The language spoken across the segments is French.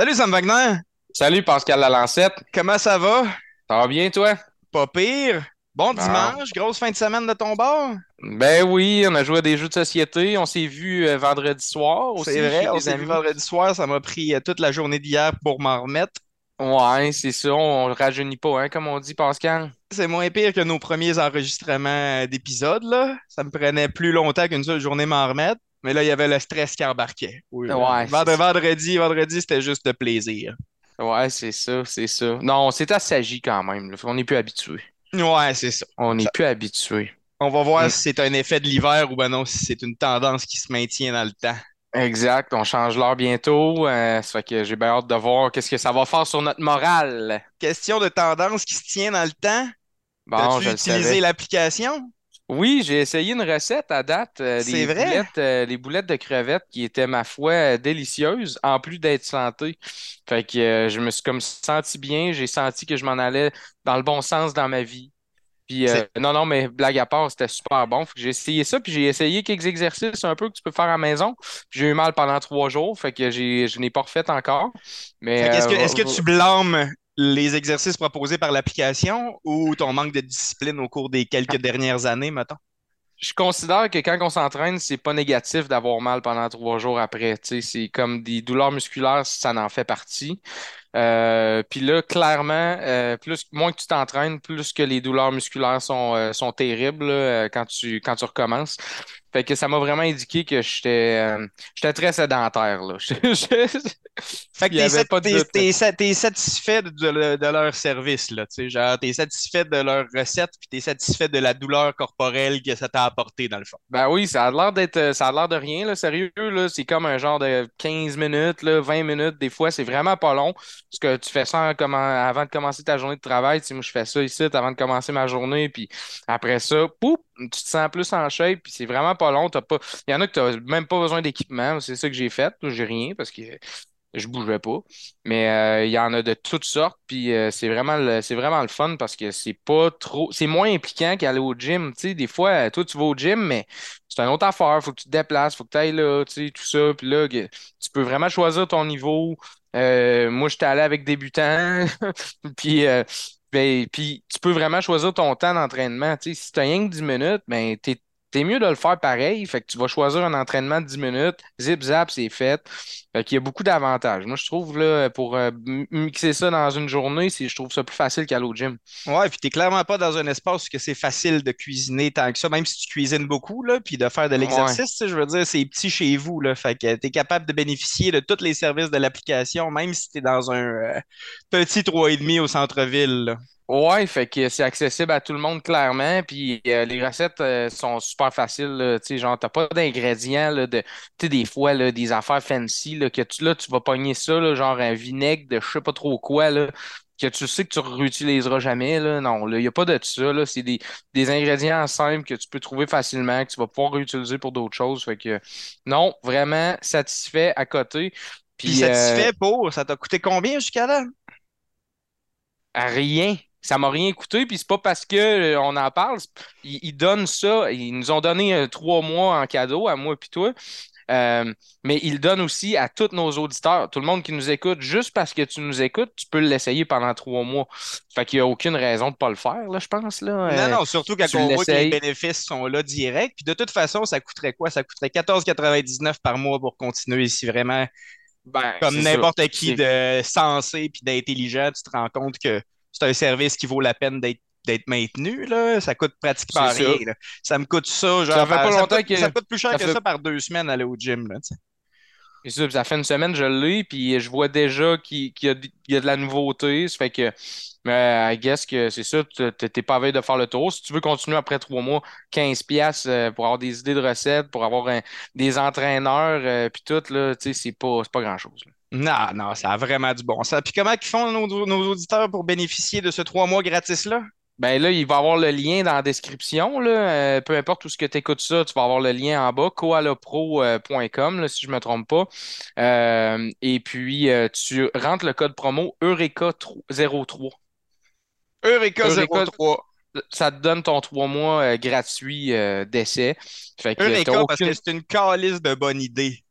Salut Sam Wagner, Salut Pascal Lalancette, comment ça va? ça va bien toi? Pas pire. Bon dimanche, grosse fin de semaine de ton bord? Ben oui, on a joué à des jeux de société, on s'est vu euh, vendredi soir C'est vrai, on s'est vu vendredi soir, ça m'a pris euh, toute la journée d'hier pour m'en remettre. Ouais, c'est ça, on rajeunit pas, hein, comme on dit Pascal. C'est moins pire que nos premiers enregistrements euh, d'épisodes, là. Ça me prenait plus longtemps qu'une seule journée m'en remettre. Mais là, il y avait le stress qui embarquait. Oui. Ouais, c'est Vendre-. Vendredi, vendredi, c'était juste de plaisir. Ouais, c'est ça, c'est ça. Non, on s'est assagi quand même, là. On n'est plus habitué. Ouais, c'est ça. On n'est plus habitué. On va voir Mm. si c'est un effet de l'hiver ou ben non, si c'est une tendance qui se maintient dans le temps. Exact, on change l'heure bientôt, euh, ça fait que j'ai bien hâte de voir qu'est-ce que ça va faire sur notre morale. Question de tendance qui se tient dans le temps. Bon, le utilisé l'application? Oui, j'ai essayé une recette à date, euh, C'est des vrai? boulettes, euh, les boulettes de crevettes qui étaient, ma foi, euh, délicieuses, en plus d'être santé. Fait que euh, je me suis comme senti bien, j'ai senti que je m'en allais dans le bon sens dans ma vie. Puis euh, non, non, mais blague à part, c'était super bon. Fait que j'ai essayé ça, puis j'ai essayé quelques exercices un peu que tu peux faire à la maison. Puis j'ai eu mal pendant trois jours, fait que j'ai, je n'ai pas refait encore. Mais est-ce que, est-ce que tu blâmes les exercices proposés par l'application ou ton manque de discipline au cours des quelques dernières années, mettons? Je considère que quand on s'entraîne, c'est pas négatif d'avoir mal pendant trois jours après. C'est comme des douleurs musculaires, ça en fait partie. Euh, puis là, clairement, euh, plus, moins que tu t'entraînes, plus que les douleurs musculaires sont, euh, sont terribles là, euh, quand tu, quand tu recommences. Fait que ça m'a vraiment indiqué que j'étais j'étais très sédentaire, là. Fait que t'es, avait sat- pas de t'es- doute. t'es sa- t'es satisfait de, de- de leur service, là, tu sais, genre, t'es satisfait de leur recette, puis t'es satisfait de la douleur corporelle que ça t'a apporté, dans le fond. Ben oui, ça a l'air d'être, ça a l'air de rien, là, sérieux, là. C'est comme un genre de 15 minutes, là, 20 minutes, des fois, c'est vraiment pas long. Parce que tu fais ça avant de commencer ta journée de travail. Tu moi, je fais ça ici avant de commencer ma journée, puis après ça, poup, tu te sens plus en shape, puis c'est vraiment pas long. Pas... Il y en a que t'as même pas besoin d'équipement. C'est ça que j'ai fait. J'ai rien parce que je bougeais pas. Mais euh, il y en a de toutes sortes, puis euh, c'est vraiment le, vraiment le fun parce que c'est pas trop, c'est moins impliquant qu'aller au gym. Tu des fois, toi, tu vas au gym, mais c'est une autre affaire. Faut que tu te déplaces, faut que tu ailles là, tu tout ça. Puis là, tu peux vraiment choisir ton niveau. Euh, moi, j'étais allé avec débutant, puis, euh, ben, puis tu peux vraiment choisir ton temps d'entraînement. Tu si tu as rien que 10 minutes, ben, t'es, t'es mieux de le faire pareil. Fait que tu vas choisir un entraînement de 10 minutes, zip zap, c'est fait. Fait qu'il y a beaucoup d'avantages. Moi, je trouve, là, pour euh, mixer ça dans une journée, c'est, je trouve ça plus facile qu'aller au gym. Ouais, puis t'es clairement pas dans un espace où c'est facile de cuisiner tant que ça, même si tu cuisines beaucoup, là, puis de faire de l'exercice, je veux dire, c'est petit chez vous, là, fait que t'es capable de bénéficier de tous les services de l'application, même si t'es dans un euh, petit trois et demi au centre-ville. Ouais, fait que c'est accessible à tout le monde clairement, puis euh, les recettes euh, sont super faciles, tu sais, genre t'as pas d'ingrédients là, de, tu sais, des fois là, des affaires fancy là, que tu là tu vas pogner ça là, genre un vinaigre de je sais pas trop quoi là, que tu sais que tu réutiliseras jamais là, non, là, y a pas de ça là, c'est des, des ingrédients simples que tu peux trouver facilement, que tu vas pouvoir réutiliser pour d'autres choses, fait que non, vraiment satisfait à côté, Puis puis euh, satisfait pour, ça t'a coûté combien jusqu'à là? Rien. Ça m'a rien coûté, puis c'est pas parce que euh, on en parle. Ils, ils donnent ça. Ils nous ont donné euh, trois mois en cadeau à moi puis toi. Euh, mais ils le donnent aussi à tous nos auditeurs, tout le monde qui nous écoute. Juste parce que tu nous écoutes, tu peux l'essayer pendant trois mois. Fait qu'il n'y a aucune raison de pas le faire, là, je pense, là. Non, non, surtout quand on voit que les bénéfices sont là direct. Puis de toute façon, ça coûterait quoi? Ça coûterait 14,99 par mois pour continuer si vraiment, Ben, comme n'importe qui de sensé puis d'intelligent, tu te rends compte que c'est un service qui vaut la peine d'être d'être maintenu, là. Ça coûte pratiquement rien, ça. là. Ça me coûte ça, Ça genre, fait par- pas ça me coûte, longtemps que ça coûte plus cher ça que fait ça par deux semaines aller au gym, là, ça, ça fait une semaine je l'ai, puis je vois déjà qu'il y a, de il y a de la nouveauté. Ça fait que, euh, I guess que c'est ça, tu- t'es pas veille de faire le tour. Si tu veux continuer après trois mois, 15 piastres euh, pour avoir des idées de recettes, pour avoir un- des entraîneurs, euh, puis tout, là, pas, c'est pas grand-chose. Non, non, ça a vraiment du bon sens. Puis comment ils font nos, nos auditeurs pour bénéficier de ce trois mois gratis-là? Ben là, il va y avoir le lien dans la description, là. Euh, peu importe où ce que tu écoutes ça, tu vas avoir le lien en bas, koalapro.com, là, si je me trompe pas. Euh, et puis, euh, tu rentres le code promo Eureka03. Eureka Eureka 03. ça te donne ton trois mois gratuit d'essai. Fait que t'as Eureka, parce que c'est une calice de bonne idée.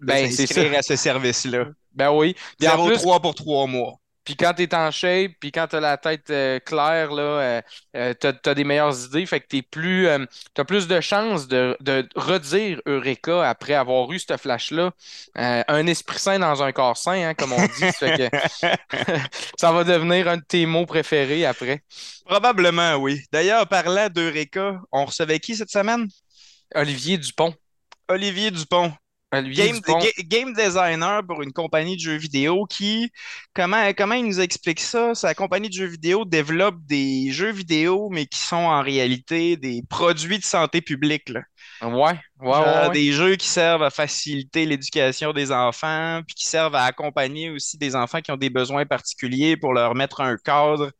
Ben, c'est s'inscrire à ce service-là. Ben oui. Puis en plus, 0,3 pour trois mois. Puis quand tu es en shape, puis quand tu as la tête euh, claire, là, euh, euh, t'as, t'as des meilleures idées, fait que t'es plus, euh, t'as plus de chances de, de redire Eureka après avoir eu ce flash-là. Un esprit sain dans un corps sain, hein, comme on dit. Ça fait que ça va devenir un de tes mots préférés après. Probablement, oui. D'ailleurs, parlant d'Eureka, on recevait qui cette semaine? Olivier Dupont. Olivier Dupont. Game, Dupont. ga- game designer pour une compagnie de jeux vidéo qui, comment, comment il nous explique ça? Sa compagnie de jeux vidéo développe des jeux vidéo, mais qui sont en réalité des produits de santé publique, là. Ouais, ouais, Genre ouais, des jeux qui servent à faciliter l'éducation des enfants, puis qui servent à accompagner aussi des enfants qui ont des besoins particuliers pour leur mettre un cadre,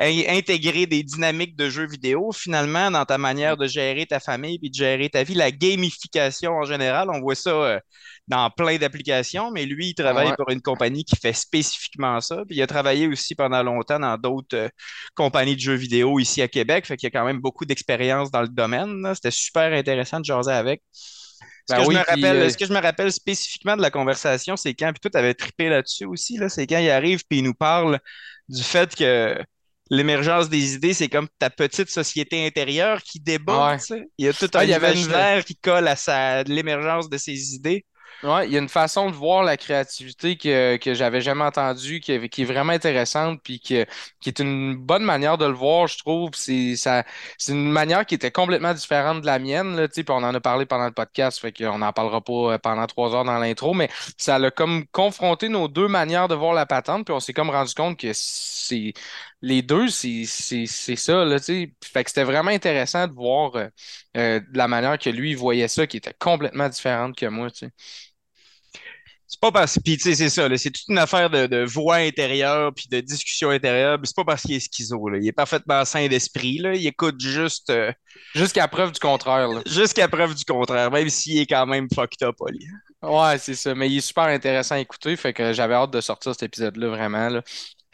intégrer des dynamiques de jeux vidéo finalement dans ta manière de gérer ta famille puis de gérer ta vie. La gamification en général, on voit ça euh, dans plein d'applications, mais lui, il travaille Ouais. pour une compagnie qui fait spécifiquement ça. Puis il a travaillé aussi pendant longtemps dans d'autres euh, compagnies de jeux vidéo ici à Québec, fait qu'il y a quand même beaucoup d'expérience dans le domaine. C'était super intéressant de jaser avec. Ce Ben que, oui, je me puis, rappelle, euh, ce que je me rappelle spécifiquement de la conversation, c'est quand, puis toi, tu avais trippé là-dessus aussi, là, c'est quand il arrive puis il nous parle du fait que l'émergence des idées, c'est comme ta petite société intérieure qui Ouais. sais. Il y a tout Ah, un il y avait une- imaginaire qui colle à sa, l'émergence de ses idées. Ouais, il y a une façon de voir la créativité que, que j'avais jamais entendue, qui, est- qui est vraiment intéressante, puis que, qui est une bonne manière de le voir, je trouve. C'est ça, c'est une manière qui était complètement différente de la mienne, là, puis on en a parlé pendant le podcast, fait qu'on n'en parlera pas euh, pendant trois heures dans l'intro, mais ça a comme confronté nos deux manières de voir la patente, puis on s'est comme rendu compte que c'est les deux, c'est ça, là, tu sais. Fait que c'était vraiment intéressant de voir euh, euh, de la manière que lui il voyait ça, qui était complètement différente que moi. C'est pas parce sais, c'est ça, c'est toute une affaire de, de voix intérieure puis de discussion intérieure. C'est pas parce qu'il est schizo, là. Il est parfaitement sain d'esprit, là. Il écoute juste euh, Jusqu'à preuve du contraire, jusqu'à preuve du contraire, même s'il est quand même fucked up, Oli. Ouais, c'est ça. Mais il est super intéressant à écouter. Fait que j'avais hâte de sortir cet épisode-là, vraiment. Là.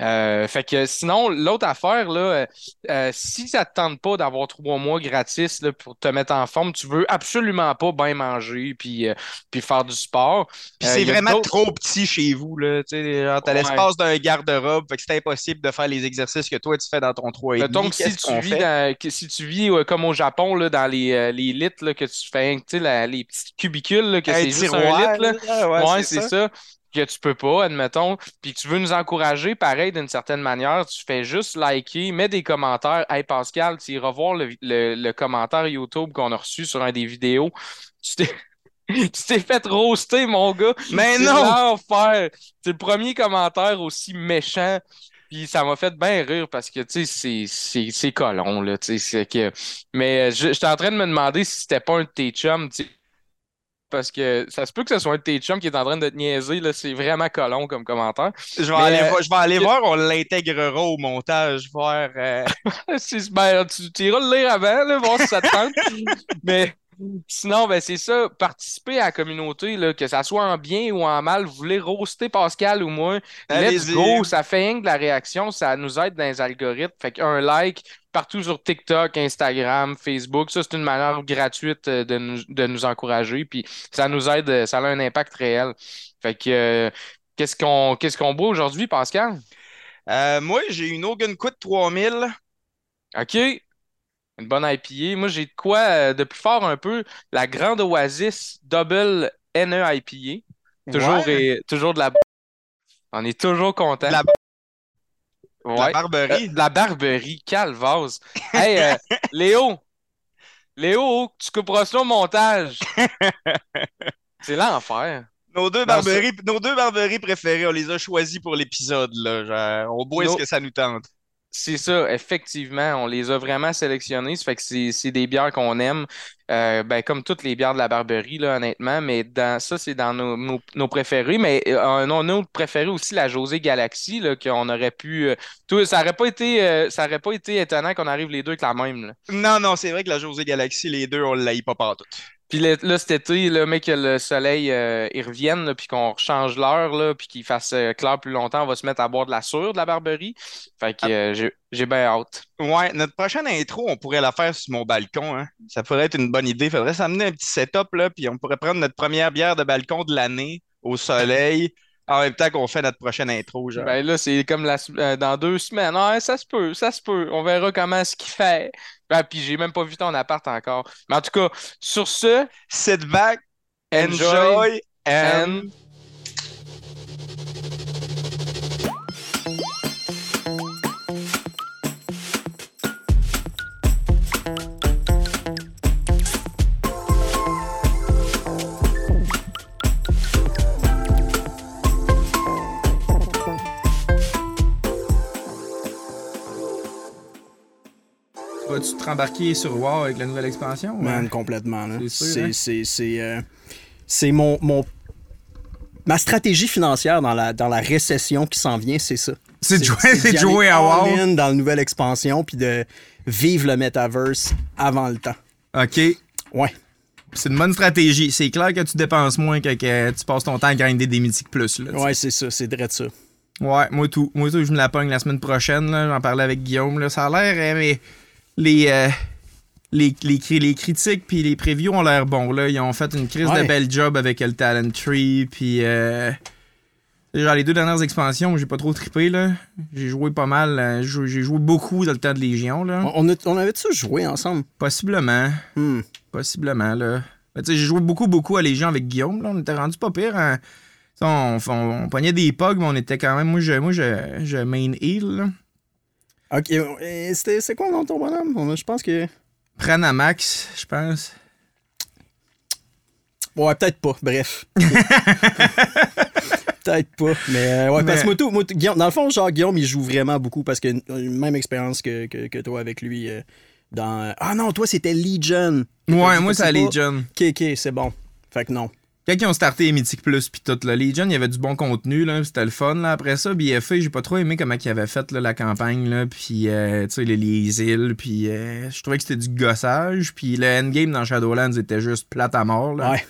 Euh, fait que sinon, l'autre affaire, là, euh, euh, si ça te tente pas d'avoir trois mois gratis là, pour te mettre en forme, tu veux absolument pas bien manger puis, euh, puis faire du sport. Puis c'est vraiment trop petit chez vous. Tu Ouais. l'espace d'un garde-robe, fait que c'est impossible de faire les exercices que toi tu fais dans ton 3,5. Mettons que si tu vis dans, si tu vis comme au Japon, là, dans les, les litres là, que tu fais, la- les petits cubicules, là, que c'est juste un litre, ouais, Ouais, c'est c'est ça. ça. Que tu peux pas, admettons, puis que tu veux nous encourager, pareil, d'une certaine manière, tu fais juste liker, mets des commentaires. Hey Pascal, tu iras voir le, le- le commentaire YouTube qu'on a reçu sur un des vidéos. Tu t'es tu t'es fait roaster, mon gars. Mais non! l'enfer. C'est le premier commentaire aussi méchant. Puis ça m'a fait bien rire parce que, tu sais, c'est, colon, là, tu sais, c'est que... Mais euh, je- j'étais en train de me demander si c'était pas un de tes chums, tu sais, parce que ça se peut que ce soit un de tes chums qui est en train de te niaiser, là, c'est vraiment colon comme commentaire. Je vais Mais, aller, euh, je vais aller voir, on l'intégrera au montage, voir. euh, Ben, tu, tu iras le lire avant, là, voir si ça te tente. Mais sinon, ben, c'est ça, participer à la communauté, là, que ça soit en bien ou en mal, vous voulez roaster Pascal ou moi, let's go, ça fait rien que de la réaction, ça nous aide dans les algorithmes. Fait qu'un like partout sur TikTok, Instagram, Facebook, ça, c'est une manière gratuite euh, de nous, de nous encourager, puis ça nous aide, euh, ça a un impact réel. Fait que, euh, qu'est-ce qu'on, qu'est-ce qu'on boit aujourd'hui, Pascal? euh, moi, j'ai une Hogan Quit 3000. OK. Une bonne IPA. Moi, j'ai de quoi euh, de plus fort un peu. La Grande Oasis Double NE IPA. Toujours, Ouais. et, toujours de la... On est toujours content. La, de la. Barberie. Euh, la Barberie. Calvase. Hey, euh, Léo. Léo, tu couperas ça au montage. C'est l'enfer. Nos deux, barberies, nos deux barberies préférées, on les a choisies pour l'épisode. on boit Nos- ce que ça nous tente. C'est ça, effectivement, on les a vraiment sélectionnés. Ça fait que c'est des bières qu'on aime, Euh, ben, comme toutes les bières de la Barberie, là, honnêtement. Mais dans ça, c'est dans nos, préférés. Mais euh, un un autre préféré aussi, la José Galaxy, qu'on aurait pu. euh, ça aurait pas été, euh, ça aurait pas été étonnant qu'on arrive les deux avec la même. Non, non, c'est vrai que la José Galaxy, les deux, on l'aille pas partout. Puis le- là, cet été, là, mec, que le soleil euh, il revienne, là, puis qu'on change l'heure, là, puis qu'il fasse euh, clair plus longtemps, on va se mettre à boire de la sûre de la Barberie. Fait que euh, j'ai j'ai bien hâte. Ouais, notre prochaine intro, on pourrait la faire sur mon balcon, hein. Ça pourrait être une bonne idée. Faudrait s'amener un petit setup, là, puis on pourrait prendre notre première bière de balcon de l'année au soleil, en même temps qu'on fait notre prochaine intro, genre. Ben là, c'est comme la, euh, dans deux semaines. Ça se peut, ça se peut. On verra comment ce qu'il fait. Ben, puis j'ai même pas vu ton appart encore. Mais en tout cas, sur ce, Sit back, enjoy enjoy, and and... Vas-tu te rembarquer sur WoW avec la nouvelle expansion? Man, complètement. là. C'est C'est hein? c'est- c'est, euh, mon, mon. Ma stratégie financière dans la, dans la récession qui s'en vient, c'est ça. C'est de jouer, à WoW. dans la nouvelle expansion puis de vivre le metaverse avant le temps. OK. Ouais. C'est une bonne stratégie. C'est clair que tu dépenses moins que, que tu passes ton temps à grinder des Mythic Plus. Là, tu. Ouais, c'est ça. C'est vrai de ça. Ouais, moi tout. Moi tout, je me la pogne la semaine prochaine. J'en parlais avec Guillaume. Là. Ça a l'air, hein, mais les, euh, les, les, cri- les critiques puis les previews ont l'air bons. Là. Ils ont fait une crise Ouais. de bel job avec le Talent Tree. Puis, euh, genre, les deux dernières expansions, j'ai pas trop trippé. là. J'ai joué pas mal. euh, J'ai joué- beaucoup dans le temps de Légion. Là. On, on, a- on avait-tu joué ensemble? Possiblement. Hmm. Possiblement, là. J'ai joué beaucoup, beaucoup à Légion avec Guillaume, là. On était rendu pas pire. hein. On, on, on pognait des pugs, mais on était quand même. Moi, je, moi, je, je main heal, là. Ok. euh, C'était c'est quoi le nom de ton bonhomme? Je pense que. Pranamax, je pense. Ouais, peut-être pas. Bref. peut-être pas. Mais euh, ouais, parce que moi, tout- Guillaume, dans le fond, genre, Guillaume, il joue vraiment beaucoup parce que euh, même expérience que, que, que toi avec lui euh, dans. Ah non, toi, c'était Legion. Ouais, moi, c'est Legion. Ok, ok, c'est bon. Fait que non. Quand ils ont starté Mythic Plus puis tout, là, Legion, il y avait du bon contenu, là, c'était le fun. Là. Après ça, BFA, j'ai pas trop aimé comment ils avaient fait la campagne, là, puis euh, tu sais, les, les puis euh, je trouvais que c'était du gossage, puis le endgame dans Shadowlands était juste plate à mort. Ouais.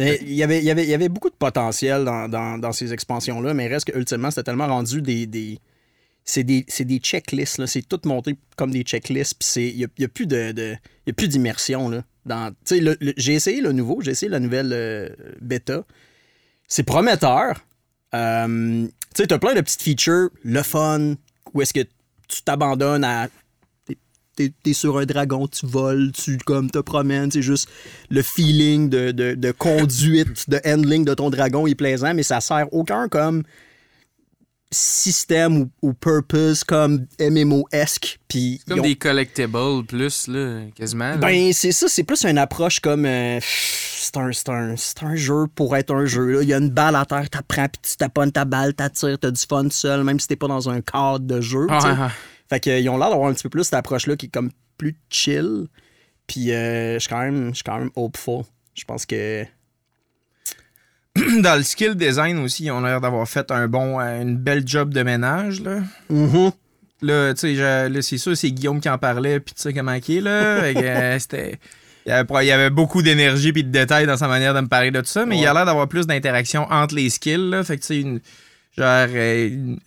Il y, avait, y avait, y avait beaucoup de potentiel dans, dans, dans ces expansions-là, mais reste que ultimement, c'était tellement rendu des. des c'est des, des checklists, c'est tout monté comme des checklists, il n'y a, a plus de, de- d'immersion. le- le- j'ai essayé le nouveau, j'ai essayé la nouvelle euh, bêta. C'est prometteur. Euh, tu sais, t'as plein de petites features, le fun, où est-ce que tu t'abandonnes à t'es- t'es sur un dragon, tu voles, tu comme te promènes, c'est juste le feeling de, de- de conduite, de handling de ton dragon est plaisant, mais ça sert aucun comme système ou, ou purpose comme MMO-esque. Puis Comme ont- des collectibles plus, là, quasiment. là. ben, c'est ça, c'est plus une approche comme. euh, c'est un, un- un jeu pour être un jeu. là. Il y a une balle à terre, t'apprends, puis tu taponnes ta balle, t'attires, t'as du fun seul, même si t'es pas dans un cadre de jeu. sais. Ouais, ouais. Fait qu'ils ont l'air d'avoir un petit peu plus cette approche-là qui est comme plus chill. Puis euh, je suis quand même, je suis quand même hopeful. Je pense que. Dans le skill design aussi, ils ont l'air d'avoir fait un bon, euh, une belle job de ménage, là. Mhm. Là, tu sais, c'est sûr, c'est Guillaume qui en parlait, puis tu sais comment il est, là. Euh, c'était... Il y, avait, beaucoup d'énergie puis de détails dans sa manière de me parler de tout ça, mais il a l'air d'avoir plus d'interaction entre les skills, là. Fait que, tu sais, une, genre, euh, une,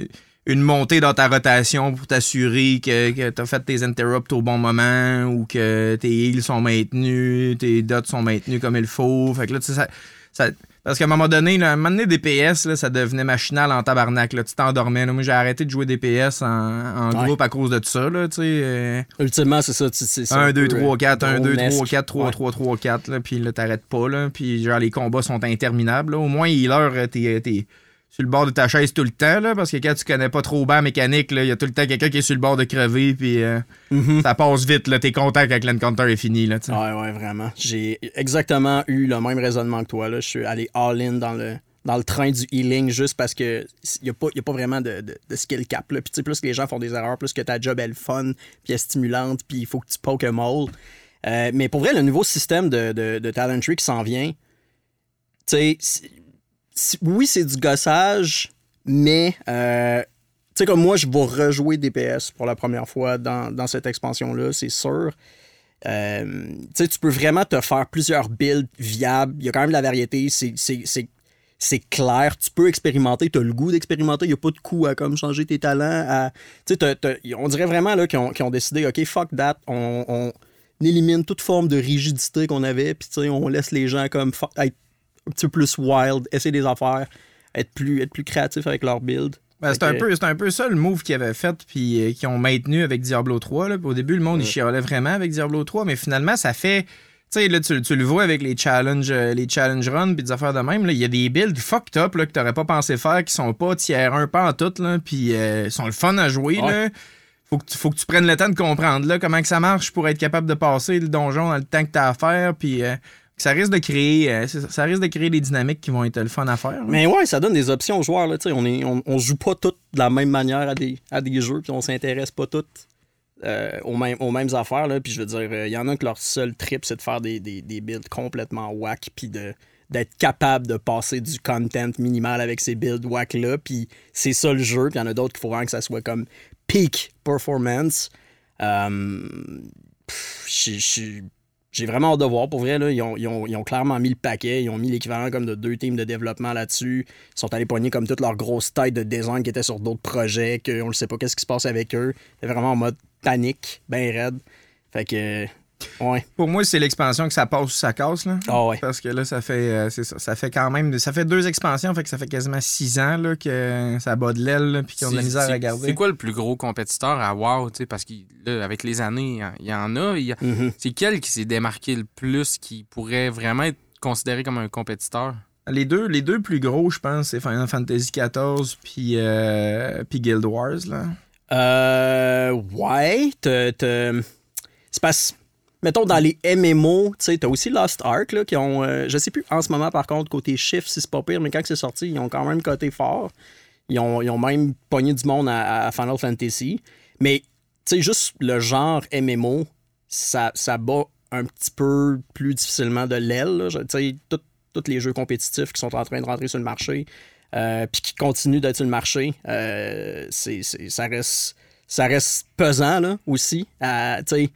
une montée dans ta rotation pour t'assurer que, que t'as fait tes interrupts au bon moment ou que tes heals sont maintenus, tes dots sont maintenus comme il faut. Fait que là, tu sais, ça... ça parce qu'à un moment donné, là, à un moment donné, DPS, là, ça devenait machinal en tabarnak. Là. Tu t'endormais. Moi, j'ai arrêté de jouer DPS en, en Ouais. groupe à cause de tout ça. Là, euh, Ultimement, c'est ça. tu- c'est- c'est 1, un 2, peu, 3, euh, 4, 1, 2, 3, drone-esque. 4, 3, Ouais. 3, 3, 4. Là, puis là, t'arrêtes pas. Là, puis genre, les combats sont interminables. Au moins, healer, euh, t'es sur le bord de ta chaise tout le temps. Là, parce que quand tu connais pas trop bien la mécanique, il y a tout le temps quelqu'un qui est sur le bord de crever. Puis euh, Mhm. ça passe vite. Là, t'es content quand l'encounter est fini. Là. Ouais, ouais, vraiment. J'ai exactement eu le même raisonnement que toi. Là. Je suis allé all-in dans le, dans le train du healing juste parce que n'y a, pas- y a pas vraiment de, de, de skill cap. Là. Puis tu sais, plus que les gens font des erreurs, plus que ta job est le fun, puis elle est stimulante, puis il faut que tu poke a mole. Euh, mais pour vrai, le nouveau système de, de, de Talent Tree qui s'en vient, tu sais, oui, c'est du gossage, mais euh, tu sais, comme moi, je vais rejouer DPS pour la première fois dans, cette expansion-là, c'est sûr. Euh, tu peux vraiment te faire plusieurs builds viables. Il y a quand même de la variété. C'est- clair. Tu peux expérimenter. Tu as le goût d'expérimenter. Il n'y a pas de coup à comme changer tes talents. on dirait vraiment qu'ils ont, décidé, OK, fuck that. On, élimine toute forme de rigidité qu'on avait. Puis, on laisse les gens comme un petit peu plus wild, essayer des affaires, être plus, être plus créatif avec leur build. Ben, c'est un, peu, c'est un peu ça le move qu'ils avaient fait puis euh, qu'ils ont maintenu avec Diablo 3. Là. Au début, le monde, il chialait vraiment avec Diablo 3, mais finalement, ça fait. Tu sais, là, tu, le vois avec les challenges, les challenge runs puis des affaires de même. Il y a des builds fucked up là, que t'aurais pas pensé faire qui sont pas tiers 1 pas en tout, puis euh, sont le fun à jouer. Ouais. Là. Faut que, tu, faut que tu prennes le temps de comprendre là, comment que ça marche pour être capable de passer le donjon dans le temps que t'as à faire. Puis euh, ça risque de créer euh, ça, risque de créer des dynamiques qui vont être le fun à faire. Mais ouais, ça donne des options aux joueurs. Là, on, est, on, joue pas tous de la même manière à des, à des jeux, puis on s'intéresse pas tous euh, aux, mêmes, aux mêmes affaires. Là, puis je veux dire, il y en a que leur seul trip, c'est de faire des, des, des builds complètement whack, puis de d'être capable de passer du content minimal avec ces builds whack-là. Puis c'est ça le jeu. Puis il y en a d'autres qu'il faut vraiment que ça soit comme peak performance. Euh, j'ai- j'ai- j'ai vraiment hâte de voir. Pour vrai, là, ils, ont, ils ont- clairement mis le paquet. Ils ont mis l'équivalent comme de deux teams de développement là-dessus. Ils sont allés poigner comme toutes leurs grosses têtes de design qui étaient sur d'autres projets, qu'on ne sait pas qu'est-ce qui se passe avec eux. C'est vraiment en mode panique, ben raide. Fait que, ouais. Pour moi, c'est l'expansion que ça passe ou ça casse. Là. Ah ouais. Parce que là, ça fait, euh, c'est ça, ça fait quand même. Ça fait deux expansions, fait que ça fait quasiment six ans là, que ça bat de l'aile puis qu'ils ont de la misère à garder. C'est quoi le plus gros compétiteur à WoW, parce qu'avec les années, il y en a. Mhm. C'est quel qui s'est démarqué le plus, qui pourrait vraiment être considéré comme un compétiteur? Les, deux, les deux plus gros, je pense, c'est Final Fantasy XIV puis, euh, puis Guild Wars. Là. Euh, ouais, c'est parce, mettons, dans les MMO, tu sais, t'as aussi Lost Ark, là, qui ont, euh, je sais plus en ce moment, par contre, côté chiffre, si c'est pas pire, mais quand c'est sorti, ils ont quand même coté fort. Ils ont, ils ont même pogné du monde à, Final Fantasy. Mais, tu sais, juste le genre MMO, ça, ça bat un petit peu plus difficilement de l'aile. Tu sais, tous les jeux compétitifs qui sont en train de rentrer sur le marché, euh, puis qui continuent d'être sur le marché, euh, c'est, ça, reste, ça reste pesant là, aussi. Tu sais,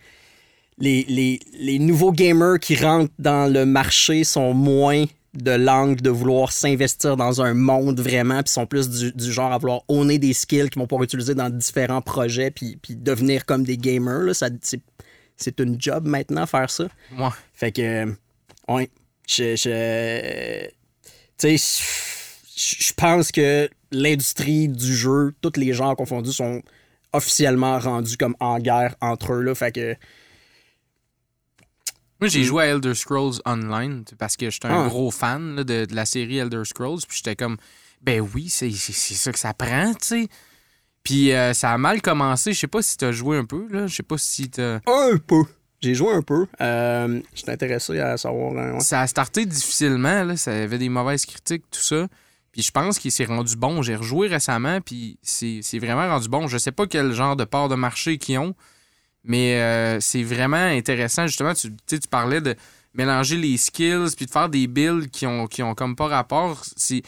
les, les, les nouveaux gamers qui rentrent dans le marché sont moins de l'angle de vouloir s'investir dans un monde vraiment, puis sont plus du, du genre à vouloir owner des skills qu'ils vont pouvoir utiliser dans différents projets, puis, puis devenir comme des gamers. Là. Ça, c'est, c'est une job maintenant faire ça. Moi. Fait que, ouais, je. je tu sais, je je pense que l'industrie du jeu, tous les genres confondus, sont officiellement rendus comme en guerre entre eux. Là, fait que, Moi, j'ai joué à Elder Scrolls Online parce que j'étais un Ah. gros fan là, de, de la série Elder Scrolls. Puis j'étais comme, ben oui, c'est ça que ça prend, tu sais. Puis euh, ça a mal commencé. Je sais pas si t'as joué un peu, là. Je sais pas si t'as. un peu. J'ai joué un peu. Euh, J'étais intéressé à savoir. hein, ouais. Ça a starté difficilement, là. Ça avait des mauvaises critiques, tout ça. Puis je pense qu'il s'est rendu bon. J'ai rejoué récemment, puis c'est c'est vraiment rendu bon. Je sais pas quel genre de part de marché qu'ils ont, mais euh, c'est vraiment intéressant. Justement, tu, tu tu parlais de mélanger les skills, puis de faire des builds qui ont, qui ont comme pas rapport. C'est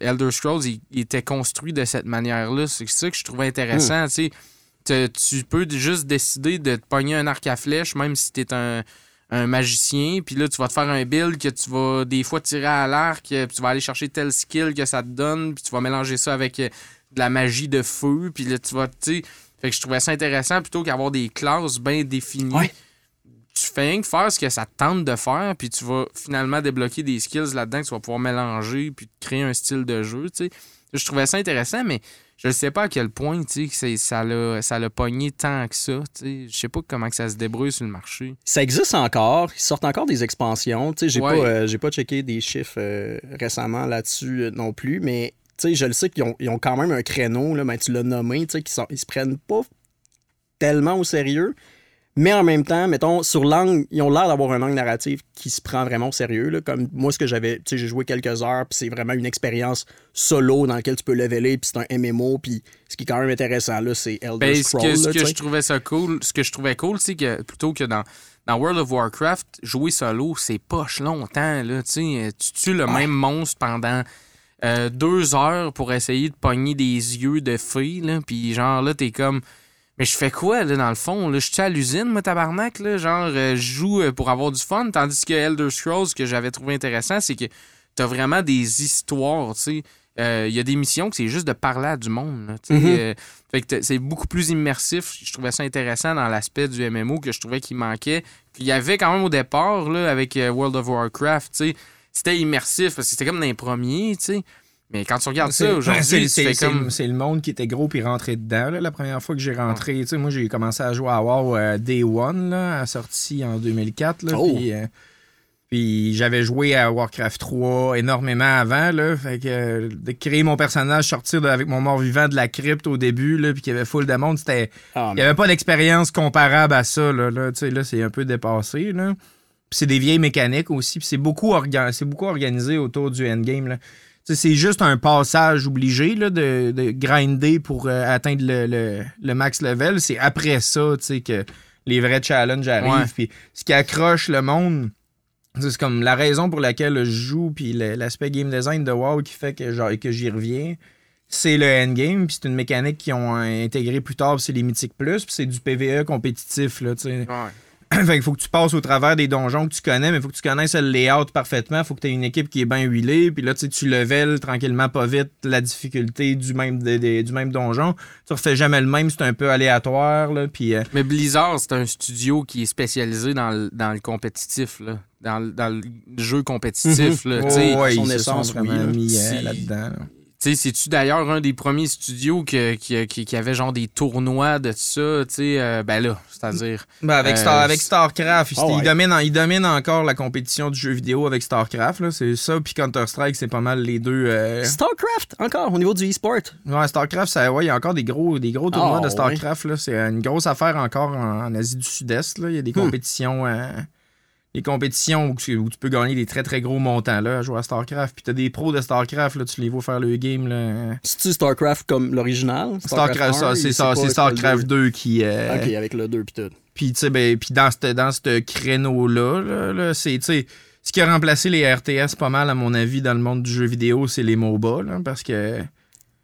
Elder Scrolls, il, il était construit de cette manière-là. C'est ça que je trouvais intéressant. tu sais. Te- tu peux juste décider de te pogner un arc à flèche, même si tu es un, un magicien. Puis là, tu vas te faire un build que tu vas des fois tirer à l'arc, euh, puis tu vas aller chercher tel skill que ça te donne, puis tu vas mélanger ça avec euh, de la magie de feu. Puis là, tu vas, tu sais. Fait que je trouvais ça intéressant plutôt qu'avoir des classes bien définies. Ouais. Tu fais rien que faire ce que ça te tente de faire, puis tu vas finalement débloquer des skills là-dedans que tu vas pouvoir mélanger, puis créer un style de jeu. Je trouvais ça intéressant, mais je ne sais pas à quel point, que c'est- ça l'a ça pogné tant que ça. Je sais pas comment que ça se débrouille sur le marché. Ça existe encore. Ils sortent encore des expansions. J'ai Ouais. pas, euh, pas checké des chiffres euh, récemment là-dessus euh, non plus, mais sais, je le sais qu'ils ont, ils ont quand même un créneau, là, ben, tu l'as nommé, tu sais, qu'ils ils se prennent pas tellement au sérieux. Mais en même temps, mettons, sur l'angle, ils ont l'air d'avoir un angle narratif qui se prend vraiment au sérieux. là. Comme moi, ce que j'avais, tu sais, j'ai joué quelques heures, puis c'est vraiment une expérience solo dans laquelle tu peux leveler, puis c'est un MMO, puis ce qui est quand même intéressant, là, c'est Elder Ben, ce Scrolls. que, ce là, que je trouvais ça cool, ce que je trouvais cool, c'est que plutôt que dans, dans World of Warcraft, jouer solo, c'est poche longtemps, là, tu sais. Tu tues le Ouais. même monstre pendant euh, deux heures pour essayer de pogner des yeux de là, puis genre là, t'es comme... Mais je fais quoi, là, dans le fond? Là, je suis à l'usine, moi, tabarnak, là? Genre, euh, je joue euh, pour avoir du fun. Tandis que Elder Scrolls, ce que j'avais trouvé intéressant, c'est que t'as vraiment des histoires, tu sais. Euh, Il y a des missions que c'est juste de parler à du monde. là, tu sais. Mhm. Euh, fait que c'est beaucoup plus immersif. Je trouvais ça intéressant dans l'aspect du MMO que je trouvais qu'il manquait. Il y avait quand même au départ, là, avec World of Warcraft, tu sais, c'était immersif parce que c'était comme dans les premiers, tu sais. Mais quand tu regardes ça aujourd'hui, c'est- comme. c'est le monde qui était gros puis rentré dedans. là, la première fois que j'ai rentré, tu sais, moi j'ai commencé à jouer à WoW euh, Day One, là, à sortie en 2004. Là, Oh. Puis, euh, puis j'avais joué à Warcraft 3 énormément avant. Là, fait que euh, de créer mon personnage, sortir de- avec mon mort-vivant de la crypte au début, là, puis qu'il y avait full de monde, c'était. Ah, Il n'y avait pas d'expérience comparable à ça. Là, là, Tu sais, là c'est un peu dépassé. Là. C'est des vieilles mécaniques aussi. Puis c'est beaucoup, orga- beaucoup organisé autour du endgame. Là. C'est juste un passage obligé là, de, de grinder pour euh, atteindre le, le- le max level. C'est après ça que les vrais challenges arrivent. Puis ce qui accroche le monde, c'est comme la raison pour laquelle je joue, puis l'aspect game design de WoW qui fait que, genre, que j'y reviens. C'est le endgame, puis c'est une mécanique qu'ils ont intégrée plus tard, c'est les Mythiques Plus, puis c'est du PVE compétitif. Là. Ouais. fait qu'il faut que tu passes au travers des donjons que tu connais, mais il faut que tu connaisses le layout parfaitement. Il faut que tu aies une équipe qui est bien huilée. Puis là, tu sais, tu level tranquillement, pas vite, la difficulté du même, des- des- du même donjon. Tu refais jamais le même, c'est un peu aléatoire. Là, puis, euh, Mais Blizzard, c'est un studio qui est spécialisé dans le, dans le compétitif, là. Dans, le- dans le jeu compétitif. oh, ouais, son ils se essence, sont vraiment oui, là. mis euh, Si- là-dedans. là. Tu sais, c'est-tu d'ailleurs un des premiers studios que- qui, qui, qui avait genre des tournois de ça, tu sais, euh, ben là, c'est-à-dire. Ben, avec, Euh, Star, avec StarCraft, Ah il, ouais. domine, en- il domine encore la compétition du jeu vidéo avec StarCraft. là. C'est ça, puis Counter-Strike, c'est pas mal les deux. euh, StarCraft, encore, au niveau du e-sport. Ouais, StarCraft, ça, ouais, il y a encore des gros, des gros tournois Ah, de StarCraft. là. C'est une grosse affaire encore en, en Asie du Sud-Est. là. Il y a des Hmm. compétitions. Des compétitions où tu, où tu peux gagner des très très gros montants là, à jouer à StarCraft. Puis t'as des pros de StarCraft, là, tu les vois faire le game. Là. C'est-tu StarCraft comme l'original? StarCraft, ça, 1, c'est ça, StarCraft le 2 qui. euh, 2. Ok, avec le 2 pis tout. Puis, tu sais, ben, puis dans ce dans créneau-là, là, là, c'est, tu sais, ce qui a remplacé les RTS pas mal, à mon avis, dans le monde du jeu vidéo, c'est les MOBA, là, parce que.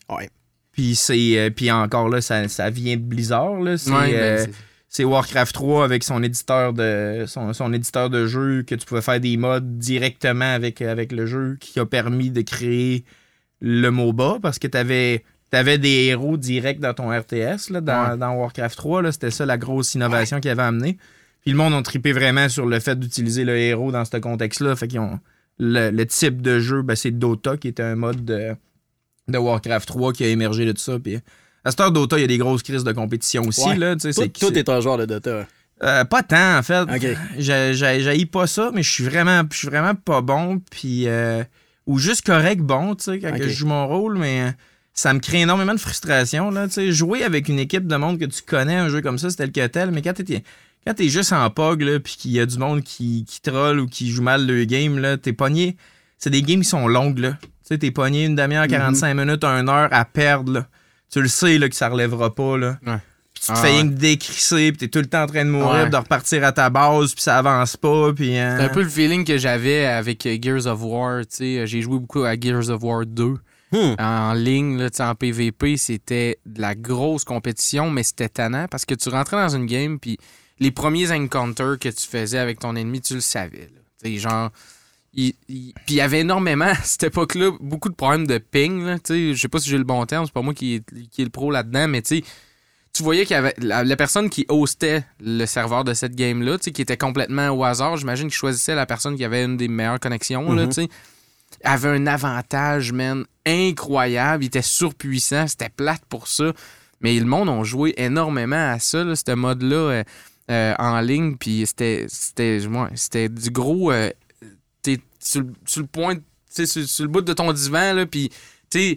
Ouais. Puis, c'est, euh, puis encore là, ça, ça vient de Blizzard, là. C'est, Ouais, ben, euh, c'est- c'est Warcraft 3 avec son éditeur de son, son éditeur de jeu que tu pouvais faire des mods directement avec, avec le jeu qui a permis de créer le MOBA parce que tu avais, des héros directs dans ton RTS là, dans, Ouais. dans Warcraft 3. là. C'était ça la grosse innovation qu'il avait amené. Puis le monde a trippé vraiment sur le fait d'utiliser le héros dans ce contexte-là. Fait qu'ils ont le, le type de jeu, ben, c'est Dota qui était un mode de, de Warcraft 3 qui a émergé de ça. Puis à cette heure Dota, il y a des grosses crises de compétition aussi. Ouais. Là, t'es un joueur de Dota. euh, pas tant, en fait. Ok. J'ai- j'ai- J'haïs pas ça, mais je suis vraiment, je suis vraiment pas bon. Puis, euh, ou juste correct bon, tu sais, quand je joue mon rôle, mais euh, ça me crée énormément de frustration. Là, tu sais. jouer avec une équipe de monde que tu connais, un jeu comme ça, c'est tel que tel, mais quand t'es quand t'es juste en POG, là, puis qu'il y a du monde qui, qui troll ou qui joue mal le game, là, t'es pogné. C'est des games qui sont longues, là. Tu sais, t'es pogné une demi-heure, 45 minutes, une heure à perdre, là. Tu le sais, là, que ça relèvera pas, là. Ouais. Puis tu te Ah, fais rien que décrisser, puis t'es tout le temps en train de mourir, Ouais. de repartir à ta base, puis ça avance pas, puis... euh, C'est un peu le feeling que j'avais avec euh, Gears of War. tu sais. J'ai joué beaucoup à Gears of War 2 Hmm. en ligne, là, en PVP. C'était de la grosse compétition, mais c'était tannant parce que tu rentrais dans une game, puis les premiers encounters que tu faisais avec ton ennemi, tu le savais. là. Genre. Il- il- Puis il y avait énormément, à cette époque-là, beaucoup de problèmes de ping. Je sais pas si j'ai le bon terme, c'est pas moi qui est, qui est le pro là-dedans, mais tu tu voyais qu'il y avait la, la personne qui hostait le serveur de cette game-là, qui était complètement au hasard. J'imagine qu'il choisissait la personne qui avait une des meilleures connexions, Mhm. sais. Avait un avantage, man, incroyable. Il était surpuissant. C'était plate pour ça. Mais le monde a joué énormément à ça, là, ce mode-là, euh, euh, en ligne. Puis c'était, c'était, ouais, c'était du gros. euh, sur, le- sur le point, sur, sur le bout de ton divan, là. Puis, tu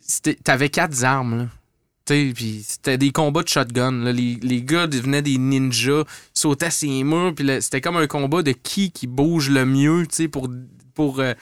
sais, t'avais quatre armes, là. Puis c'était des combats de shotgun. là. Les, les gars devenaient des ninjas, sautaient ses murs, puis c'était comme un combat de qui qui bouge le mieux, tu sais, pour, pour, euh,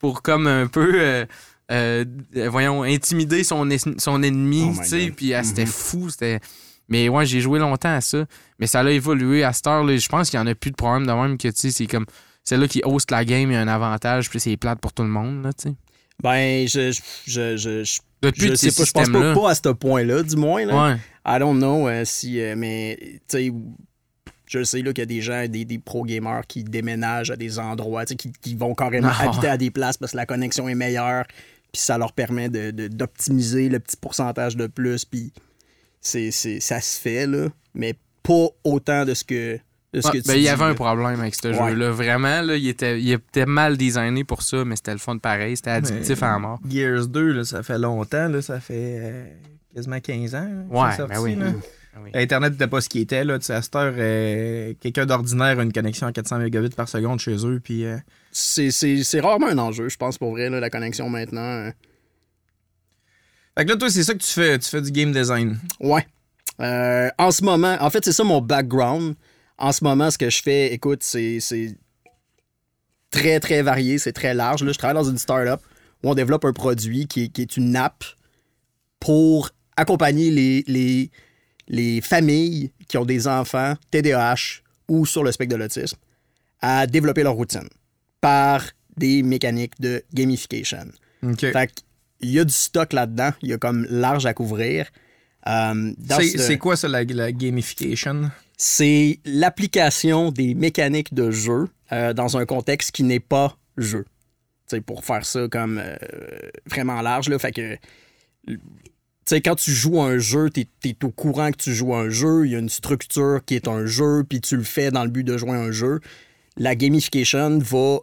pour comme un peu, euh, euh, voyons, intimider son, son ennemi, Oh tu sais, puis ah, c'était Mhm. fou, c'était... Mais ouais, j'ai joué longtemps à ça, mais ça a évolué à cette heure, là, je pense qu'il n'y en a plus de problème de même que, tu sais, c'est comme, celle-là qui host la game, il y a un avantage, puis c'est plate pour tout le monde, là, tu sais. Ben, je, je, je, je, je- Depuis je sais pas, je pense pas, pas à ce point-là, du moins. Là. Ouais. I don't know euh, si. euh, mais, tu sais, je sais qu'il y a des gens, des, des pro-gamers qui déménagent à des endroits, qui, qui vont carrément Ah, habiter à des places parce que la connexion est meilleure, puis ça leur permet de- de- d'optimiser le petit pourcentage de plus, puis c'est- ça se fait, là, mais pas autant de ce que, Ouais, tu ben, il y avait un problème avec ce Ouais. jeu-là. Vraiment, là, il, était, il était mal designé pour ça, mais c'était le fun pareil. C'était addictif Mais à la mort. Gears 2, là, ça fait longtemps, là, ça fait euh, quasiment 15 ans. là, que Ouais, c'est sorti, ben oui. là. Ah oui. Internet n'était pas ce qui était. Là. Tu sais, À cette heure, euh, quelqu'un d'ordinaire a une connexion à 400 mégabits par seconde chez eux. Puis, euh, C'est, c'est- c'est rarement un enjeu, je pense, pour vrai, là, la connexion maintenant. euh. Fait que là, toi, c'est ça que tu fais. Tu fais du game design. Ouais. Euh, en ce moment, en fait, c'est ça mon background. En ce moment, ce que je fais, écoute, c'est très, très varié, c'est très large. Là, je travaille dans une startup où on développe un produit qui est, qui est une app pour accompagner les, les, les familles qui ont des enfants TDAH ou sur le spectre de l'autisme à développer leur routine par des mécaniques de gamification. OK. Fait qu'il y a du stock là-dedans, il y a comme large à couvrir. Euh, C'est ce- c'est quoi ça, la, la gamification? C'est l'application des mécaniques de jeu euh, dans un contexte qui n'est pas jeu. Pour faire ça comme euh, vraiment large, là, fait que quand tu joues un jeu, tu es, au courant que tu joues un jeu, il y a une structure qui est un jeu, puis tu le fais dans le but de jouer un jeu. La gamification va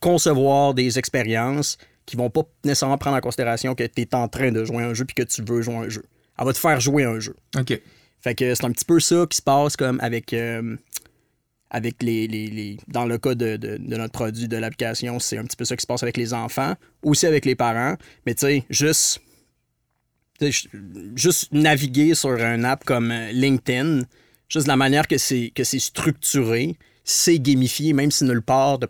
concevoir des expériences qui vont pas nécessairement prendre en considération que tu es en train de jouer un jeu puis que tu veux jouer un jeu. Elle va te faire jouer un jeu. OK. Fait que c'est un petit peu ça qui se passe comme avec, euh, avec les, les- les- Dans le cas de, de- notre produit, de l'application, c'est un petit peu ça qui se passe avec les enfants, aussi avec les parents. Mais tu sais, juste. Juste naviguer sur un app comme euh, LinkedIn, juste la manière que c'est que c'est structuré, c'est gamifié, même si nulle part, de-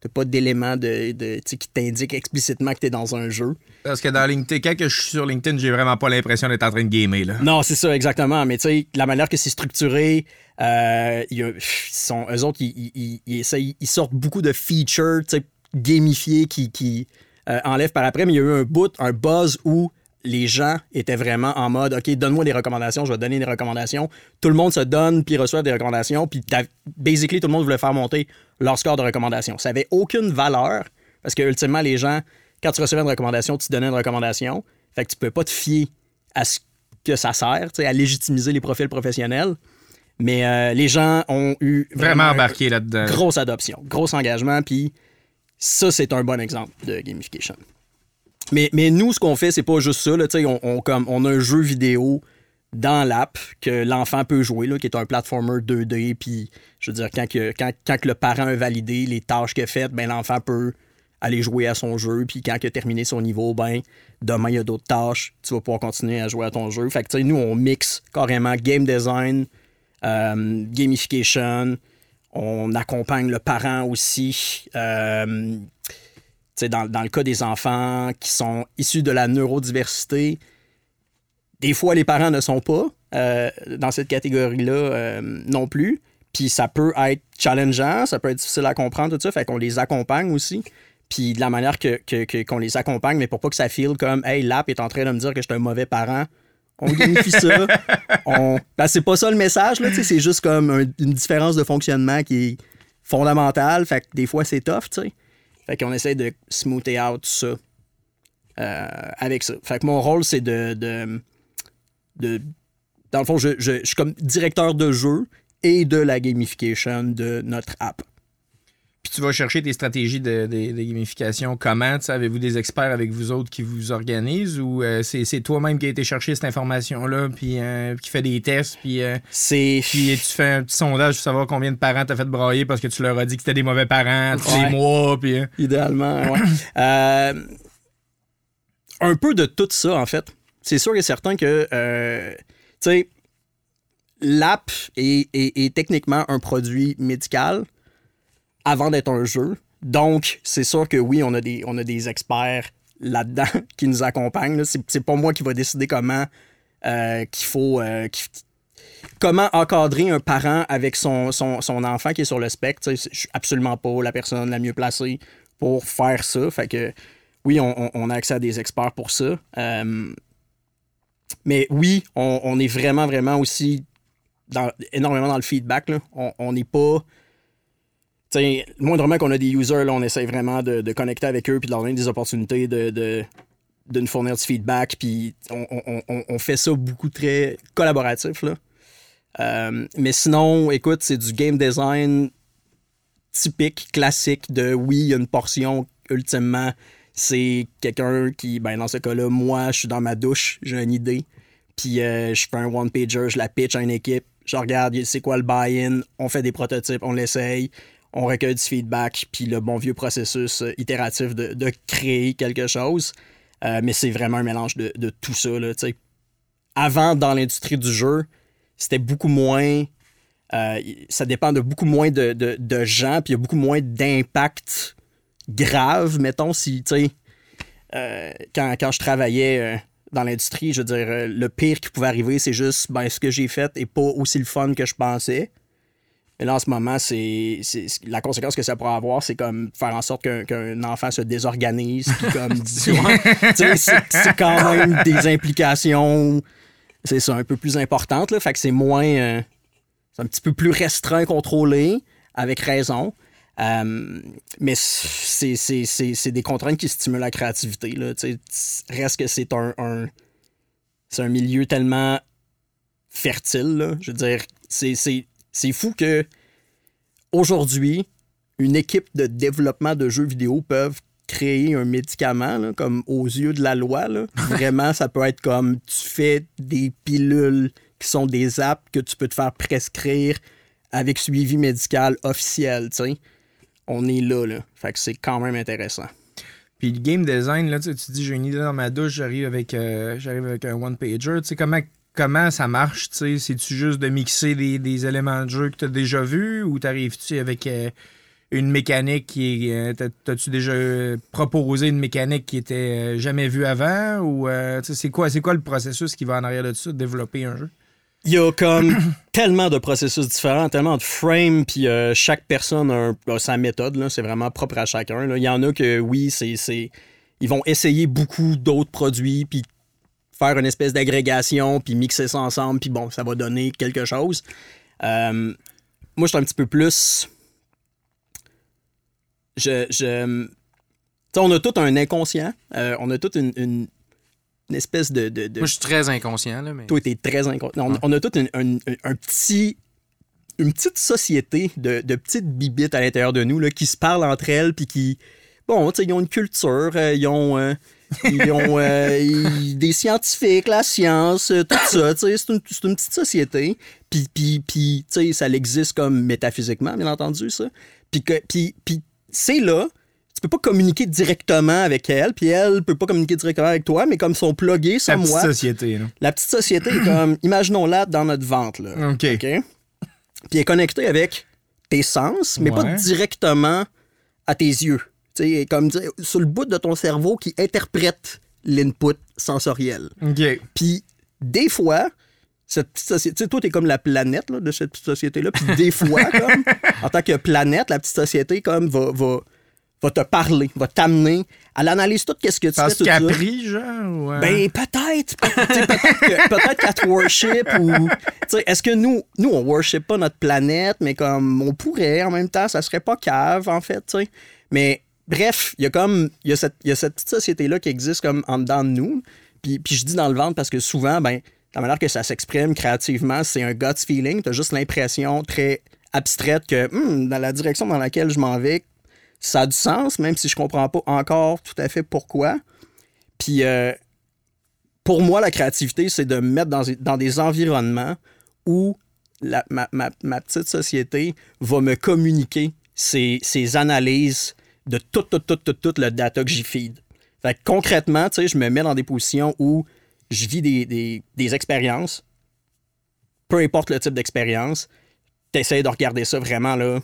t'as pas d'éléments de, de, qui t'indiquent explicitement que tu es dans un jeu. Parce que dans LinkedIn, quand je suis sur LinkedIn, j'ai vraiment pas l'impression d'être en train de gamer. Là. Non, c'est ça, exactement. Mais tu sais, la manière que c'est structuré, euh, y a- sont, eux autres, ils, sortent beaucoup de features gamifiés qui, qui euh, enlèvent par après. Mais il y a eu un bout, un buzz où les gens étaient vraiment en mode OK, donne-moi des recommandations, je vais te donner des recommandations. Tout le monde se donne puis reçoit des recommandations. Puis basically, tout le monde voulait faire monter leur score de recommandation. Ça avait aucune valeur parce que ultimement, les gens, quand tu recevais une recommandation, tu donnais une recommandation. Fait que tu peux pas te fier à ce que ça sert, à légitimiser les profils professionnels. Mais euh, les gens ont eu Vraiment vraiment embarqué là-dedans. grosse adoption, gros engagement, puis ça, c'est un bon exemple de gamification. Mais, mais nous, ce qu'on fait, c'est pas juste ça. Là, on, on, comme, on a un jeu vidéo dans l'app que l'enfant peut jouer, là, qui est un platformer 2D. Puis, je veux dire, quand, que- quand, quand que le parent a validé les tâches qu'il a faites, ben, l'enfant peut aller jouer à son jeu. Puis, quand il a terminé son niveau, ben, demain, il y a d'autres tâches. Tu vas pouvoir continuer à jouer à ton jeu. Fait que, nous, on mixe carrément game design, euh, gamification. On accompagne le parent aussi. Euh, dans, dans le cas des enfants qui sont issus de la neurodiversité, des fois, les parents ne sont pas euh, dans cette catégorie-là euh, non plus. Puis ça peut être challengeant, ça peut être difficile à comprendre, tout ça. Fait qu'on les accompagne aussi. Puis de la manière que, que- que- qu'on les accompagne, mais pour pas que ça file comme Hey, l'app est en train de me dire que je suis un mauvais parent. On gamifie ça. On... Ben, c'est pas ça le message, là, c'est juste comme un- une différence de fonctionnement qui est fondamentale. Fait que des fois, c'est tough, tu sais. Fait qu'on essaie de smoother out ça euh, avec ça. Fait que mon rôle, c'est de, de, de- Dans le fond, je, je- je suis comme directeur de jeu et de la gamification de notre app. Puis tu vas chercher tes stratégies de, de- de gamification. Comment? Avez-vous des experts avec vous autres qui vous organisent ou euh, c'est, toi-même qui as été chercher cette information-là puis euh, qui fait des tests puis, euh, puis tu fais un petit sondage pour savoir combien de parents t'as fait brailler parce que tu leur as dit que c'était des mauvais parents tous Ouais. les mois puis... euh, Idéalement, ouais. Un peu de tout ça, en fait. C'est sûr et certain que, tu sais, l'app est, est- est techniquement un produit médical avant d'être un jeu. Donc, c'est sûr que oui, on a des, on a des experts là-dedans qui nous accompagnent. là. C'est, pas moi qui va décider comment euh, qu'il faut. euh, comment encadrer un parent avec son, son, son enfant qui est sur le spectre. Je suis absolument pas la personne la mieux placée pour faire ça. Fait que oui, on, a accès à des experts pour ça. Euh, mais oui, on, est vraiment, vraiment aussi énormément dans le feedback. On n'est pas. Sais, moindrement qu'on a des users, là, on essaie vraiment de, de connecter avec eux puis de leur donner des opportunités de, de, de nous fournir du feedback. Puis on, on- on- on fait ça beaucoup très collaboratif. Là. Euh, mais sinon, écoute, c'est du game design typique, classique de oui, il y a une portion ultimement. C'est quelqu'un qui, ben dans ce cas-là, moi, je suis dans ma douche, j'ai une idée, puis euh, je fais un one-pager, je la pitch à une équipe, je regarde c'est quoi le buy-in, on fait des prototypes, on l'essaye, on recueille du feedback, puis le bon vieux processus euh, itératif de, créer quelque chose. Euh, mais c'est vraiment un mélange de, tout ça. Avant, dans l'industrie du jeu, c'était beaucoup moins. euh, ça dépend de beaucoup moins de, gens, puis il y a beaucoup moins d'impact grave, mettons, si, quand, je travaillais dans l'industrie, je veux le pire qui pouvait arriver, c'est juste, ben, ce que j'ai fait est pas aussi le fun que je pensais. Mais là, en ce moment, c'est la conséquence que ça pourrait avoir, c'est comme faire en sorte qu'un qu'un enfant se désorganise, puis comme c'est quand même des implications, c'est ça, un peu plus importantes, là, fait que c'est moins, euh, c'est un petit peu plus restreint, contrôlé, avec raison. Euh, mais c'est c'est- c'est- c'est des contraintes qui stimulent la créativité. Là, reste que c'est un, un- c'est un milieu tellement fertile. là. Je veux dire, c'est- c'est fou que aujourd'hui, une équipe de développement de jeux vidéo peuvent créer un médicament, là, comme aux yeux de la loi. là. Vraiment, ça peut être comme tu fais des pilules qui sont des apps que tu peux te faire prescrire avec suivi médical officiel. On est là, là. Fait que c'est quand même intéressant. Puis le game design, là, tu tu dis j'ai une idée dans ma douche, j'arrive avec, euh, j'arrive avec un one-pager. Tu sais, comment, comment ça marche? C'est-tu juste de mixer des, éléments de jeu que tu as déjà vus ou t'arrives-tu avec euh, une mécanique qui est. euh, t'as- T'as-tu déjà euh, proposé une mécanique qui était euh, jamais vue avant? Ou c'est quoi, quoi le processus qui va en arrière de ça, de développer un jeu? Il y a comme tellement de processus différents, tellement de frames, puis chaque personne a, sa méthode. C'est vraiment propre à chacun. Il y en a que, oui, c'est- ils vont essayer beaucoup d'autres produits, puis faire une espèce d'agrégation, puis mixer ça ensemble, puis bon, ça va donner quelque chose. Euh, moi, je suis un petit peu plus. Je. je... on a tout un inconscient. euh, on a toute une, une- une espèce de- de- de Moi, je suis très inconscient, là, mais. toi, t'es très inconscient. On, Ouais. on a toute une- un, un petit. Une petite société de, de petites bibites à l'intérieur de nous là, qui se parlent entre elles puis qui. Bon, tu sais, ils ont une culture, euh, ils ont. Ils ont euh, ils- des scientifiques, la science, euh, tout ça, c'est une, petite société. Puis, puis, puis ça existe comme métaphysiquement, bien entendu, ça. Puis, que, puis, puis c'est là, tu peux pas communiquer directement avec elle, puis elle peut pas communiquer directement avec toi, mais comme ils sont plugués, ça, La petite moi, société, là. la petite société est comme, imaginons-la dans notre ventre, là. OK. Puis elle est connectée avec tes sens, mais pas directement à tes yeux. Sais, comme dire, sur le bout de ton cerveau qui interprète l'input sensoriel. Puis des fois, cette petite société, tu sais, toi, t'es comme la planète là, de cette petite société-là. Puis des fois, comme, en tant que planète, la petite société comme va, va, va te parler, va t'amener. Elle analyse tout qu'est-ce que tu Parce fais. qu'elle genre? euh, Ben peut-être. Peut-être peut-être qu'elle te worship ou. Est-ce que nous, nous, on worship pas notre planète, mais comme on pourrait en même temps, ça serait pas cave, en fait, tu sais. Mais bref, il y a comme. Il y, cette- y a cette petite société-là qui existe comme en dedans de nous. Puis, je dis dans le ventre parce que souvent, ben, la manière que ça s'exprime créativement, c'est un gut feeling. T'as juste l'impression très abstraite que Hmm, dans la direction dans laquelle je m'en vais, ça a du sens, même si je comprends pas encore tout à fait pourquoi. Puis euh, pour moi, la créativité, c'est de me mettre dans, dans des environnements où ma, ma- ma petite société va me communiquer ses, ses analyses de tout, tout, tout, tout, tout le data que j'y feed. Fait que concrètement, tu sais, je me mets dans des positions où je vis des, des- des expériences, peu importe le type d'expérience, t'essayes de regarder ça vraiment là.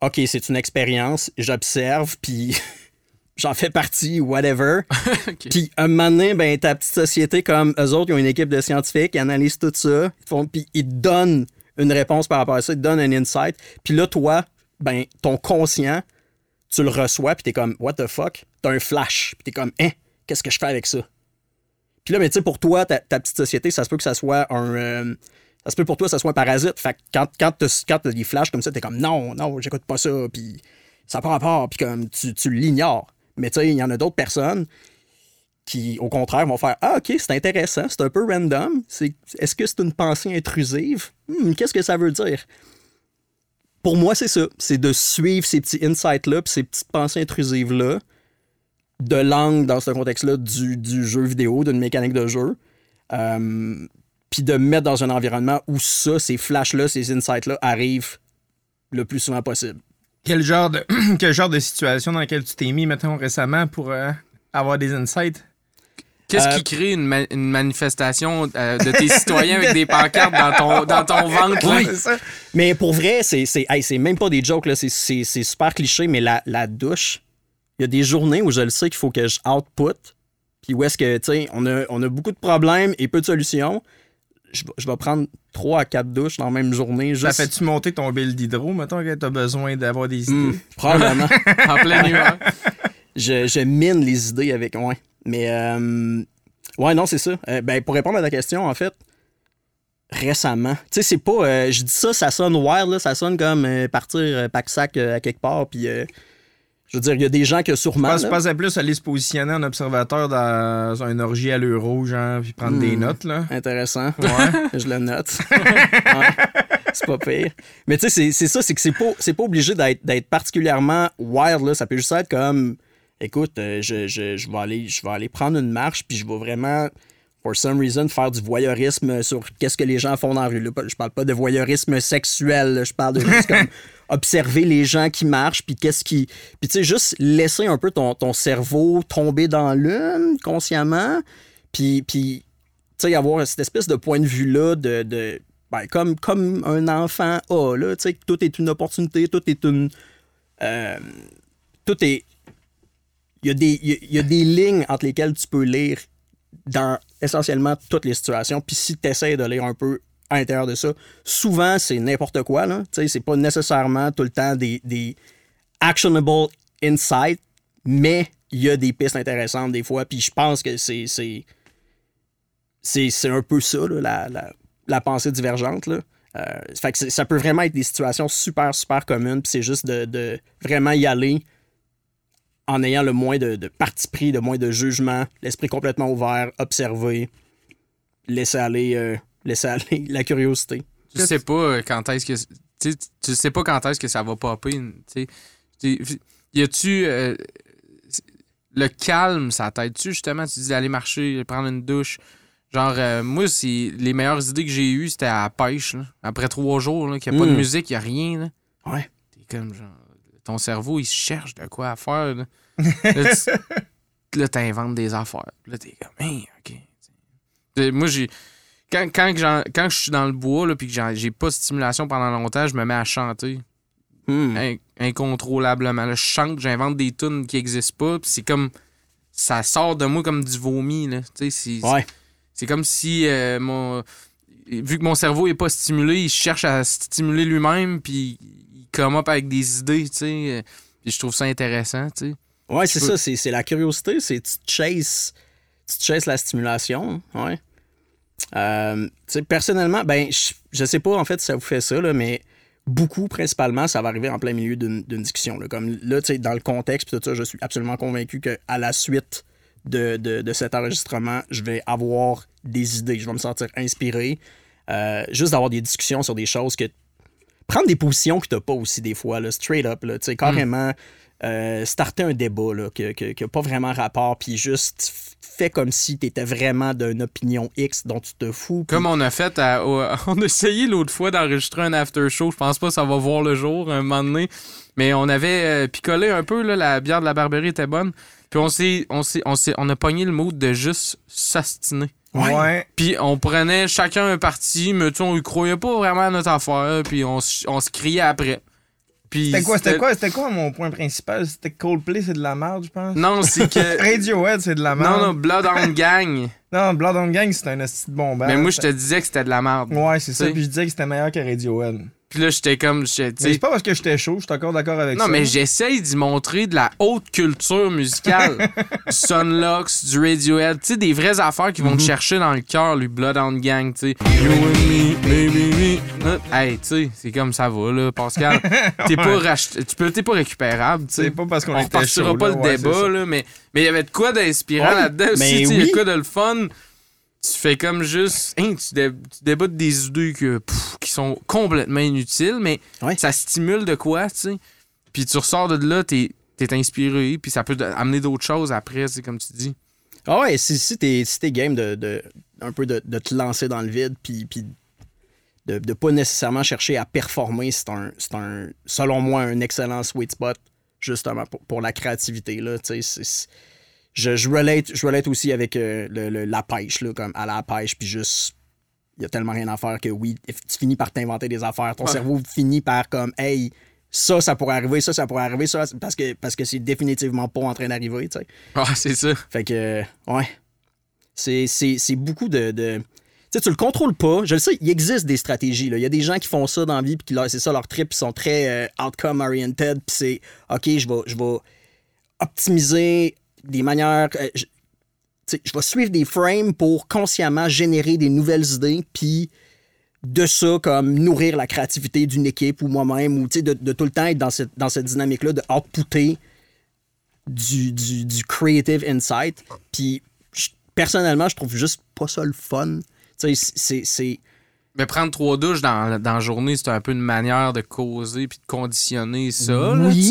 OK, c'est une expérience, j'observe, puis j'en fais partie, whatever. Ok. Puis un moment donné, ben, ta petite société, comme eux autres, ils ont une équipe de scientifiques, ils analysent tout ça, ils font, puis ils te donnent une réponse par rapport à ça, ils te donnent un insight. Puis là, toi, ben, ton conscient, tu le reçois, puis t'es comme, what the fuck? T'as un flash, puis t'es comme, hein, qu'est-ce que je fais avec ça? Puis là, mais tu sais, pour toi, ta, petite société, ça se peut que ça soit un. euh, ça se peut pour toi ça soit un parasite. Fait que quand, quand t'as des flashs comme ça, t'es comme, non, non, j'écoute pas ça, puis ça prend rapport, puis comme, tu, tu l'ignores. Mais tu sais, il y en a d'autres personnes qui, au contraire, vont faire Ah, ok, c'est intéressant, c'est un peu random. Est-ce que c'est une pensée intrusive? Hmm, Qu'est-ce que ça veut dire? Pour moi, c'est ça. C'est de suivre ces petits insights-là, ces petites pensées intrusives-là, de langue dans ce contexte-là du, du jeu vidéo, d'une mécanique de jeu. Euh, puis de me mettre dans un environnement où ça, ces flashs-là, ces insights-là arrivent le plus souvent possible. Quel genre de, quel genre de situation dans laquelle tu t'es mis, mettons, récemment pour euh, avoir des insights? Qu'est-ce Euh, qui crée une, ma- une manifestation euh, de tes citoyens avec des pancartes dans ton, dans ton ventre? ça. Mais pour vrai, c'est c'est hey, c'est même pas des jokes, là. C'est- C'est c'est super cliché, mais la, la douche, il y a des journées où je le sais qu'il faut que je output. Puis où est-ce que, tu sais, on a, on a beaucoup de problèmes et peu de solutions. Je, vais- je vais prendre 3 à 4 douches dans la même journée. Ça fait-tu monter ton bill d'hydro, mettons, que t'as besoin d'avoir des idées? Hmm, probablement. En plein hiver. je, je mine les idées avec. Ouais. Mais, euh, ouais, non, c'est ça. Euh, ben, pour répondre à ta question, en fait, récemment, tu sais, c'est pas. euh, je dis ça, ça sonne wild, là, ça sonne comme euh, partir pack-sac à quelque part, puis. je veux dire, il y a des gens que Je sûrement. pense, je là, pensais plus aller se positionner en observateur dans un orgie à l'euro, genre, puis prendre des Hmm. notes, là. Intéressant. Ouais. je le note. Ouais, c'est pas pire. Mais tu sais, c'est- ça, c'est que c'est pas, c'est pas obligé d'être d'être particulièrement wild. Là. Ça peut juste être comme écoute, euh, je, je, je vais aller, je vais aller prendre une marche, puis je vais vraiment, for some reason, faire du voyeurisme sur qu'est-ce que les gens font dans la rue. Là, je parle pas de voyeurisme sexuel, là. je parle de juste comme observer les gens qui marchent, puis qu'est-ce qui. Puis tu sais, juste laisser un peu ton, ton cerveau tomber dans l'une consciemment, puis. puis tu sais, avoir cette espèce de point de vue-là de. de ben, comme, comme un enfant a, là, tu sais, tout est une opportunité, tout est une. euh, tout est. Il y, a des, il y a- des lignes entre lesquelles tu peux lire dans essentiellement toutes les situations. Puis si tu essaies de lire un peu à l'intérieur de ça, souvent c'est n'importe quoi. Là. C'est pas nécessairement tout le temps des, des actionable insights, mais il y a des pistes intéressantes des fois. Puis je pense que c'est. c'est un peu ça, là, la, la, la pensée divergente. Là. Euh, fait que ça peut vraiment être des situations super, super communes, puis c'est juste de, de vraiment y aller en ayant le moins de, de parti pris, le moins de jugement, l'esprit complètement ouvert, observer, laisser aller, euh, laisser aller la curiosité. Tu sais pas euh, quand est-ce que. Tu sais, tu sais pas quand est-ce que ça va popper. tu sais. Tu- Y a-tu. euh, le calme, ça t'aide-tu justement? Tu dis d'aller marcher, prendre une douche. Genre, euh, moi, c'est les meilleures idées que j'ai eues, c'était à la pêche. là. Après trois jours, qu'il n'y a pas de Mm. musique, il n'y a rien. Là. Ouais. T'es comme genre. Ton cerveau, il cherche de quoi à faire. Là, là, tu- là, t'inventes des affaires. Là, t'es comme, hey, OK. Moi, j'ai. Quand, quand, quand je suis dans le bois, là, puis que j'ai pas de stimulation pendant longtemps, je me mets à chanter Hmm. in- incontrôlablement. Là, je chante, j'invente des tunes qui existent pas, puis c'est comme. Ça sort de moi comme du vomi. C'est Ouais. comme si euh, mon. Vu que mon cerveau est pas stimulé, il cherche à stimuler lui-même, puis come up avec des idées, tu sais. euh, je trouve ça intéressant, tu sais. Ouais, c'est peux- ça, c'est la curiosité, c'est tu chases, tu chases la stimulation, ouais. Euh, tu sais, personnellement, ben, je, je sais pas en fait si ça vous fait ça, là, mais beaucoup, principalement, ça va arriver en plein milieu d'une discussion. Là. Comme là, tu sais, dans le contexte, tout ça, je suis absolument convaincu qu'à la suite de, de, de cet enregistrement, je vais avoir des idées, je vais me sentir inspiré. Euh, juste d'avoir des discussions sur des choses que. Prendre des positions que t'as pas aussi des fois, là, straight up, là, tu sais, carrément euh, starter un débat là, qui n'a pas vraiment rapport, puis juste fais comme si tu étais vraiment d'une opinion X dont tu te fous. Comme on a fait, à- au- on a essayé l'autre fois d'enregistrer un after show. Je pense pas que ça va voir le jour un moment donné. Mais on avait euh, picolé un peu, là, la bière de la Barberie était bonne. Puis on s'est, on s'est, on s'est- on a pogné le mood de juste s'astiner. Ouais. Ouais. Puis on prenait chacun un parti, mais tu sais, on y croyait pas vraiment à notre affaire, puis on, on se criait après. Puis C'était quoi, c'était quoi, c'était quoi mon point principal? C'était que Coldplay, c'est de la merde, je pense. Non, c'est que. Radiohead, c'est de la merde. non, non, Bloodhound Gang. Non, Blood on Gang, c'est un esti de mais moi, je te disais que c'était de la merde. Ouais, c'est ça. Puis je disais que c'était meilleur que Radiohead. Puis là, j'étais comme. Mais c'est pas parce que j'étais chaud, je suis encore d'accord avec Non, ça. mais j'essaye d'y montrer de la haute culture musicale. du Sunlux, du Radiohead, tu sais, des vraies affaires qui vont Mhm. te chercher dans le cœur, lui, Bloodhound Gang, tu sais. You and me, me. not- Hey, tu sais, c'est comme ça va, là, Pascal. T'es pas tu peux, t'es pas récupérable, tu sais. C'est pas parce qu'on On était chaud. pas là, le ouais, débat, là, mais mais il y avait de quoi d'inspirant Ouais, là-dedans aussi, mais tu sais, il y a de quoi de le fun. Tu fais comme juste, hein, tu, dé- tu débattes des idées que, pff, qui sont complètement inutiles, mais Ouais. ça stimule de quoi, tu sais? Puis tu ressors de là, t'es es inspiré, puis ça peut amener d'autres choses après, c'est comme tu dis. Ah ouais, si, si t'es si game de, de- un peu de, de te lancer dans le vide, puis, puis de, de pas nécessairement chercher à performer, c'est un, un, selon moi, un excellent sweet spot, justement, pour, pour la créativité. Là, tu sais, je, je, relate, je relate aussi avec euh, le- le- la pêche, là, comme à la pêche, puis juste, il y a tellement rien à faire que oui, tu finis par t'inventer des affaires. Ton Ouais. cerveau finit par comme, hey, ça, ça pourrait arriver, ça, ça pourrait arriver, ça, parce que parce que c'est définitivement pas en train d'arriver, tu sais. Ah, c'est ça. Fait que, euh, ouais. C'est, c'est, c'est beaucoup de. de... Tu sais, tu le contrôles pas. Je le sais, il existe des stratégies. Là. Il y a des gens qui font ça dans la vie, puis c'est ça leur trip, ils sont très euh, outcome-oriented, puis c'est OK, je vais, je vais optimiser des manières. euh, je, tu sais, je vais suivre des frames pour consciemment générer des nouvelles idées, puis de ça, comme nourrir la créativité d'une équipe ou moi-même, ou tu sais, de, de tout le temps être dans cette, dans cette dynamique-là, de outputter du, du, du creative insight. Puis je- personnellement, je trouve juste pas ça le fun. Tu sais, c'est-. Mais prendre trois douches dans, dans la journée, c'est un peu une manière de causer puis de conditionner ça, Oui.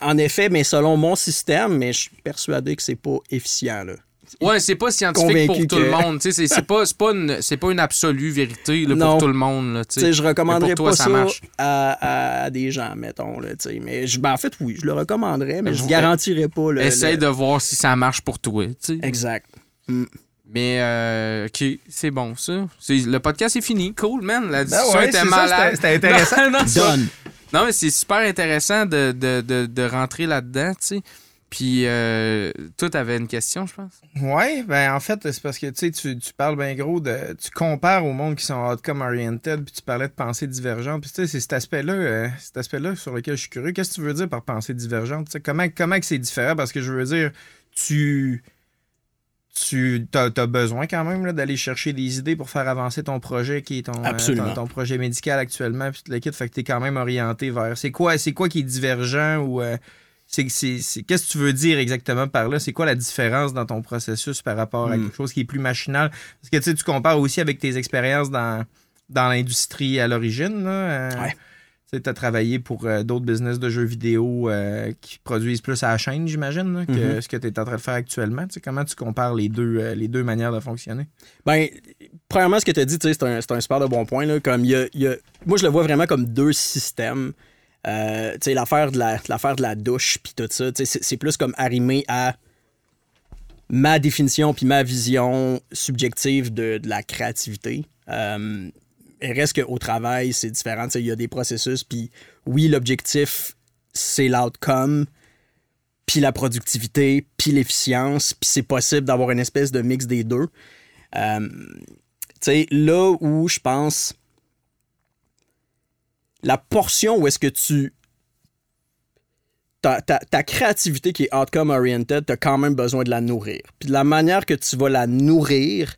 En effet, mais selon mon système, mais je suis persuadé que c'est pas efficient. Là. Ouais, c'est pas scientifique Convaincu pour tout le monde. tu sais, C'est c'est pas, c'est pas, une, c'est pas une absolue vérité là, pour tout le monde. Là, tu Tu sais. sais, je recommanderais Mais pour toi, pas ça marche. à, à des gens, mettons. Là, tu sais. mais je, ben, en fait, oui, je le recommanderais, mais je vous- garantirais pas le. Essaye le- de voir si ça marche pour toi. Exact. Mais, euh, OK, c'est bon, ça. C'est- Le podcast est fini. Cool, man. La Ben discussion ouais, était c'est ça, malade. c'était- c'était intéressant. Non, Done. Non, mais c'est super intéressant de, de, de, de rentrer là-dedans, tu sais. Puis, euh, toi, t'avais une question, je pense. Ouais, ben en fait, c'est parce que tu sais, tu parles bien gros de. Tu compares au monde qui sont outcome oriented, puis tu parlais de pensée divergente. Puis tu sais, c'est cet aspect-là, euh, cet aspect-là sur lequel je suis curieux. Qu'est-ce que tu veux dire par pensée divergente? Tu sais, comment, comment c'est différent? Parce que je veux dire, tu. Tu as, besoin quand même d'aller chercher des idées pour faire avancer ton projet qui est ton, euh, Absolument. ton, ton projet médical actuellement, puis le kit. Fait que tu es quand même orienté vers. C'est quoi, c'est quoi qui est divergent ou. euh, c'est, qu'est-ce que tu veux dire exactement par là? C'est quoi la différence dans ton processus par rapport à Hmm. quelque chose qui est plus machinal? Parce que tu compares aussi avec tes expériences dans, dans l'industrie à l'origine. Euh, Ouais. Tu as travaillé pour euh, d'autres business de jeux vidéo euh, qui produisent plus à la chaîne, j'imagine, là, que Mhm. ce que tu es en train de faire actuellement. Comment tu compares les deux, euh, les deux manières de fonctionner? Ben, premièrement, ce que tu as dit, c'est un, c'est un super de bon point. Là, comme y a- y a- moi, je le vois vraiment comme deux systèmes. L'affaire de la, l'affaire de la douche, puis tout ça, c'est plus comme arrimé à ma définition puis ma vision subjective de, de la créativité. Reste qu'au travail, c'est différent. Il y a des processus, puis oui, l'objectif, c'est l'outcome, puis la productivité, puis l'efficience, puis c'est possible d'avoir une espèce de mix des deux. Euh, là où je pense la portion où est-ce que tu ta, ta, ta créativité qui est outcome oriented, tu as quand même besoin de la nourrir. Puis de la manière que tu vas la nourrir,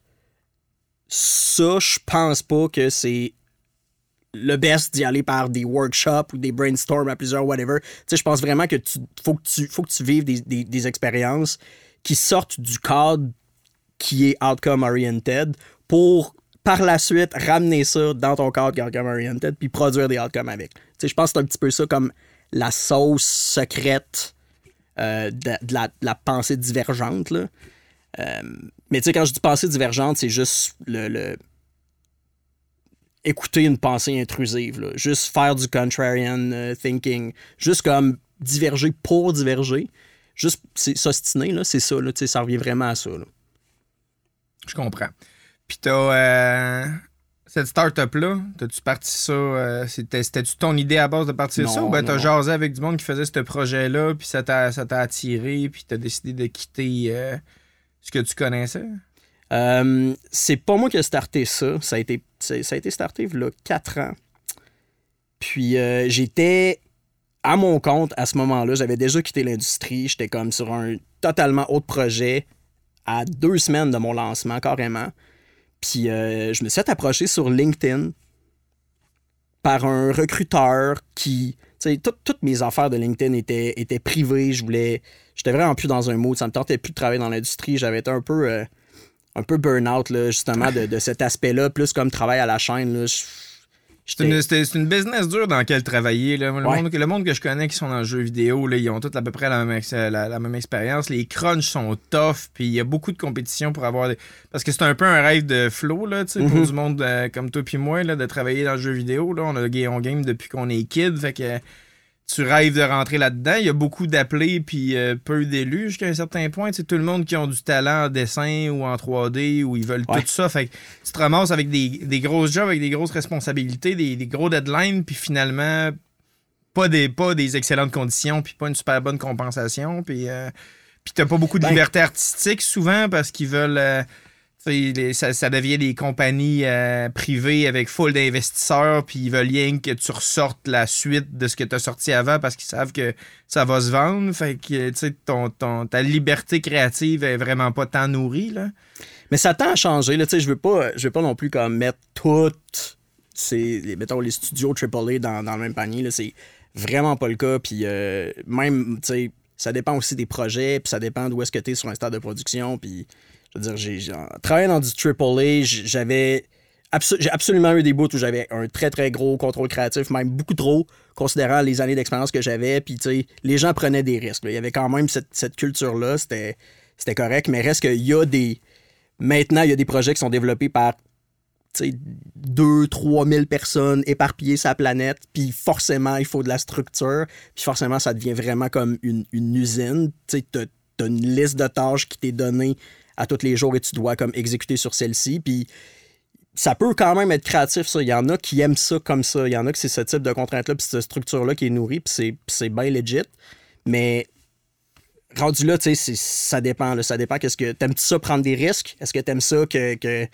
ça, je pense pas que c'est le best d'y aller par des workshops ou des brainstorms à plusieurs, whatever. Tu sais, je pense vraiment que tu faut que tu, faut que tu vives des, des, expériences qui sortent du cadre qui est outcome oriented pour par la suite ramener ça dans ton cadre outcome oriented puis produire des outcomes avec. Tu sais, je pense que c'est un petit peu ça comme la sauce secrète euh, de, la, la pensée divergente. Là. Euh, mais tu sais, quand je dis pensée divergente, c'est juste le, le- écouter une pensée intrusive. là. Juste faire du contrarian euh, thinking. Juste comme diverger pour diverger. Juste s'ostiner, là, c'est ça. Là, tu sais, ça revient vraiment à ça. là. Je comprends. Puis t'as euh, cette start-up-là, t'as-tu parti ça? euh, c'était, c'était-tu ton idée à base de partir Non, ça? Ou ben t'as jasé avec du monde qui faisait ce projet-là, puis ça t'a, ça t'a attiré, puis t'as décidé de quitter euh, ce que tu connaissais? Euh, c'est pas moi qui ai starté ça. Ça a été, ça a été starté il y a 4 ans. Puis euh, j'étais à mon compte à ce moment-là. J'avais déjà quitté l'industrie. J'étais comme sur un totalement autre projet à deux semaines de mon lancement, carrément. Puis euh, je me suis fait approcher sur LinkedIn par un recruteur qui. Tu sais, tout- toutes mes affaires de LinkedIn étaient, étaient privées. Je voulais. J'étais vraiment plus dans un mood. Ça me tentait plus de travailler dans l'industrie. J'avais été un peu. euh, un peu burn-out, là, justement, de, de cet aspect-là, plus comme travail à la chaîne. Là, C'est une, business dure dans laquelle travailler. Là. Le, Ouais. monde, le monde que je connais qui sont dans le jeu vidéo, là, ils ont tous à peu près la même, la, la même expérience. Les crunchs sont tough, puis il y a beaucoup de compétition pour avoir des... Parce que c'est un peu un rêve de flow, là, tu sais, pour Mhm. du monde euh, comme toi puis moi, là, de travailler dans le jeu vidéo. Là. On, a, on game depuis qu'on est kid, fait que tu rêves de rentrer là-dedans. Il y a beaucoup d'appelés, puis euh, peu d'élus jusqu'à un certain point. Sais, tout le monde qui ont du talent en dessin ou en 3D, ou ils veulent Ouais. tout ça. Fait que tu te ramasses avec des, des grosses jobs, avec des grosses responsabilités, des, des gros deadlines, puis finalement, pas des, pas des excellentes conditions, puis pas une super bonne compensation, puis, euh, puis t'as pas beaucoup de Ben- liberté artistique souvent parce qu'ils veulent. euh, ça, devient des compagnies euh, privées avec full d'investisseurs, puis ils veulent rien que tu ressortes la suite de ce que tu as sorti avant parce qu'ils savent que ça va se vendre. Fait que ton, ta liberté créative est vraiment pas tant nourrie. Là. Mais ça tend à changer. Je veux pas, veux pas non plus comme mettre toutes ces, mettons, les studios AAA dans, le même panier. C'est vraiment pas le cas. Puis euh, même, ça dépend aussi des projets, puis ça dépend d'où est-ce que tu es sur un stade de production. Puis, je veux dire, j'ai travaillant dans du AAA, j'avais j'ai absolument eu des bouts où j'avais un très, très gros contrôle créatif, même beaucoup trop, considérant les années d'expérience que j'avais. Puis, tu sais, les gens prenaient des risques. Il y avait quand même cette, culture-là. C'était correct. Mais reste qu'il y a des Maintenant, il y a des projets qui sont développés par 2 3 000 personnes éparpillées sur la planète, puis forcément, il faut de la structure, puis forcément, ça devient vraiment comme une, une usine. Tu as, une liste de tâches qui t'est donnée à tous les jours et tu dois comme exécuter sur celle-ci, puis ça peut quand même être créatif, ça. Il y en a qui aiment ça comme ça. Il y en a que c'est ce type de contrainte-là, puis cette structure-là qui est nourrie, puis c'est- bien legit. Mais rendu là, tu sais, ça dépend. là. Ça dépend. Qu'est-ce que t'aimes-tu ça prendre des risques? Est-ce que t'aimes ça que-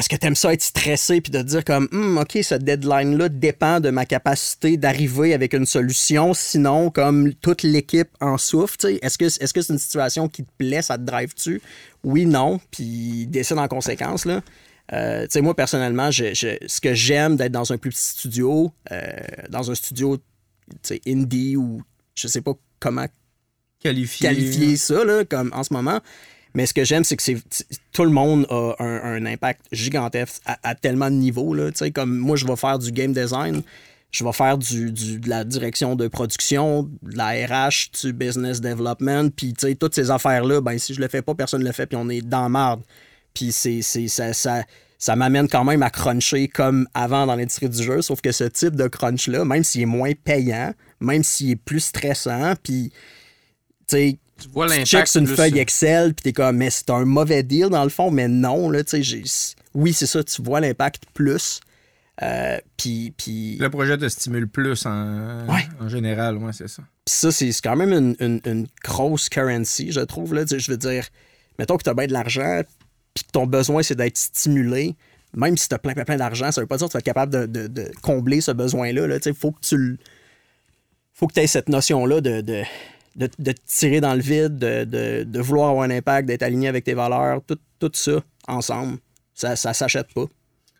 Est-ce que t'aimes ça être stressé puis de te dire comme Hum, OK, ce deadline-là dépend de ma capacité d'arriver avec une solution, sinon comme toute l'équipe en souffre, est-ce que c'est une situation qui te plaît, ça te drive-tu? Oui, non, puis décide en conséquence, là. Euh, moi, personnellement, je- je- ce que j'aime d'être dans un plus petit studio, euh, dans un studio indie ou je sais pas comment Qualifié. qualifier ça là, comme en ce moment. Mais ce que j'aime, c'est que tout le monde a un, impact gigantesque à, tellement de niveaux. Là, comme moi, je vais faire du game design, je vais faire du, de la direction de production, de la RH, du business development, puis toutes ces affaires-là, ben, si je le fais pas, personne ne le fait, puis on est dans marde. Puis c'est- ça, ça, ça m'amène quand même à cruncher comme avant dans l'industrie du jeu, sauf que ce type de crunch-là, même s'il est moins payant, même s'il est plus stressant, puis tu Tu vois tu l'impact. checks sur une plus- feuille Excel, puis t'es comme, mais c'est un mauvais deal dans le fond, mais non, là, tu sais, oui, c'est ça, tu vois l'impact plus. Euh, puis, puis, Le projet te stimule plus en, Ouais. en général, ouais, c'est ça. puis ça, c'est quand même une, une- une grosse currency, je trouve. Là. Tu Je veux dire, mettons que tu as bien de l'argent, puis que ton besoin, c'est d'être stimulé. Même si tu as plein, plein, plein d'argent, ça veut pas dire que tu vas être capable de, de- de combler ce besoin-là. Là. Tu sais, faut que tu faut que tu aies cette notion-là de, de, de, tirer dans le vide, de, de- de vouloir avoir un impact, d'être aligné avec tes valeurs, tout, tout ça ensemble. Ça, ça s'achète pas.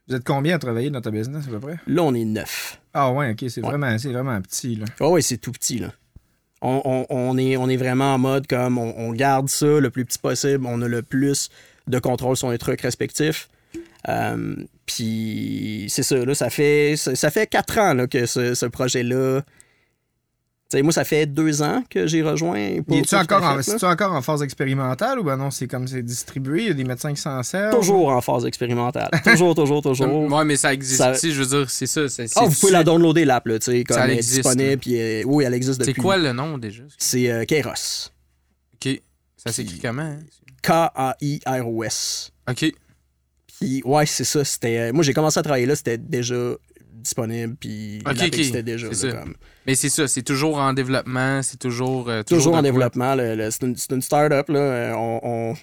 Vous êtes combien à travailler dans ta business à peu près? Là, on est neuf. Ah ouais, ok, c'est Ouais. vraiment, vraiment petit. Là. Oh oui, c'est tout petit, là. On, on- on est, on est vraiment en mode comme on, on garde ça le plus petit possible. On a le plus de contrôle sur les trucs respectifs. Euh, Puis c'est ça, là, ça fait, ça, ça fait quatre ans là, que ce, ce projet-là. Tu sais, moi, ça fait deux ans que j'ai rejoint. pas- Es-tu encore, en, c'est-tu encore en phase expérimentale ou ben non, c'est comme c'est distribué, il y a des médecins qui s'en servent? Toujours en phase expérimentale. toujours, toujours, toujours. Ouais, mais ça existe. Ça- sais, je veux dire, c'est ça. c'est- Ah, vous c'est- pouvez la downloader, l'app, là, tu sais, comme Ça elle est existe, disponible. là. Puis, euh, oui, elle existe C'est depuis. quoi le nom déjà? C'est euh, Kairos. Ok. Ça s'écrit comment? hein? K-A-I-R-O-S. Ok. Puis, ouais, c'est ça. C'était, euh, moi, j'ai commencé à travailler là, c'était déjà disponible. Puis, Ok, l'app ok, existait déjà. là, comme- Mais c'est ça, c'est toujours en développement, c'est toujours. euh, toujours, en développement. c'est, une, une start-up. Là. Euh, On, on-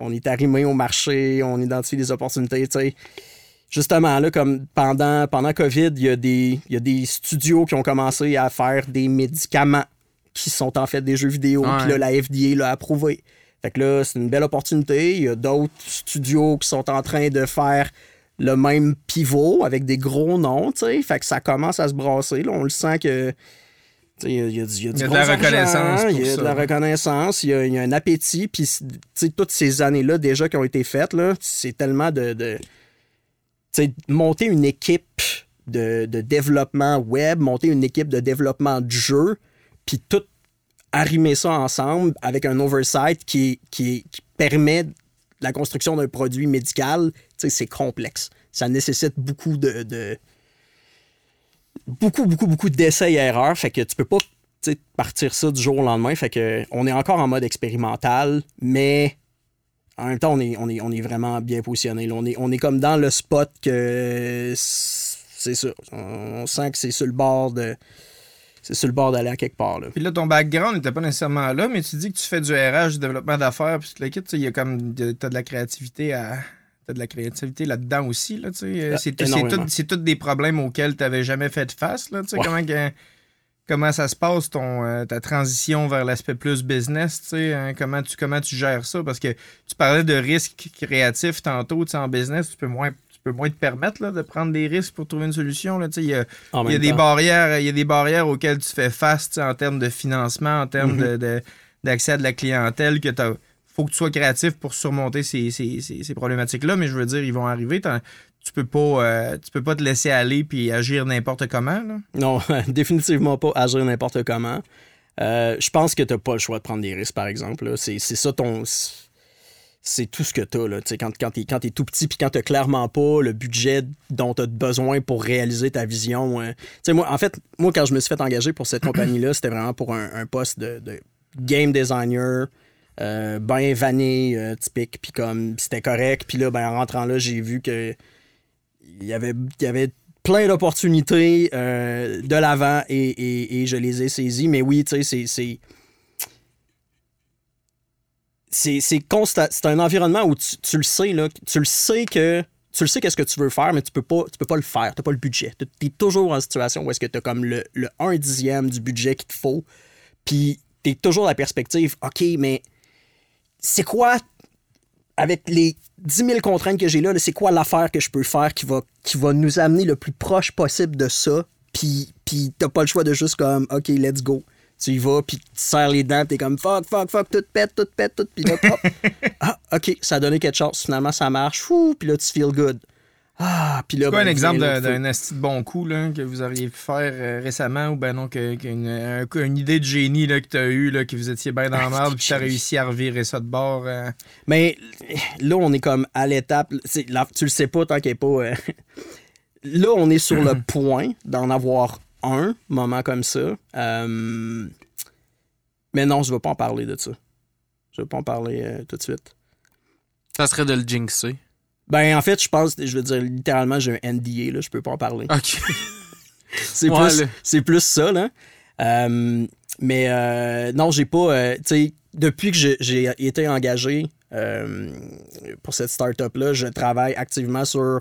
on est arrimé au marché, on identifie des opportunités. tu sais. justement, là, comme pendant, pendant COVID, il y, a des, il y a des studios qui ont commencé à faire des médicaments qui sont en fait des jeux vidéo. Ouais. Puis là, la FDA l'a approuvé. Fait que là, c'est une belle opportunité. Il y a d'autres studios qui sont en train de faire le même pivot avec des gros noms, tu sais. Fait que ça commence à se brasser. Là. On le sent que. Il y, a- y y y de la reconnaissance Il y a de la reconnaissance, il y a, un appétit. Puis, toutes ces années-là déjà qui ont été faites, c'est tellement de. monter une équipe de, de développement web, monter une équipe de développement de jeu, puis tout arrimer ça ensemble avec un oversight qui, qui, qui permet la construction d'un produit médical, c'est complexe. Ça nécessite beaucoup de, beaucoup, beaucoup, beaucoup d'essais et erreurs. Fait que tu peux pas partir ça du jour au lendemain. Fait que on est encore en mode expérimental, mais en même temps, on est, on est, on est vraiment bien positionné. On, est, on est comme dans le spot que c'est ça. On sent que c'est sur le bord de. C'est sur le bord d'aller à quelque part. Là. Puis là, ton background n'était pas nécessairement là, mais tu dis que tu fais du RH, du développement d'affaires, puis le kit, il y a comme, de- t'as de la créativité à... T'as de la créativité là-dedans aussi, là, tu sais. Ah, C'est tout- c'est énormément. tout- c'est tous des problèmes auxquels tu n'avais jamais fait face, là, tu sais. Ouais. Comment, que- comment ça se passe, ton, euh, ta transition vers l'aspect plus business, tu sais. hein, comment, tu, comment tu gères ça? Parce que tu parlais de risques créatifs tantôt, tu sais, en business, tu peux moins... Peux moins te permettre là, de prendre des risques pour trouver une solution. Il y y a des barrières, y a des barrières auxquelles tu fais face en termes de financement, en termes Mhm. de- de- d'accès à de la clientèle, que faut que tu sois créatif pour surmonter ces, ces- ces- ces problématiques-là, mais je veux dire, ils vont arriver. Tu peux pas, euh, tu peux pas te laisser aller puis agir n'importe comment. Là. Non, définitivement pas agir n'importe comment. Euh, je pense que tu n'as pas le choix de prendre des risques, par exemple. c'est ça ton. C'est tout ce que tu as. Quand, quand tu es, tout petit puis quand tu clairement pas le budget dont tu as besoin pour réaliser ta vision. euh. Moi, en fait, moi, quand je me suis fait engager pour cette compagnie-là, c'était vraiment pour un, un poste de, de game designer. Euh, ben vanné, euh, typique, puis comme c'était correct. Puis là, ben, en rentrant là, j'ai vu que il y avait, il y avait plein d'opportunités euh, de l'avant et, et- et je les ai saisies. Mais oui, tu sais, c'est- c'est. C'est un environnement où tu, tu le sais, là. Tu le sais que. Tu le sais qu'est-ce que tu veux faire, mais tu peux pas, tu peux pas le faire. Tu pas le budget. Tu es toujours en situation où est-ce que tu as comme le, le 1 dixième du budget qu'il te faut. Puis tu es toujours la perspective, OK, mais c'est quoi avec les 10 000 contraintes que j'ai là, là, c'est quoi l'affaire que je peux faire qui va, qui va nous amener le plus proche possible de ça, puis, puis t'as pas le choix de juste comme, OK, let's go. Tu y vas, puis tu serres les dents, t'es comme, fuck, fuck, fuck, tout pète, tout pète, tout, puis là, hop. ah, OK, ça a donné quelque chose, finalement, ça marche, fou, puis là, tu feel good. Ah, puis là, C'est quoi ben, un exemple d'un asti de bon coup là, que vous auriez pu faire euh, récemment ou ben non, que, un- une idée de génie là, que tu as eue, là, que vous étiez bien dans la merde puis tu as réussi à revirer ça de bord? euh? Mais là, on est comme à l'étape. Tu le sais pas tant qu'il n'est pas. euh, là, on est sur le point d'en avoir un moment comme ça. Euh, Mais non, je ne veux pas en parler de ça. Je ne veux pas en parler euh, tout de suite. Ça serait de le jinxer. Ben, en fait, je pense, je veux dire, littéralement, j'ai un NDA, là, je peux pas en parler. OK. C'est Ouais, plus, plus ça, là. Euh, mais euh, non, j'ai pas. tu sais, depuis que j'ai été engagé pour cette start-up-là, je travaille activement sur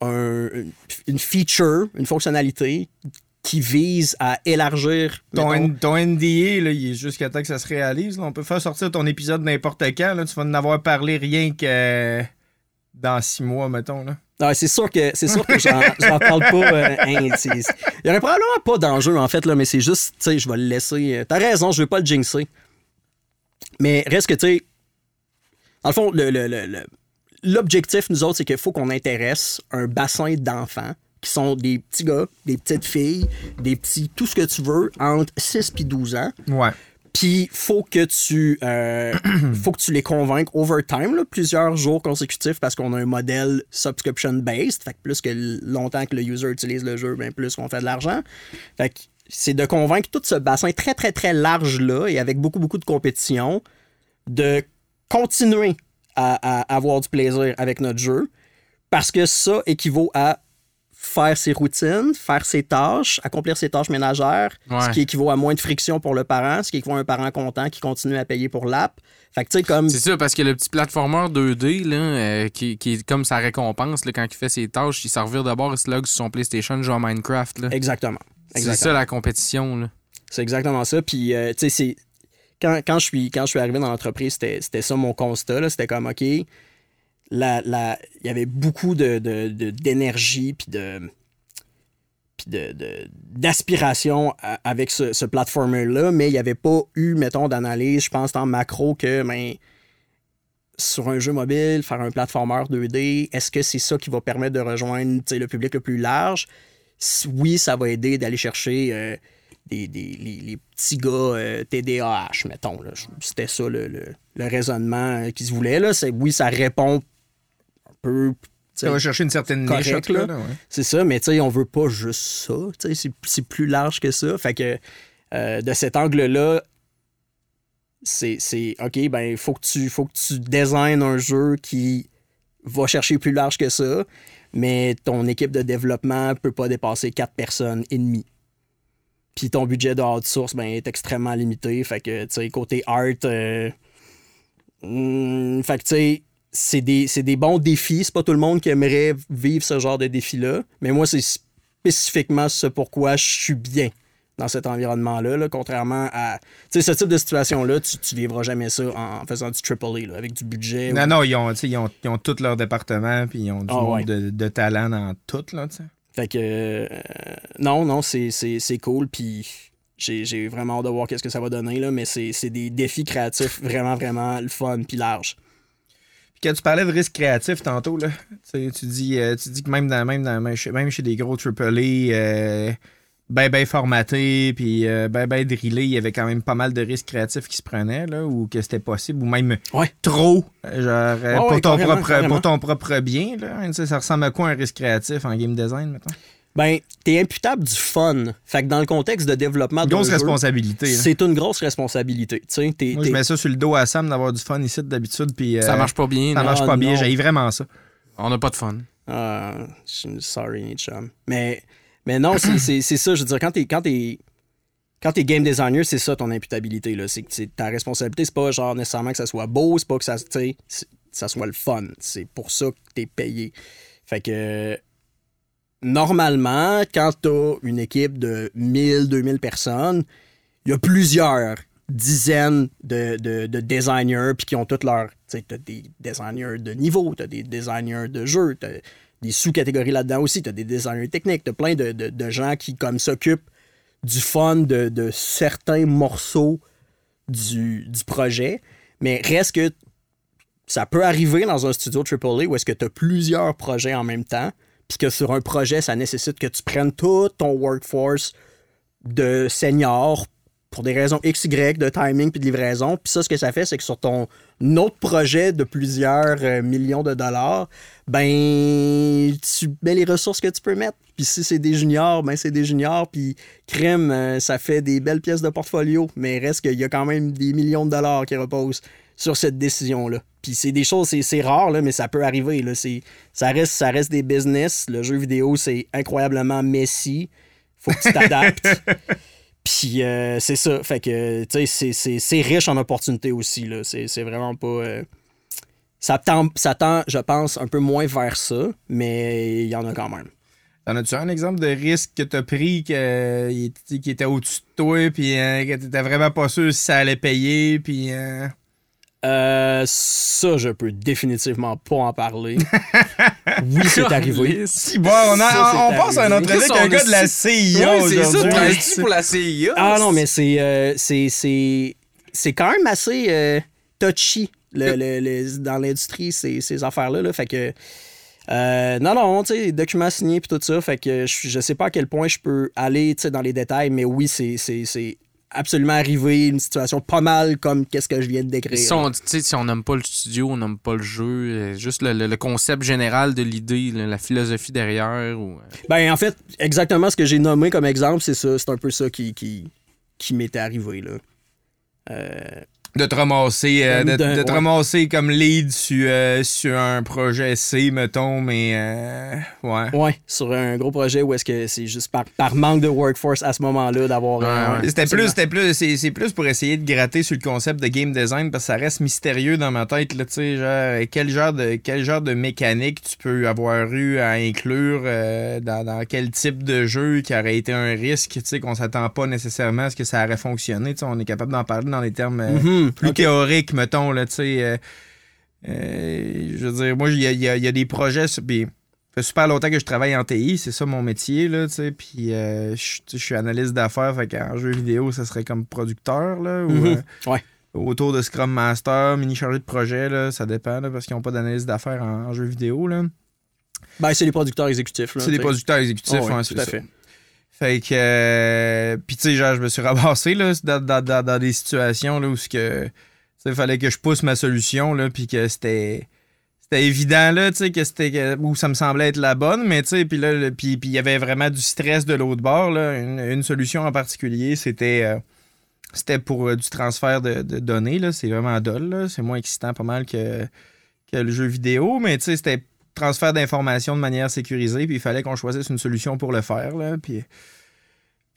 un- une feature, une fonctionnalité qui vise à élargir. Ton, mettons, ton NDA, là, il est jusqu'à temps que ça se réalise. là. On peut faire sortir ton épisode n'importe quand. Là. Tu vas en avoir parlé rien que dans six mois, mettons. Là. Ah, c'est sûr que c'est sûr que j'en j'en parle pas. euh, hein, Il y aurait probablement pas d'enjeu en fait là, mais c'est juste, tu sais, je vais le laisser. euh, T'as raison, je veux pas le jinxer. Mais reste que tu sais, dans le fond, le- le- le- le- l'objectif nous autres, c'est qu'il faut qu'on intéresse un bassin d'enfants qui sont des petits gars, des petites filles, des petits, tout ce que tu veux, entre 6 et 12 ans. Ouais. Puis faut que tu euh, faut que tu les convainques over time, là, plusieurs jours consécutifs, parce qu'on a un modèle subscription based. Fait que plus que longtemps que le user utilise le jeu, bien plus qu'on fait de l'argent. Fait que c'est de convaincre tout ce bassin très très très large là et avec beaucoup beaucoup de compétition de continuer à, à avoir du plaisir avec notre jeu parce que ça équivaut à faire ses routines, faire ses tâches, accomplir ses tâches ménagères, ce qui équivaut à moins de friction pour le parent, ce qui équivaut à un parent content qui continue à payer pour l'app. Fait que tu sais, comme. C'est ça, parce que le petit platformer 2D, là, euh, qui, qui est comme sa récompense, là, quand il fait ses tâches, il s'en d'abord, il se log sur son PlayStation, joue à Minecraft. là. Exactement. C'est ça la compétition. Là. C'est exactement ça. Puis, euh, tu sais, c'est. Quand, quand, je suis, quand je suis arrivé dans l'entreprise, c'était ça mon constat. C'était comme, OK, la, la- il y avait beaucoup de- de- de- d'énergie puis puis de- de- d'aspiration avec ce, ce platformer-là, mais il n'y avait pas eu, mettons, d'analyse, je pense, en macro que, ben, sur un jeu mobile, faire un platformer 2D, est-ce que c'est ça qui va permettre de rejoindre le public le plus large? Oui, ça va aider d'aller chercher euh, des, des- les, les petits gars euh, TDAH, mettons. là. C'était ça le, le- le raisonnement euh, qu'ils se voulaient. Là. C'est- Oui, ça répond un peu. Ça va chercher une certaine niche. correct, ouais. c'est ça, mais on veut pas juste ça. C'est, c'est plus large que ça. Fait que euh, de cet angle-là, c'est, c'est OK, ben, il faut que tu faut que tu designes un jeu qui va chercher plus large que ça, mais ton équipe de développement peut pas dépasser quatre personnes et demie. Puis ton budget de outsource ben, est extrêmement limité. Fait que, tu sais, côté art, euh, hmm, fait que, tu sais, c'est des, c'est des bons défis. C'est pas tout le monde qui aimerait vivre ce genre de défi-là. Mais moi, c'est spécifiquement ce pourquoi je suis bien dans cet environnement-là. là, contrairement à. Tu sais, ce type de situation-là, tu, tu vivras jamais ça en faisant du AAA, là, avec du budget. Non, ou- non, ils ont, tu sais, ils ont, ils ont tout leur département, puis ils ont du Ah, monde ouais. de, de talent dans tout, là, tu sais. Fait que. euh, non, non, c'est, cool. Puis j'ai, vraiment hâte de voir qu'est-ce que ça va donner, là, mais c'est, des défis créatifs vraiment, vraiment le fun puis large. Puis quand tu parlais de risque créatif tantôt, là, tu dis, euh, tu dis que même, dans, même, dans, même, chez, même chez des gros AAA, ben, ben formatés, puis euh, ben, ben drillés, il y avait quand même pas mal de risques créatifs qui se prenaient, là, ou que c'était possible, ou même Ouais. trop, euh, genre, euh, pour, ouais, ton propre, carrément. pour ton propre bien, là. Tu sais, ça ressemble à quoi un risque créatif en game design, maintenant? Ben, t'es imputable du fun. Fait que dans le contexte de développement de Grosse responsabilité. c'est une grosse responsabilité. Tu sais, t'es- Moi, je mets ça sur le dos à Sam d'avoir du fun ici d'habitude, puis euh, Ça marche pas bien. ça non? marche Ah, pas bien. non. J'ai vraiment ça. On n'a pas de fun. Ah, je suis sorry, chum. Mais, mais non, c'est- ça. Je veux dire, quand t'es quand t'es quand t'es game designer, c'est ça ton imputabilité. C'est ta responsabilité, c'est pas genre nécessairement que ça soit beau, c'est pas que ça, ça soit le fun. C'est pour ça que t'es payé. Fait que normalement, quand t'as une équipe de 1000, 2000 personnes, il y a plusieurs dizaines de, de, de designers puis qui ont toutes leurs. Tu t'as des designers de niveau, t'as des designers de jeu, des sous-catégories là-dedans aussi, t'as des designers techniques, t'as plein de, de, de gens qui comme s'occupent du fun de, de certains morceaux du, du projet. Mais reste que ça peut arriver dans un studio AAA où est-ce que tu as plusieurs projets en même temps, puis que sur un projet, ça nécessite que tu prennes tout ton workforce de seniors pour des raisons XY de timing puis de livraison. Puis ça, ce que ça fait, c'est que sur ton autre projet de plusieurs euh, millions de dollars, ben, tu mets les ressources que tu peux mettre. Puis si c'est des juniors, ben c'est des juniors. Puis crème, euh, ça fait des belles pièces de portfolio. Mais reste qu'il y a quand même des millions de dollars qui reposent sur cette décision-là. Puis c'est des choses, c'est, rare, là, mais ça peut arriver. Là. Ça, reste, ça reste des business. Le jeu vidéo, c'est incroyablement messy. Faut que tu t'adaptes. Puis euh, c'est ça. Fait que, tu sais, c'est, riche en opportunités aussi. Là. C'est, vraiment pas. euh, Ça, tend, ça tend, je pense, un peu moins vers ça, mais il y en a quand même. T'en as-tu un exemple de risque que t'as pris qui était au-dessus de toi, puis euh, que t'étais vraiment pas sûr si ça allait payer, puis... euh, ça, je peux définitivement pas en parler. oui, c'est arrivé. Si bon, on, a- Ça, on passe à un entrevue avec un gars de la CIA Ouais, c'est ça, aujourd'hui. pour la CIA? Ah non, mais c'est euh, c'est c'est c'est quand même assez euh, touchy le, le- le- dans l'industrie ces, ces affaires-là. là. Fait que euh, non, non, tu sais, documents signés puis tout ça. Fait que je, je sais pas à quel point je peux aller dans les détails, mais oui, c'est c'est- c'est absolument arrivé une situation pas mal comme qu'est-ce que je viens de décrire. Si on, si on n'aime pas le studio, on n'aime pas le jeu, euh, juste le, le- le concept général de l'idée, la philosophie derrière. Ou... euh, Ben, en fait, exactement ce que j'ai nommé comme exemple, c'est ça. C'est un peu ça qui, qui, qui m'était arrivé, là. Euh, de te ramasser, euh, de, te ouais. ramasser comme lead sur, euh, sur un projet C, mettons, mais euh, ouais. Ouais, sur un gros projet où est-ce que c'est juste par, par manque de workforce à ce moment-là d'avoir. euh, C'était plus, c'était plus, c'est, plus pour essayer de gratter sur le concept de game design parce que ça reste mystérieux dans ma tête, là, tu sais, genre, quel genre de, quel genre de mécanique tu peux avoir eu à inclure euh, dans, dans quel type de jeu qui aurait été un risque, tu sais, qu'on s'attend pas nécessairement à ce que ça aurait fonctionné, tu sais, on est capable d'en parler dans des termes euh, Mhm, plus ok. théoriques, mettons, là, tu sais, euh, euh, je veux dire, moi, il y a, y a- il y a des projets, puis ça fait super longtemps que je travaille en TI, c'est ça mon métier, là, tu sais, puis euh, je suis analyste d'affaires, fait qu'en jeu vidéo, ça serait comme producteur, là, ou Mhm. euh, Ouais. autour de Scrum Master, mini chargé de projet, là, ça dépend, là, parce qu'ils n'ont pas d'analyse d'affaires en, en jeu vidéo, là. Ben, c'est les producteurs exécutifs. C'est sais. producteurs exécutifs, Oh, tout à fait. Fait que. euh, Puis, tu sais, genre, je me suis ramassé, là, dans, dans- dans- des situations, là, où. Il fallait que je pousse ma solution, là, puis que c'était. C'était évident, là, tu sais, que c'était. Où ça me semblait être la bonne, mais, tu sais, puis là, puis il y avait vraiment du stress de l'autre bord, là. Une, solution en particulier, c'était. euh, c'était pour euh, du transfert de, de données, là. C'est vraiment dol, là. C'est moins excitant pas mal que, que le jeu vidéo, mais, tu sais, c'était transfert d'informations de manière sécurisée, puis il fallait qu'on choisisse une solution pour le faire, là. Puis.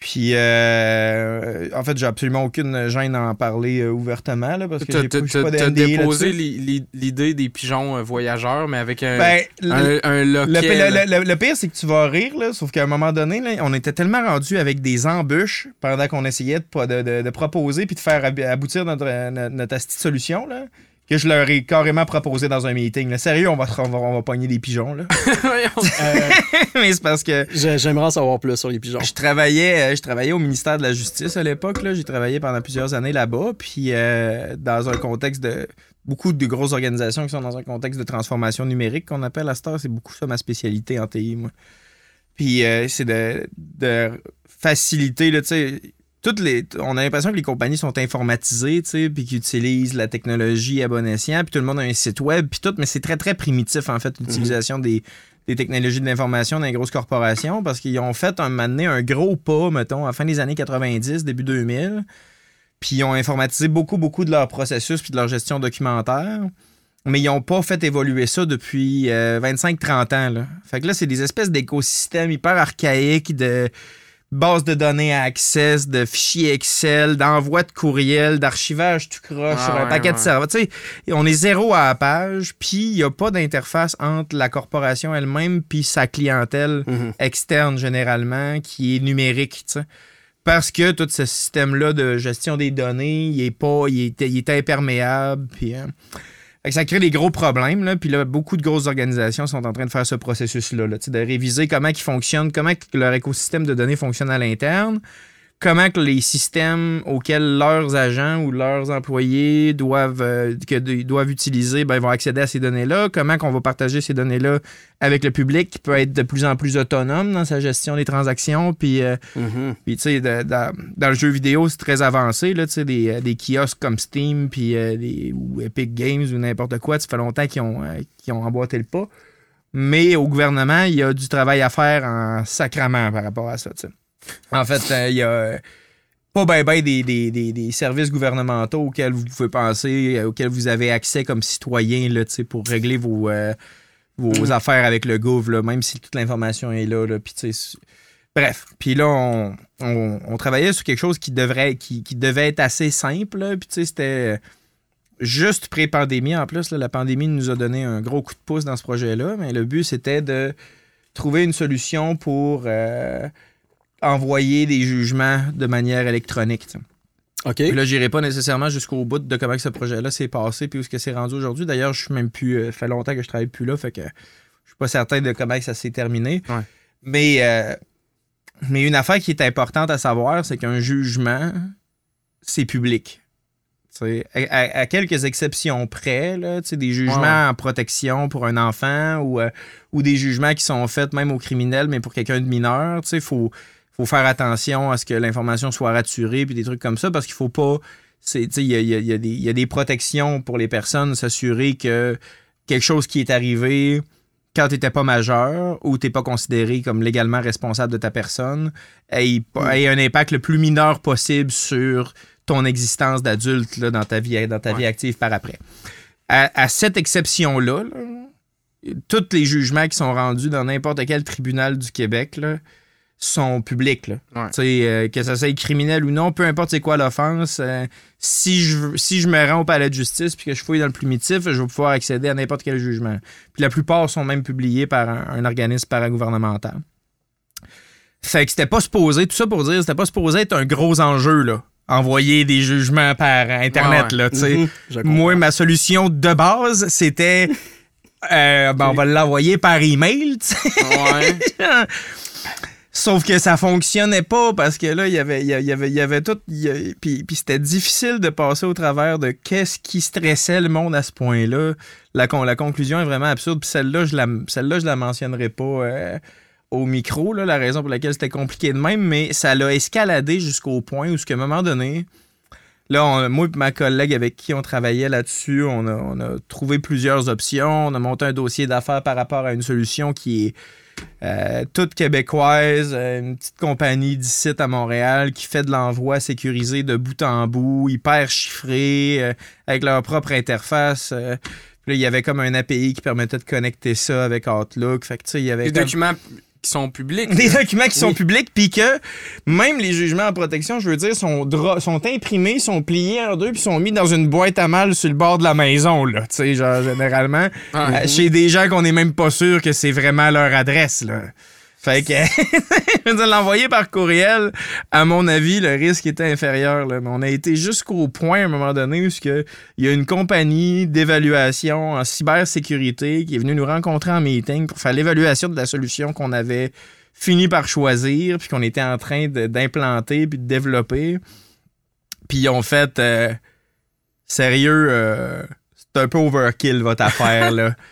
Puis, euh, en fait, j'ai absolument aucune gêne à en parler euh, ouvertement, là, parce que j'ai pas, t'as- déposé l'idée des pigeons euh, voyageurs, mais avec un, Ben, le, un, un le- loquet. là. le- le- le pire, c'est que tu vas rire, là, sauf qu'à un moment donné, là, on était tellement rendu avec des embûches pendant qu'on essayait de, de, de- de proposer puis de faire ab- aboutir notre, notre, notre solution, là, que je leur ai carrément proposé dans un meeting. là. Sérieux, on va, on va, on va pogner des pigeons. Là. Mais c'est parce que J'ai- J'aimerais en savoir plus sur les pigeons. je travaillais, euh, je travaillais au ministère de la Justice à l'époque. là. J'ai travaillé pendant plusieurs années là-bas. Puis euh, dans un contexte de. Beaucoup de grosses organisations qui sont dans un contexte de transformation numérique qu'on appelle à cette heure. C'est beaucoup ça ma spécialité en TI, moi. Puis euh, c'est de, de faciliter, tu sais. Toutes les, on a l'impression que les compagnies sont informatisées, tu sais, puis qu'ils utilisent la technologie à bon escient, puis tout le monde a un site web, puis tout, mais c'est très, très primitif, en fait, l'utilisation des, des technologies de l'information dans les grosses corporations parce qu'ils ont fait un moment donné un gros pas, mettons, à la fin des années 90, début 2000. Puis ils ont informatisé beaucoup, beaucoup de leur processus puis de leur gestion documentaire. Mais ils n'ont pas fait évoluer ça depuis euh, 25-30 ans. Là. Fait que là, c'est des espèces d'écosystèmes hyper archaïques de bases de données à access, de fichiers Excel, d'envoi de courriel, d'archivage tout croche Ah sur un ouais, paquet de serveurs. Tu sais, on est zéro à la page, puis il n'y a pas d'interface entre la corporation elle-même puis sa clientèle Mhm. externe généralement qui est numérique, tu sais. Parce que tout ce système-là de gestion des données, il est pas, il est, il est imperméable, puis hein. Ça crée des gros problèmes, là. Puis là, beaucoup de grosses organisations sont en train de faire ce processus-là, là, de réviser comment ils fonctionnent, comment leur écosystème de données fonctionne à l'interne, comment que les systèmes auxquels leurs agents ou leurs employés doivent, euh, que doivent utiliser ben, vont accéder à ces données-là, comment qu'on va partager ces données-là avec le public qui peut être de plus en plus autonome dans sa gestion des transactions, puis... euh, Mhm. puis, tu sais, dans, dans le jeu vidéo, c'est très avancé, là, tu sais, des, euh, des kiosques comme Steam, puis euh, des- ou Epic Games, ou n'importe quoi. Ça fait longtemps qu'ils ont, qu'ils ont emboîté le pas. Mais au gouvernement, il y a du travail à faire en sacrament par rapport à ça. En fait, euh, il y a euh, pas ben ben des, des- des- des services gouvernementaux auxquels vous pouvez penser, euh, auxquels vous avez accès comme citoyen, là, pour régler vos, euh, vos affaires avec le gouv, là, même si toute l'information est là, là Bref, puis là, on, on- on travaillait sur quelque chose qui devrait, qui, qui devait être assez simple. Puis c'était juste pré-pandémie en plus. là. la pandémie nous a donné un gros coup de pouce dans ce projet-là. Mais le but, c'était de trouver une solution pour euh, envoyer des jugements de manière électronique. OK. Puis là, j'irai pas nécessairement jusqu'au bout de comment ce projet-là s'est passé puis où est-ce que c'est rendu aujourd'hui. D'ailleurs, je suis même plus. euh, fait longtemps que je travaille plus là, fait que je suis pas certain de comment ça s'est terminé. Ouais. Mais, euh, mais une affaire qui est importante à savoir, c'est qu'un jugement, c'est public. À, à- à quelques exceptions près, là, des jugements Ouais. en protection pour un enfant ou, euh, ou des jugements qui sont faits même aux criminels, mais pour quelqu'un de mineur, il faut, faut faire attention à ce que l'information soit raturée puis des trucs comme ça parce qu'il faut pas. Il y y a- y des- il y a des protections pour les personnes, s'assurer que quelque chose qui est arrivé quand tu n'étais pas majeur ou tu n'es pas considéré comme légalement responsable de ta personne ait, ait un impact le plus mineur possible sur ton existence d'adulte dans ta vie, dans ta vie active par après. À, à cette exception-là, là, tous les jugements qui sont rendus dans n'importe quel tribunal du Québec là, sont publics. Là. Ouais. Euh, que ça soit criminel ou non, peu importe c'est quoi l'offense, euh, si, je, si je me rends au palais de justice puis que je fouille dans le plumitif, je vais pouvoir accéder à n'importe quel jugement. Puis la plupart sont même publiés par un, un organisme paragouvernemental. Fait que c'était pas supposé, tout ça pour dire, c'était pas supposé être un gros enjeu, là. Envoyer des jugements par Internet, Ouais, ouais. là, tu sais. Mhm. Moi, ma solution de base, c'était. euh, ben, on va l'envoyer par email, tu sais. Sauf que ça fonctionnait pas parce que là, il y avait, il y avait, il y avait tout. puis, puis c'était difficile de passer au travers de qu'est-ce qui stressait le monde à ce point-là. La, con- la conclusion est vraiment absurde. Puis celle-là, je la, celle-là, je la mentionnerai pas euh, au micro, là, la raison pour laquelle c'était compliqué de même, mais ça l'a escaladé jusqu'au point où, à un moment donné, Là, on- moi et ma collègue avec qui on travaillait là-dessus, on a, on a trouvé plusieurs options. On a monté un dossier d'affaires par rapport à une solution qui est euh, toute québécoise, une petite compagnie d'ici à Montréal qui fait de l'envoi sécurisé de bout en bout, hyper chiffré, euh, avec leur propre interface. euh. Puis là, il y avait comme un API qui permettait de connecter ça avec Outlook. Fait que, il y avait comme- documents qui sont publics. des documents qui sont publics, puis que même les jugements en protection, je veux dire, sont, sont imprimés, sont pliés en deux, puis sont mis dans une boîte à mal sur le bord de la maison, là. Tu sais, genre, généralement, Ouais. euh, chez des gens qu'on n'est même pas sûr que c'est vraiment leur adresse, là. Fait que, je veux l'envoyer par courriel, à mon avis, le risque était inférieur. Là. Mais on a été jusqu'au point, à un moment donné, où il y a une compagnie d'évaluation en cybersécurité qui est venue nous rencontrer en meeting pour faire l'évaluation de la solution qu'on avait fini par choisir, puis qu'on était en train d'implanter, puis de développer. Puis ils ont fait... euh, sérieux, euh, c'est un peu overkill, votre affaire, là.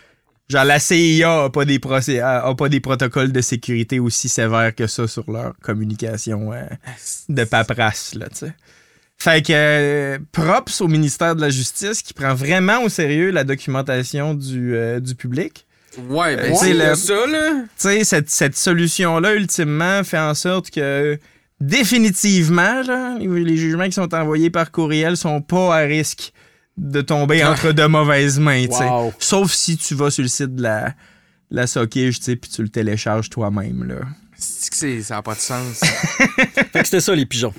Genre, la CIA a pas, des a a pas des protocoles de sécurité aussi sévères que ça sur leur communication euh, de paperasse, là, tu sais. Fait que euh, props au ministère de la Justice qui prend vraiment au sérieux la documentation du, euh, du public. Ouais, ben c'est le- ça, là. Tu sais, cette, cette solution-là, ultimement, fait en sorte que définitivement, là, les les jugements qui sont envoyés par courriel sont pas à risque de tomber entre de mauvaises mains, tu sais. Wow. Sauf si tu vas sur le site de la, la Sockage, tu sais, puis tu le télécharges toi-même, là. C'est que ça n'a pas de sens. Fait que c'était ça, les pigeons.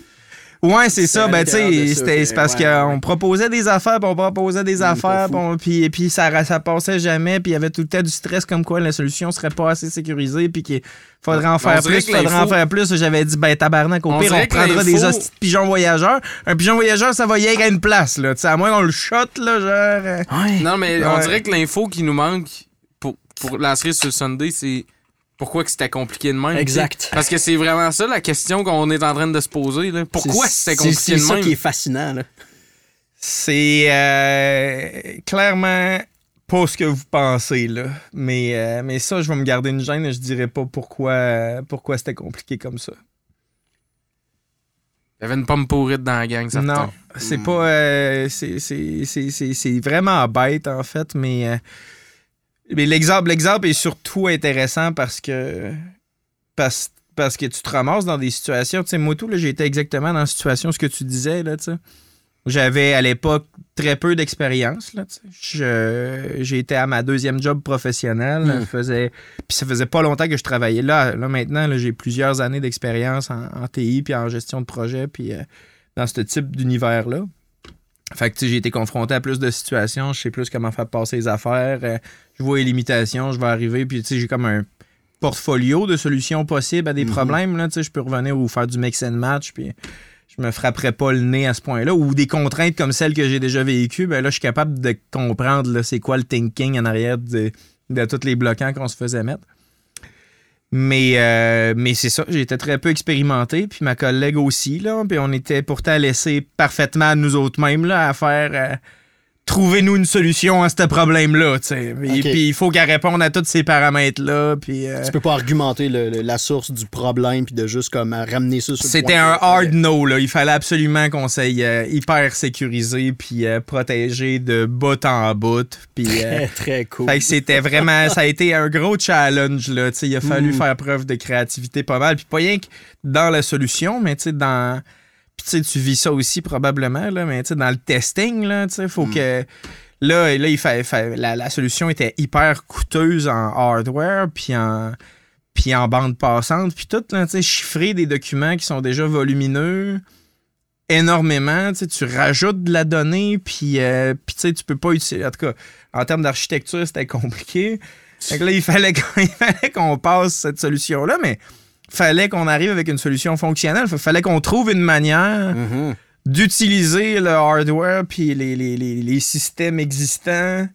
Ouais, c'est ça. Ben, tu sais, c'est parce ouais, ouais. qu'on proposait des affaires, puis on proposait des pas affaires, puis puis, ça, ça passait jamais, puis il y avait tout le temps du stress comme quoi la solution serait pas assez sécurisée, puis qu'il faudrait en faire plus, faudrait en faire plus. J'avais dit, ben, tabarnak, au On pire, on prendra des hosties de pigeons voyageurs. Un pigeon voyageur, ça va y aller à une place, là. Tu sais, à moins qu'on le shot, là, genre. euh, Ouais. non, mais on dirait que l'info qui nous manque pour, pour la série sur Sunday, c'est pourquoi que c'était compliqué de même. Exact. Parce que c'est vraiment ça la question qu'on est en train de se poser. Là. Pourquoi C'est- c'était compliqué C'est de ça même? qui est fascinant, là. C'est euh, clairement pas ce que vous pensez, là. Mais, euh, mais ça, je vais me garder une gêne et je dirais pas pourquoi, euh, pourquoi c'était compliqué comme ça. Il y avait une pomme pourrite dans la gang, ça Non, c'est pas. euh, c'est- c'est c'est- c'est- c'est vraiment bête, en fait, mais. Mais l'exemple, l'exemple est surtout intéressant parce que. Parce, parce que tu te ramasses dans des situations. Tu sais, moi, tout, j'étais exactement dans la situation, ce que tu disais, là, tu sais. J'avais à l'époque très peu d'expérience. Je- J'étais à ma deuxième job professionnelle. Ça faisait, puis ça faisait pas longtemps que je travaillais là. Là maintenant, là, j'ai plusieurs années d'expérience en, en TI puis en gestion de projet puis euh, dans ce type d'univers-là. Fait que tu sais, j'ai été confronté à plus de situations. Je sais plus comment faire passer les affaires. euh, je vois les limitations. Je vais arriver puis tu sais, j'ai comme un portfolio de solutions possibles à des Mhm. problèmes. Là, tu sais, je peux revenir ou faire du mix and match puis je me frapperais pas le nez à ce point-là. Ou des contraintes comme celles que j'ai déjà vécues, ben là, je suis capable de comprendre là, c'est quoi le thinking en arrière de, de tous les bloquants qu'on se faisait mettre. Mais, euh, mais c'est ça, été très peu expérimenté, puis ma collègue aussi, là, puis on était pourtant laissés parfaitement nous autres mêmes là, à faire euh, trouvez-nous une solution à ce problème-là. tu sais. Et Ok. puis il faut qu'elle réponde à tous ces paramètres-là. Puis, euh, Tu peux pas argumenter le- le- la source du problème puis de juste comme euh, ramener ça sur le C'était un hard no, là. Il fallait absolument qu'on s'aille euh, hyper sécurisé puis euh, protégé de bout en bout. Puis, Très, très cool. fait que c'était vraiment, ça a été un gros challenge, là. Tu sais, il a fallu Mm. faire preuve de créativité pas mal. Puis pas rien que dans la solution, mais tu sais, dans. Puis tu sais, tu vis ça aussi probablement, là, mais dans le testing, là, faut que. Là, là il la, la solution était hyper coûteuse en hardware, puis en, puis en bande passante, puis tout, là, chiffrer des documents qui sont déjà volumineux énormément, tu rajoutes de la donnée, puis euh, puis tu peux pas utiliser. En tout cas, en termes d'architecture, c'était compliqué. Que là, il fallait qu'on il fallait qu'on passe cette solution-là, mais fallait qu'on arrive avec une solution fonctionnelle. Fallait qu'on trouve une manière Mhm. d'utiliser le hardware puis les, les- les- les systèmes existants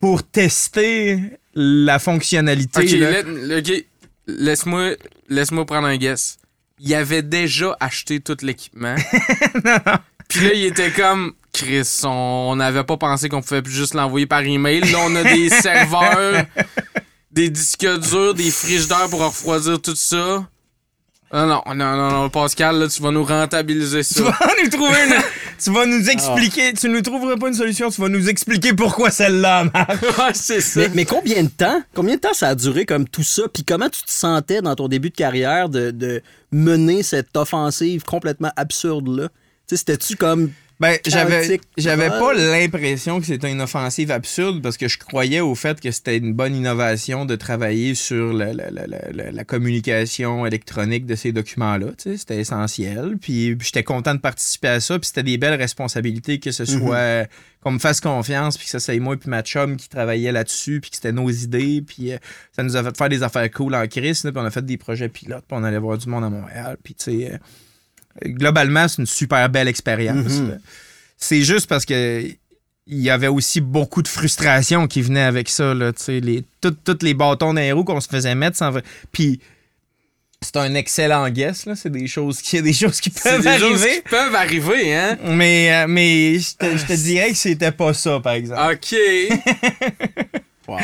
pour tester la fonctionnalité. Ok, ok, laisse-moi prendre un guess. Il avait déjà acheté tout l'équipement. Puis là, il était comme Chris, on n'avait pas pensé qu'on pouvait plus juste l'envoyer par email. Là, on a des serveurs, des disques durs, des frigidaires pour refroidir tout ça. Ah non, non, non, non, Pascal, là, tu vas nous rentabiliser Tu ça. vas nous trouver une... tu vas nous expliquer. Tu nous trouveras pas une solution, tu vas nous expliquer pourquoi celle-là. Ouais, c'est ça. Mais, mais combien de temps? Combien de temps ça a duré comme tout ça? Puis comment tu te sentais dans ton début de carrière de, de mener cette offensive complètement absurde-là? Tu sais, c'était-tu comme. Ben, j'avais, j'avais pas l'impression que c'était une offensive absurde parce que je croyais au fait que c'était une bonne innovation de travailler sur la, la- la- la- communication électronique de ces documents-là. tu sais, C'était essentiel. Puis j'étais content de participer à ça. Puis c'était des belles responsabilités que ce soit qu'on me fasse confiance, puis que ça soit moi puis ma chum qui travaillait là-dessus, puis que c'était nos idées. Puis euh, ça nous a fait faire des affaires cool en crise. Puis on a fait des projets pilotes, puis on allait voir du monde à Montréal. Puis tu sais... globalement, c'est une super belle expérience. Mhm. C'est juste parce que il y avait aussi beaucoup de frustration qui venait avec ça. Là, les, tous les bâtons dans les roues qu'on se faisait mettre sans. Puis c'est un excellent guess. Là. C'est des choses qui, des choses qui peuvent des choses arriver. qui peuvent arriver, hein? Mais, euh, mais je te, je te dirais que c'était pas ça, par exemple. OK. Wow.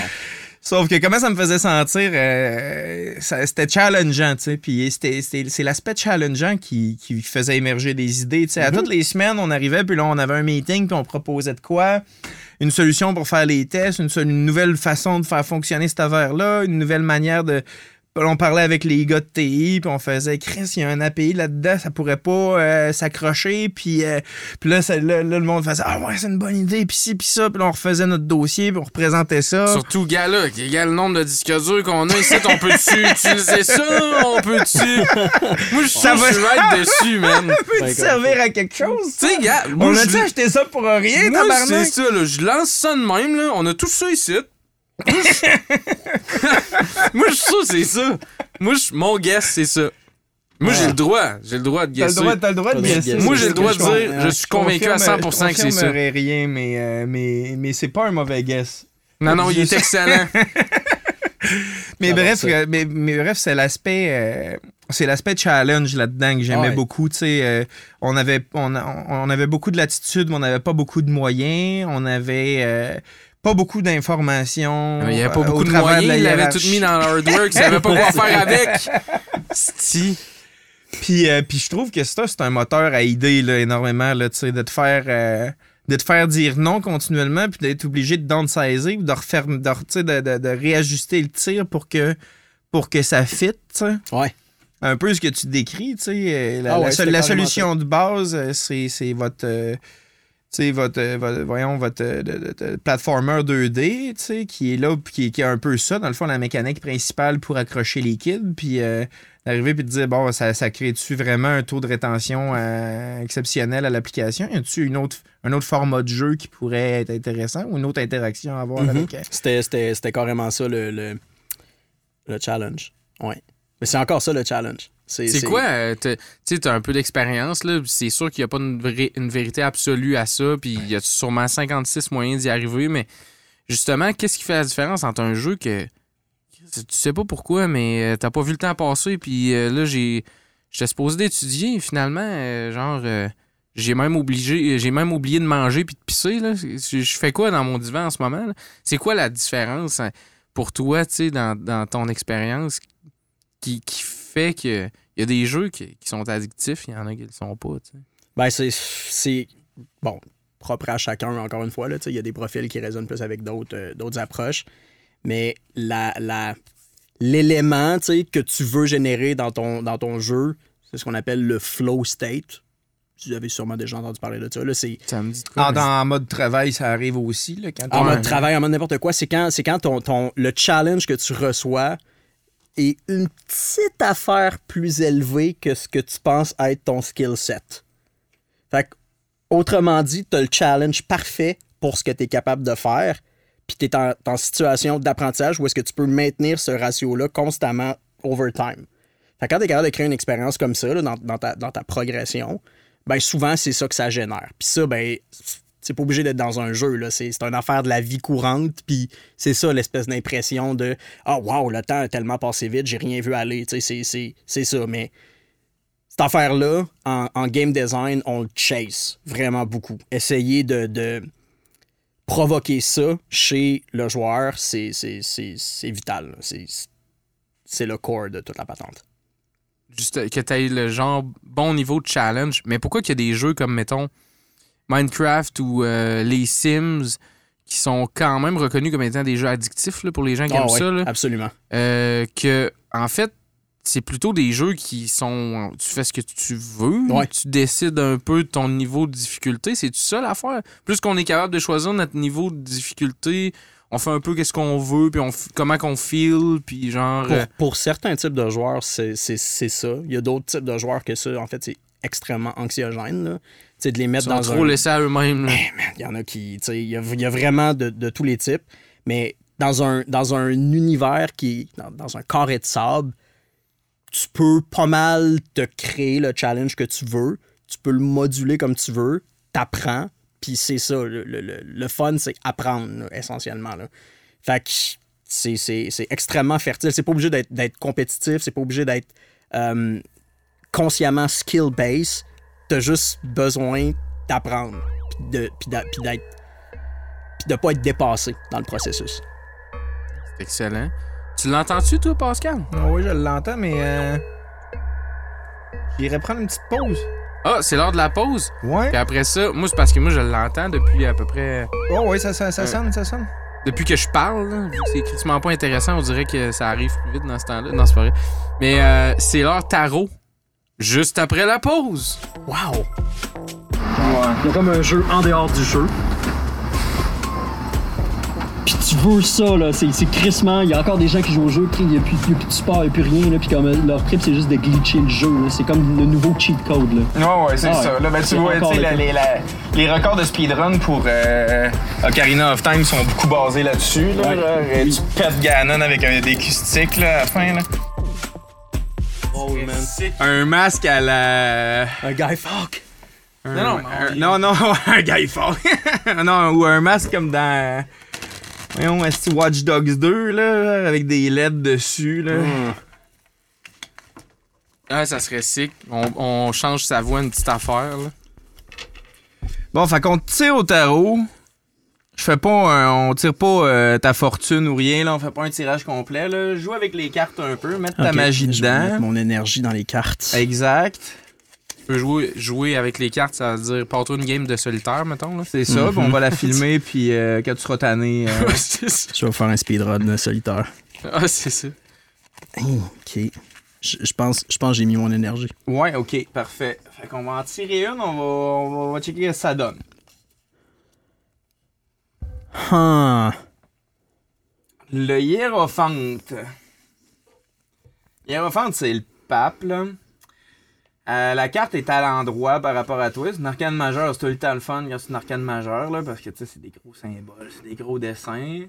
Sauf que comment ça me faisait sentir, euh, c'était challengeant, tu sais. Puis c'était- c'était- c'est l'aspect challengeant qui, qui faisait émerger des idées. Tu sais, à toutes les semaines, on arrivait, puis là, on avait un meeting, puis on proposait de quoi? Une solution pour faire les tests, une, une nouvelle façon de faire fonctionner cet affaire-là, une nouvelle manière de. On parlait avec les gars de TI, puis on faisait, Chris, il y a un API là-dedans, ça pourrait pas euh, s'accrocher, puis, euh, puis là, ça- là, là, le monde faisait, ah ouais, c'est une bonne idée, puis ci, puis ça, puis là, on refaisait notre dossier, puis on représentait ça. Surtout, gars, là, gars, le nombre de disques durs qu'on a ici, on peut-tu utiliser ça? On peut-tu? Moi, je suis Ça va- je être dessus, man. peut te servir à quelque chose? Tu sais, gars, On a-tu acheté ça pour rien, moi, c'est ça, là. Je lance ça de même, là. On a tout ça ici. Moi, je- je suis sûr c'est ça. Moi, je- mon guess, c'est ça. Moi, j'ai le droit. J'ai le droit de guesser. t'as le droit de T'as le droit de guesser. Moi, j'ai le droit de Je dire, je suis convaincu à 100% que c'est ça. confirmerai rien, mais, euh, mais, mais c'est pas un mauvais guess. Non, non, il est excellent. Mais va, bref, euh, mais, mais bref, c'est l'aspect euh, c'est l'aspect challenge là-dedans que j'aimais Ouais. beaucoup. Tu sais, euh, on avait on, on avait beaucoup de latitude, mais on n'avait pas beaucoup de moyens. On avait euh, pas beaucoup d'informations. Il n'y avait pas euh, au beaucoup de moyens. la Il l'avait tout mis dans l'hardware. Il savait pas quoi faire avec. Si. Puis, euh, puis je trouve que ça, c'est un moteur à idées là, énormément, là, de te faire. euh, de te faire dire non continuellement, puis d'être obligé de downsizer, de, refaire, de, de, de- de réajuster le tir pour que, pour que ça fit. tu sais. Ouais. Un peu ce que tu décris. tu sais, La, Ah ouais, la, solution de base, c'est votre. euh, sais, votre, euh, votre- voyons, votre euh, de- de- de platformer 2D, tu sais, qui est là, puis qui, est- qui est un peu ça, dans le fond, la mécanique principale pour accrocher les kids, puis euh, d'arriver puis de dire, bon, ça, ça crée-tu vraiment un taux de rétention euh, exceptionnel à l'application? Y a-tu une autre, un autre format de jeu qui pourrait être intéressant ou une autre interaction à avoir Mhm. avec... euh, C'était, carrément ça le, le, le challenge. Ouais. Mais c'est encore ça le challenge. C'est quoi? euh, Tu sais, t'as un peu d'expérience, là. C'est sûr qu'il n'y a pas une, vérité absolue à ça, puis il y a sûrement 56 moyens d'y arriver, mais justement, qu'est-ce qui fait la différence entre un jeu que tu sais pas pourquoi, mais euh, t'as pas vu le temps passer, puis euh, là, j'ai j'étais supposé d'étudier, et finalement, euh, genre, euh, j'ai même obligé, j'ai même oublié de manger puis de pisser, là. Je fais quoi dans mon divan en ce moment? C'est quoi la différence hein, pour toi, tu sais, dans, dans ton expérience qui, qui fait que il y a des jeux qui, qui sont addictifs, il y en a qui ne le sont pas. tu sais. Ben, c'est, c'est. Bon, propre à chacun, encore une fois. là, tu sais, Il y a des profils qui résonnent plus avec d'autres, euh, d'autres approches. Mais la, la, l'élément tu sais, que tu veux générer dans ton, dans ton jeu, c'est ce qu'on appelle le flow state. Vous avez sûrement déjà entendu parler de ça. Là, c'est Ça me dit quoi, En, mais- en mode travail, ça arrive aussi. Là, quand en mode un- travail, en mode n'importe quoi. C'est quand, c'est quand ton, ton, le challenge que tu reçois est une petite affaire plus élevée que ce que tu penses être ton skill set. Autrement dit, tu as le challenge parfait pour ce que tu es capable de faire, puis tu es en, situation d'apprentissage où est-ce que tu peux maintenir ce ratio-là constamment over time. Quand tu es capable de créer une expérience comme ça là, dans, dans ta, dans ta progression, ben souvent, c'est ça que ça génère. Puis ça, ben, c'est pas obligé d'être dans un jeu, là. C'est, une affaire de la vie courante, puis c'est ça l'espèce d'impression de Ah, wow, le temps a tellement passé vite, j'ai rien vu aller. C'est, c'est, ça. Mais cette affaire-là, en, game design, on le chase vraiment beaucoup. Essayer de, de provoquer ça chez le joueur, c'est, c'est, vital. C'est, le core de toute la patente. juste que tu aies le genre bon niveau de challenge. Mais pourquoi qu'il y a des jeux comme, mettons, Minecraft ou euh, les Sims qui sont quand même reconnus comme étant des jeux addictifs là, pour les gens qui Ah aiment ouais, ça, là, Absolument. euh, que en fait, c'est plutôt des jeux qui sont. Tu fais ce que tu veux, Ouais. tu décides un peu ton niveau de difficulté. C'est ça l'affaire? Plus qu'on est capable de choisir notre niveau de difficulté, on fait un peu qu'est-ce qu'on veut, puis on comment qu'on feel, puis genre. Pour, euh, pour certains types de joueurs, c'est c'est- c'est ça. Il y a d'autres types de joueurs que ça, en fait, c'est extrêmement anxiogène. sais, de les ils mettre sont dans trop un... laissés à eux-mêmes. là. Il y en a qui... tu sais, Il y y a vraiment de, de tous les types. Mais dans un, dans un univers qui... Dans, dans un carré de sable, tu peux pas mal te créer le challenge que tu veux. Tu peux le moduler comme tu veux. T'apprends. Puis c'est ça. Le, le- le- le fun, c'est apprendre, là, essentiellement. Là. Fait que c'est, extrêmement fertile. C'est pas obligé d'être, d'être compétitif. C'est pas obligé d'être euh, consciemment skill-based. T'as juste besoin d'apprendre. Puis de, puis puis d'être. Puis de pas être dépassé dans le processus. C'est excellent. Tu l'entends-tu, toi, Pascal? Oui, je l'entends, mais. Euh... J'irais prendre une petite pause. Ah, c'est l'heure de la pause? Ouais. Puis après ça, moi, c'est parce que moi, je l'entends depuis à peu près. Oh, oui, ça, ça, ça Ouais. sonne, ça sonne. Depuis que je parle, là, vu que c'est critiquement pas intéressant, on dirait que ça arrive plus vite dans ce temps-là. Non, c'est pas vrai. Mais euh, c'est l'heure tarot. Juste après la pause. Wow! Il y a comme un jeu en dehors du jeu. Puis tu veux ça, là, c'est c'est crissement. Il y a encore des gens qui jouent au jeu, puis il n'y a, plus- il y a plus de support, il n'y a plus rien, là, puis comme euh, leur trip, c'est juste de glitcher le jeu. là. C'est comme le nouveau cheat code. Là. Ouais, ouais, c'est Ah ça. ouais. Là, ben, tu C'est vois, tu sais, le les, les records de speedrun pour euh, Ocarina of Time sont beaucoup basés là-dessus. Là, Ouais. euh, tu pètes Ganon avec un, des acoustiques là, à la fin. Là. Oh, man. Un masque à la. Un guy fuck! un- Non, non, un- mais non, non, un gars fort. non, ou un masque comme dans. Voyons, est Watch Dogs 2, là, avec des LED dessus, là. Ah, ça serait sick. On, on change sa voix une petite affaire. Là. Bon, fait qu'on tire au tarot. Je fais pas un- on tire pas euh, ta fortune ou rien, là. On fait pas un tirage complet, là. Joue avec les cartes un peu, mettre ta magie je vais mettre dedans. mon énergie dans les cartes. Exact. Tu peux jouer, jouer avec les cartes, ça veut dire pas toi une game de solitaire, mettons. Là. C'est ça, Mhm. puis on va la filmer, puis euh, quand tu seras tanné. euh, ça. Je vais faire un speedrun de solitaire. Ah, c'est ça. Ok. Je, je pense, je pense que j'ai mis mon énergie. Ouais, ok, parfait. Fait qu'on va en tirer une, on va, on va, on va checker ce que ça donne. Ah. Le hiérophante. Hiérophante, c'est le pape, là. Euh, la carte est à l'endroit par rapport à toi. C'est une arcane majeure, c'est tout le temps le fun quand c'est une arcane majeure, là, parce que, tu sais, c'est des gros symboles, c'est des gros dessins.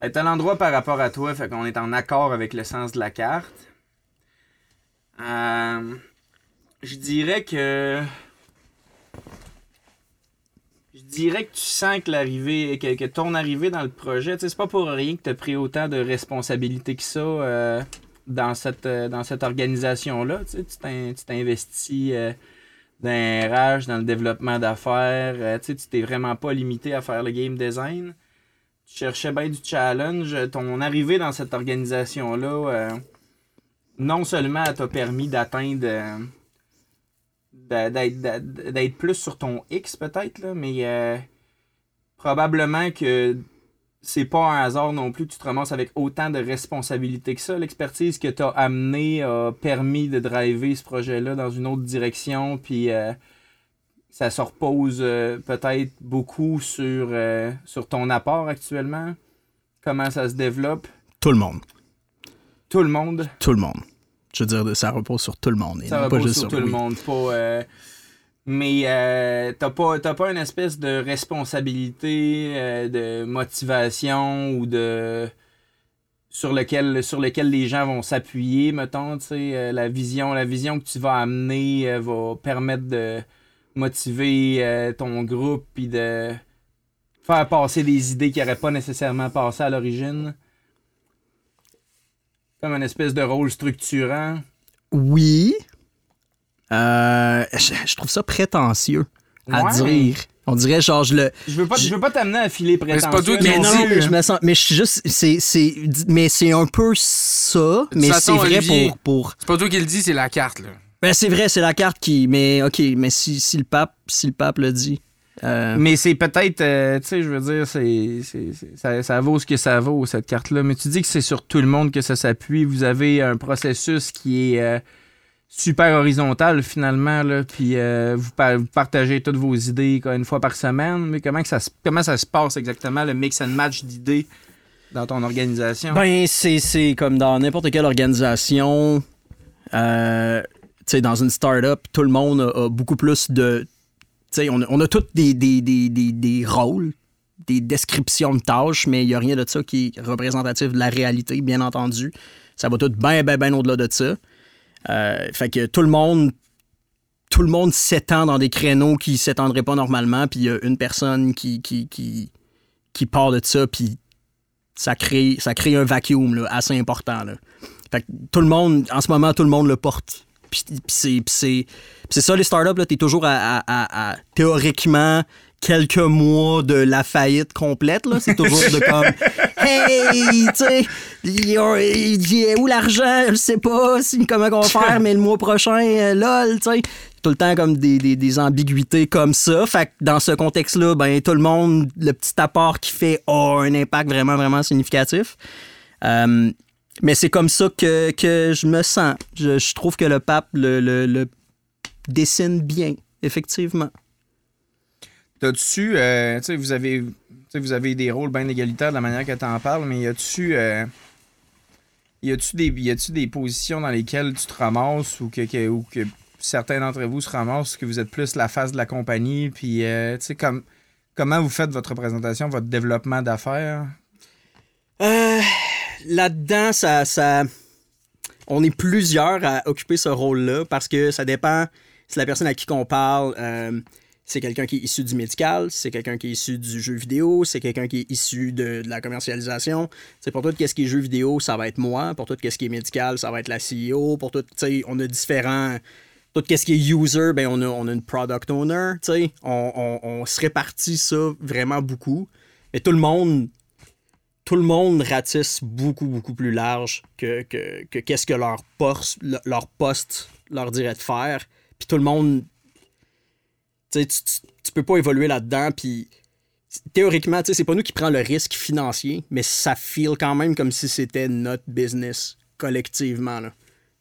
Elle est à l'endroit par rapport à toi, fait qu'on est en accord avec le sens de la carte. Euh, je dirais que... Dirais que tu sens que l'arrivée, que, ton arrivée dans le projet, c'est pas pour rien que tu as pris autant de responsabilités que ça euh, dans cette, euh, dans cette organisation-là. Tu t'investis euh, dans RH, dans le développement d'affaires. euh, tu t'es vraiment pas limité à faire le game design. Tu cherchais bien du challenge. Ton arrivée dans cette organisation-là, euh, non seulement t'a permis d'atteindre. D'être plus sur ton X peut-être mais euh, probablement que c'est pas un hasard non plus que tu te ramasses avec autant de responsabilités que ça. L'expertise que tu as amenée a permis de driver ce projet-là dans une autre direction, puis euh, ça se repose euh, peut-être beaucoup sur, sur ton apport actuellement? Comment ça se développe? Tout le monde. Tout le monde? Tout le monde. Je veux dire, ça repose sur tout le monde. et Ça repose pas juste sur tout le monde. Pas, euh, mais euh, t'as pas, pas une espèce de responsabilité, euh, de motivation ou de sur lequel, sur lequel les gens vont s'appuyer, mettons, tu sais, la vision, la vision que tu vas amener va permettre de motiver ton groupe puis de faire passer des idées qui n'auraient pas nécessairement passé à l'origine. Comme une espèce de rôle structurant. Oui. Euh, je, je trouve ça prétentieux à Ouais. dire. On dirait genre je le. Je veux pas, je veux pas t'amener à filer c'est prétentieux. pas toi qui Mais non, dit, mais je me sens. Mais je suis juste. C'est, c'est, mais c'est un peu ça. Mais c'est vrai Olivier- pour, pour. C'est pas toi qui le dis, c'est la carte, là. Ben c'est vrai, c'est la carte qui. Mais ok, mais si, si le pape, si le pape le dit. Euh, Mais c'est peut-être, euh, tu sais, je veux dire, c'est, ça, ça vaut ce que ça vaut, cette carte-là. Mais tu dis que c'est sur tout le monde que ça s'appuie. Vous avez un processus qui est euh, super horizontal, finalement, là, puis vous, par- vous partagez toutes vos idées quoi, une fois par semaine. Mais comment, que ça, se- comment ça se passe exactement, le mix and match d'idées dans ton organisation? Ben, c'est, c'est comme dans n'importe quelle organisation. Tu sais, dans une start-up, tout le monde a, a beaucoup plus de. On a, on a tous des, des, des, des, des rôles, des descriptions de tâches, mais il n'y a rien de ça qui est représentatif de la réalité, bien entendu. Ça va tout bien, bien, bien au-delà de ça. Euh, fait que tout le monde. Tout le monde s'étend dans des créneaux qui s'étendraient pas normalement, puis il y a une personne qui, qui, qui, qui part de ça, puis ça crée, ça crée un vacuum là, assez important. Là. Fait que tout le monde, en ce moment, tout le monde le porte. Puis, puis c'est, ça, les startups, tu es toujours à, à- à- à, théoriquement quelques mois de la faillite complète. Là. C'est toujours de comme Hey, tu sais, il où l'argent? Je sais pas si, comment on va faire, mais le mois prochain, euh, lol, tu sais. Tout le temps comme des, des, des ambiguïtés comme ça. Fait que dans ce contexte-là, ben tout le monde, le petit apport qu'il fait a un impact vraiment, vraiment significatif. Euh, mais c'est comme ça que, que je me sens. Je, je trouve que le pape le, le- le dessine bien, effectivement. T'as-tu, euh, tu sais, vous avez, tu sais, vous avez des rôles bien égalitaires de la manière que t'en parles, mais y a-tu, euh, y a-tu des, y a-tu des positions dans lesquelles tu te ramasses ou que, que- ou que certains d'entre vous se ramassent, que vous êtes plus la face de la compagnie, puis euh, tu sais, comme, comment vous faites votre représentation, votre développement d'affaires? Euh, Là-dedans, ça. On est plusieurs à occuper ce rôle-là parce que ça dépend si la personne à qui qu'on parle, euh, c'est quelqu'un qui est issu du médical, c'est quelqu'un qui est issu du jeu vidéo, c'est quelqu'un qui est issu de, la commercialisation. C'est pour tout ce qui est jeu vidéo, ça va être moi. Pour tout ce qui est médical, ça va être la CEO. Pour tout, on a différents. Tout ce qui est user, ben on a, on a une product owner. On, on, on se répartit ça vraiment beaucoup. Mais tout le monde tout le monde ratisse beaucoup, beaucoup plus large que, que, que qu'est-ce que leur poste, leur poste leur dirait de faire. Puis tout le monde. Tu sais, tu, tu- peux pas évoluer là-dedans. Puis théoriquement, tu sais, c'est pas nous qui prenons le risque financier, mais ça feel quand même comme si c'était notre business collectivement. là.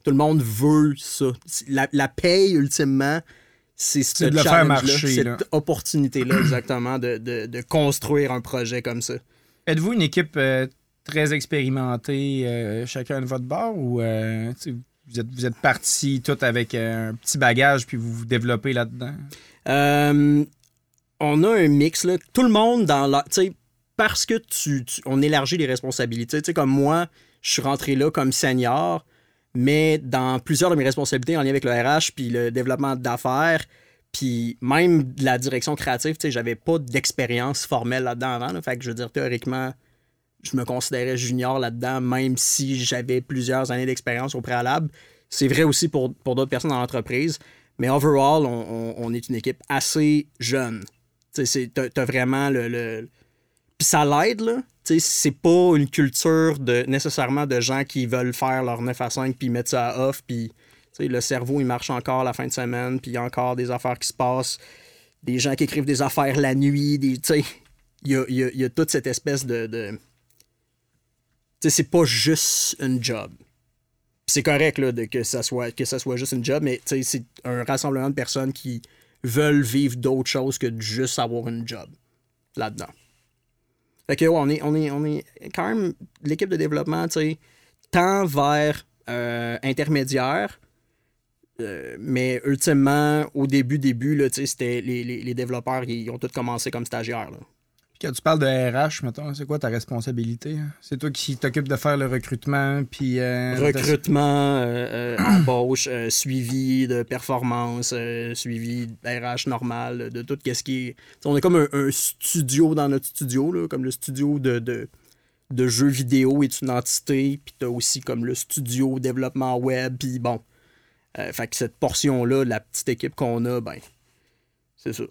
Tout le monde veut ça. La, la paye, ultimement, c'est ce de le faire marcher, là. cette opportunité-là, exactement, de, de, de construire un projet comme ça. Êtes-vous une équipe euh, très expérimentée, euh, chacun de votre bord, ou euh, vous êtes, vous êtes partis tous avec un petit bagage, puis vous vous développez là-dedans? On a un mix, là. Tout le monde dans la. Parce que tu, on élargit les responsabilités. Comme moi, je suis rentré là comme senior, mais dans plusieurs de mes responsabilités en lien avec le RH, puis le développement d'affaires, puis même la direction créative, tu sais, j'avais pas d'expérience formelle là-dedans avant. Fait que je veux dire, théoriquement, je me considérais junior là-dedans, même si j'avais plusieurs années d'expérience au préalable. C'est vrai aussi pour, pour d'autres personnes dans l'entreprise. Mais overall, on, est une équipe assez jeune. Tu T'as t'as vraiment le. le... Puis ça l'aide, là. Tu sais, C'est pas une culture de nécessairement de gens qui veulent faire leur 9 à 5 puis mettre ça à off. Le cerveau, il marche encore la fin de semaine. Puis il y a encore des affaires qui se passent. Des gens qui écrivent des affaires la nuit. Des, il y a, y a- toute cette espèce de. de... C'est pas juste une job. C'est correct là, de, que, ça soit, que ça soit juste une job, mais c'est un rassemblement de personnes qui veulent vivre d'autres choses que de juste avoir une job là-dedans. Fait que, ouais, on est, on est, on est quand même, l'équipe de développement, tu sais, tend vers euh, intermédiaire, euh, mais ultimement, au début, début, là, c'était les, les- les développeurs, ils, ils ont tous commencé comme stagiaires, là. Puis Quand tu parles de RH, mettons, c'est quoi ta responsabilité? C'est toi qui t'occupes de faire le recrutement, puis... euh, Recrutement, euh, euh, embauche, suivi de performance, suivi RH normal, de tout ce qui est. T'sais, on est comme un, un studio dans notre studio, là, comme le studio de, de, de jeux vidéo est une entité, puis t'as aussi comme le studio développement web, puis bon. Euh, fait que cette portion-là, la petite équipe qu'on a, ben, c'est ça.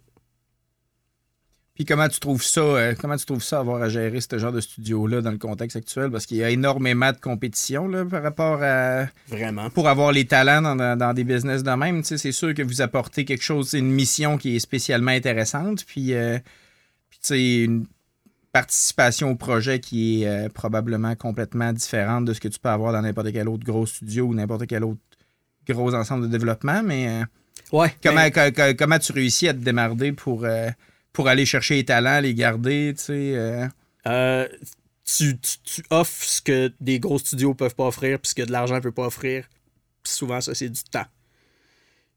Puis comment tu trouves ça, euh, comment tu trouves ça avoir à gérer ce genre de studio-là dans le contexte actuel? Parce qu'il y a énormément de compétition là, par rapport à... Vraiment. Pour avoir les talents dans, des business de même, c'est sûr que vous apportez quelque chose, une mission qui est spécialement intéressante, puis, euh, puis tu sais, une participation au projet qui est euh, probablement complètement différente de ce que tu peux avoir dans n'importe quel autre gros studio ou n'importe quel autre gros ensemble de développement, mais euh, Ouais. comment, ben, co- co- comment tu réussis à te démarrer pour, euh, pour aller chercher les talents, les garder, tu sais... euh, tu, tu, tu offres ce que des gros studios peuvent pas offrir, puis ce que de l'argent peut pas offrir. Souvent, ça, c'est du temps.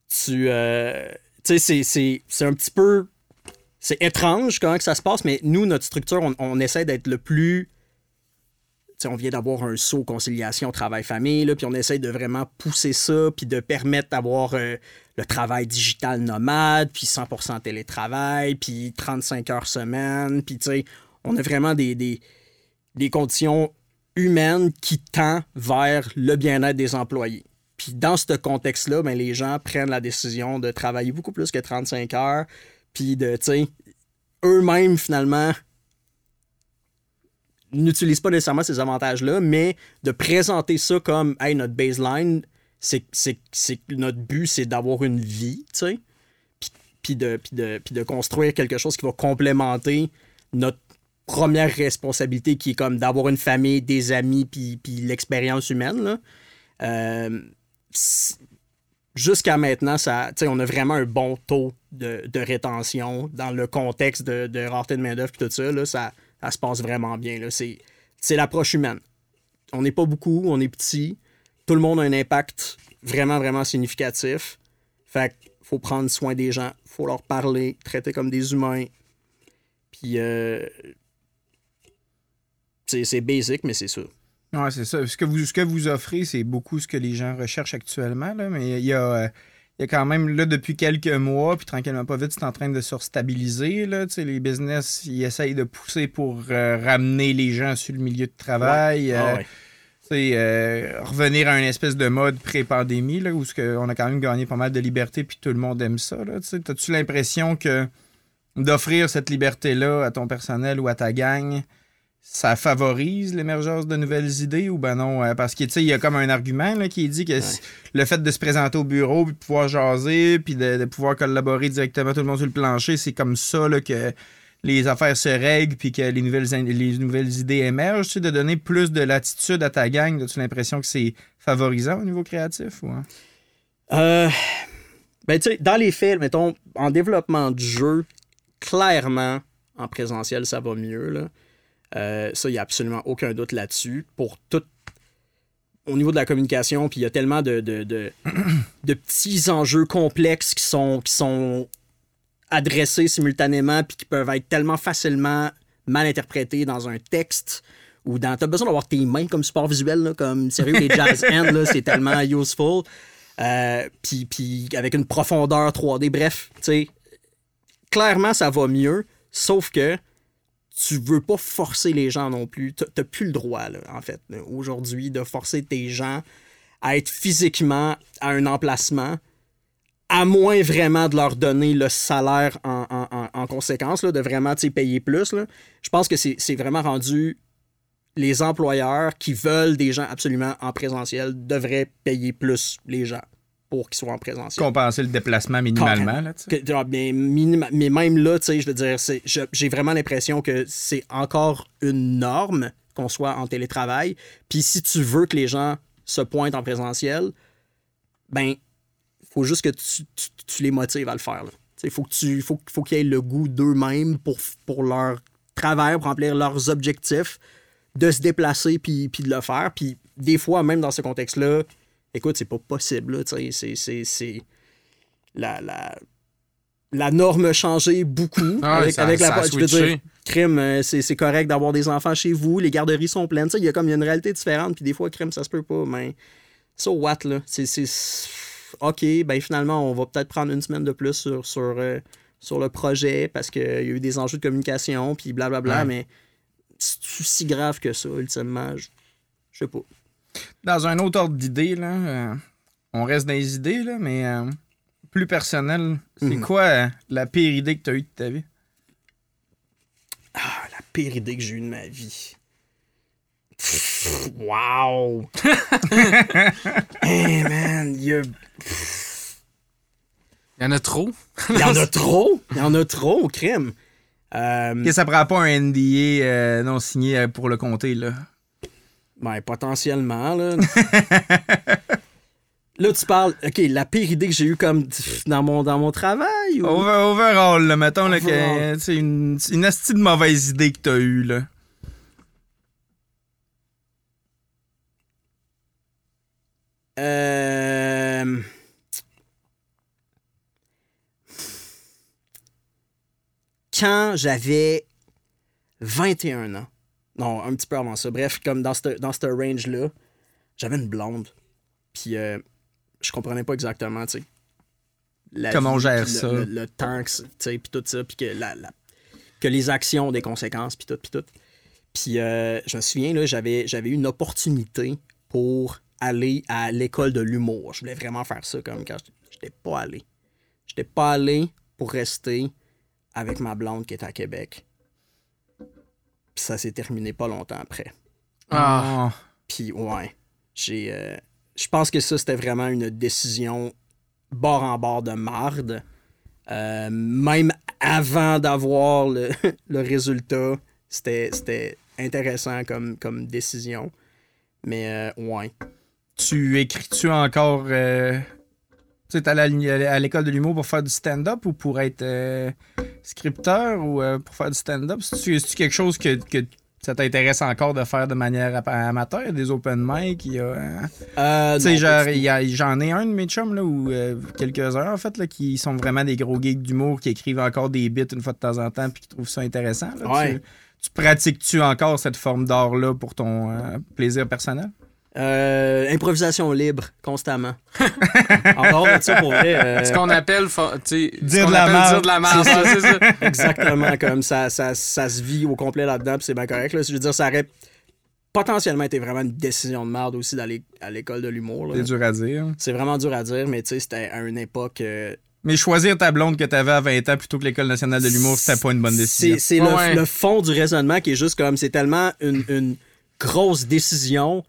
Tu. euh, sais, c'est- un petit peu. C'est étrange comment que ça se passe, mais nous, notre structure, on, on essaie d'être le plus. On vient d'avoir un saut conciliation travail-famille, puis on essaie de vraiment pousser ça, puis de permettre d'avoir euh, le travail digital nomade, puis 100% télétravail, puis 35 heures semaine, puis on a vraiment des, des, conditions humaines qui tendent vers le bien-être des employés. Puis dans ce contexte-là, ben, les gens prennent la décision de travailler beaucoup plus que 35 heures, puis de, eux-mêmes, finalement, n'utilisent pas nécessairement ces avantages-là, mais de présenter ça comme, hey, notre baseline, c'est c'est- c'est notre but, c'est d'avoir une vie, tu sais, puis- de, de, de construire quelque chose qui va complémenter notre première responsabilité qui est comme d'avoir une famille, des amis, puis, l'expérience humaine. là. Euh, Jusqu'à maintenant, ça, on a vraiment un bon taux de, de rétention dans le contexte de, de rareté de main-d'œuvre tout ça, là, ça. Ça se passe vraiment bien. C'est l'approche humaine. On n'est pas beaucoup, on est petit. Tout le monde a un impact vraiment, vraiment significatif. Fait qu'il faut prendre soin des gens, faut leur parler, traiter comme des humains. Puis, euh, c'est basic, mais c'est ça. Ouais, c'est ça. Ce que, vous, ce que vous offrez, c'est beaucoup ce que les gens recherchent actuellement. Là, mais il y a, euh, il y a quand même, là, depuis quelques mois, puis tranquillement pas vite, c'est en train de se stabiliser. Là, Tu sais, les business, ils essayent de pousser pour euh, ramener les gens sur le milieu de travail. Ah euh, ouais. tu sais, euh, revenir à une espèce de mode pré-pandémie, là, où ce que on a quand même gagné pas mal de liberté, puis tout le monde aime ça. Là, tu sais. T'as-tu l'impression que d'offrir cette liberté-là à ton personnel ou à ta gang, ça favorise l'émergence de nouvelles idées ou ben non? euh, parce que, tu sais, il y a comme un argument là, qui dit que le fait de se présenter au bureau, puis de pouvoir jaser, puis de, de pouvoir collaborer directement tout le monde sur le plancher, c'est comme ça là, que les affaires se règlent, puis que les nouvelles, les nouvelles idées émergent. Tu sais, de donner plus de latitude à ta gang, as-tu l'impression que c'est favorisant au niveau créatif? Ou, hein? Euh, ben, tu sais, dans les faits, mettons, en développement de jeu, clairement, en présentiel, ça va mieux. Là. Euh, ça, il n'y a absolument aucun doute là-dessus. Pour tout. Au niveau de la communication, puis il y a tellement de, de, de, de petits enjeux complexes qui sont, qui sont adressés simultanément, puis qui peuvent être tellement facilement mal interprétés dans un texte ou dans. T'as besoin d'avoir tes mains comme support visuel, là, comme sérieux, les jazz hands, c'est tellement useful. Euh, puis, puis avec une profondeur 3D. Bref, tu sais, clairement, ça va mieux, sauf que tu veux pas forcer les gens non plus. T'as t'as plus le droit, là, en fait, aujourd'hui, de forcer tes gens à être physiquement à un emplacement, à moins vraiment de leur donner le salaire en, en- en- en conséquence, là, de vraiment tu payer plus. là. Je pense que c'est vraiment rendu les employeurs qui veulent des gens absolument en présentiel devraient payer plus les gens pour qu'ils soient en présentiel. Compenser le déplacement minimalement. Là, tu sais. Que- mais, minima- mais même là, tu sais, je veux dire, j'ai vraiment l'impression que c'est encore une norme qu'on soit en télétravail. Puis si tu veux que les gens se pointent en présentiel, ben, faut juste que tu, tu- tu les motives à le faire. Il faut tu faut, faut qu'ils aient le goût d'eux-mêmes pour, pour leur travail, pour remplir leurs objectifs, de se déplacer puis, puis de le faire. Puis des fois, même dans ce contexte-là, écoute, c'est pas possible. C'est, la, la, la norme a changé beaucoup Ah avec, ça- avec ça la je veux dire, crime, euh, c'est, correct d'avoir des enfants chez vous, les garderies sont pleines. Tu sais, Il y a comme y a une réalité différente, puis des fois, crime, ça se peut pas, mais so what, là? C'est, OK, ben finalement, on va peut-être prendre une semaine de plus sur, sur, euh, sur le projet parce qu'il y a eu des enjeux de communication, puis blablabla, Ouais. mais c'est si grave que ça, ultimement? Je sais pas. Dans un autre ordre d'idée, là, euh, on reste dans les idées, là, mais euh, plus personnel, c'est Mhm. quoi euh, la pire idée que tu as eue de ta vie? Ah, la pire idée que j'ai eue de ma vie. Pff, Wow! hey man, il y, a- Il y en a trop. il y en a trop! Il y en a trop, crime! Euh, Ok, ça prend pas un NDA euh, non signé pour le compter, là. Ben, potentiellement, là. là, tu parles. Ok, la pire idée que j'ai eue comme dans mon, dans mon travail ou? Over- overall, là, mettons là, c'est une, une de mauvaise idée que t'as eue, là. Euh... Quand j'avais 21 ans, non, un petit peu avant ça, bref, comme dans ce dans range-là, j'avais une blonde. Puis euh, je comprenais pas exactement, tu sais. la Comment on gère puis le- ça? Le, le temps, tu sais, puis tout ça, puis que, la, la- que les actions ont des conséquences, puis tout, puis tout. Puis euh, je me souviens, là, j'avais, j'avais eu une opportunité pour aller à l'école de l'humour. Je voulais vraiment faire ça comme quand j'étais pas allé. J'étais pas allé pour rester avec ma blonde qui est à Québec. Puis ça s'est terminé pas longtemps après. Ah. Puis ouais, j'ai, euh, je pense que ça c'était vraiment une décision bord en bord de marde. Euh, même avant d'avoir le, le résultat, c'était, c'était intéressant comme, comme décision. Mais euh, ouais. Tu écris-tu encore. euh, tu sais, à l'école de l'humour pour faire du stand-up ou pour être scripteur ou euh, pour faire du stand-up? C'est-tu quelque chose que, que ça t'intéresse encore de faire de manière amateur? Des open mic? Il y a, euh, Tu sais, y a- j'en ai un de mes chums, là, ou euh, quelques-uns, en fait, là, qui sont vraiment des gros geeks d'humour, qui écrivent encore des bits une fois de temps en temps, puis qui trouvent ça intéressant. là. Ouais. Tu, tu pratiques-tu encore cette forme d'art-là pour ton euh, plaisir personnel? Euh, improvisation libre, constamment. en dehors de ça, pour vrai. euh, Ce qu'on appelle, fa- tu sais, ce Dire qu'on de la appelle merde. dire de la merde. C'est ouais, c'est ça. exactement comme ça, ça, ça se vit au complet là-dedans, puis c'est bien correct. Là. Je veux dire, ça aurait potentiellement été vraiment une décision de merde aussi d'aller à l'école de l'humour. là. C'est dur à dire. C'est vraiment dur à dire, mais tu sais, c'était à une époque. euh, Mais choisir ta blonde que t'avais à 20 ans plutôt que l'École nationale de l'humour, c'était pas une bonne décision. C'est, c'est le, Ouais. le fond du raisonnement qui est juste comme c'est tellement une, une grosse décision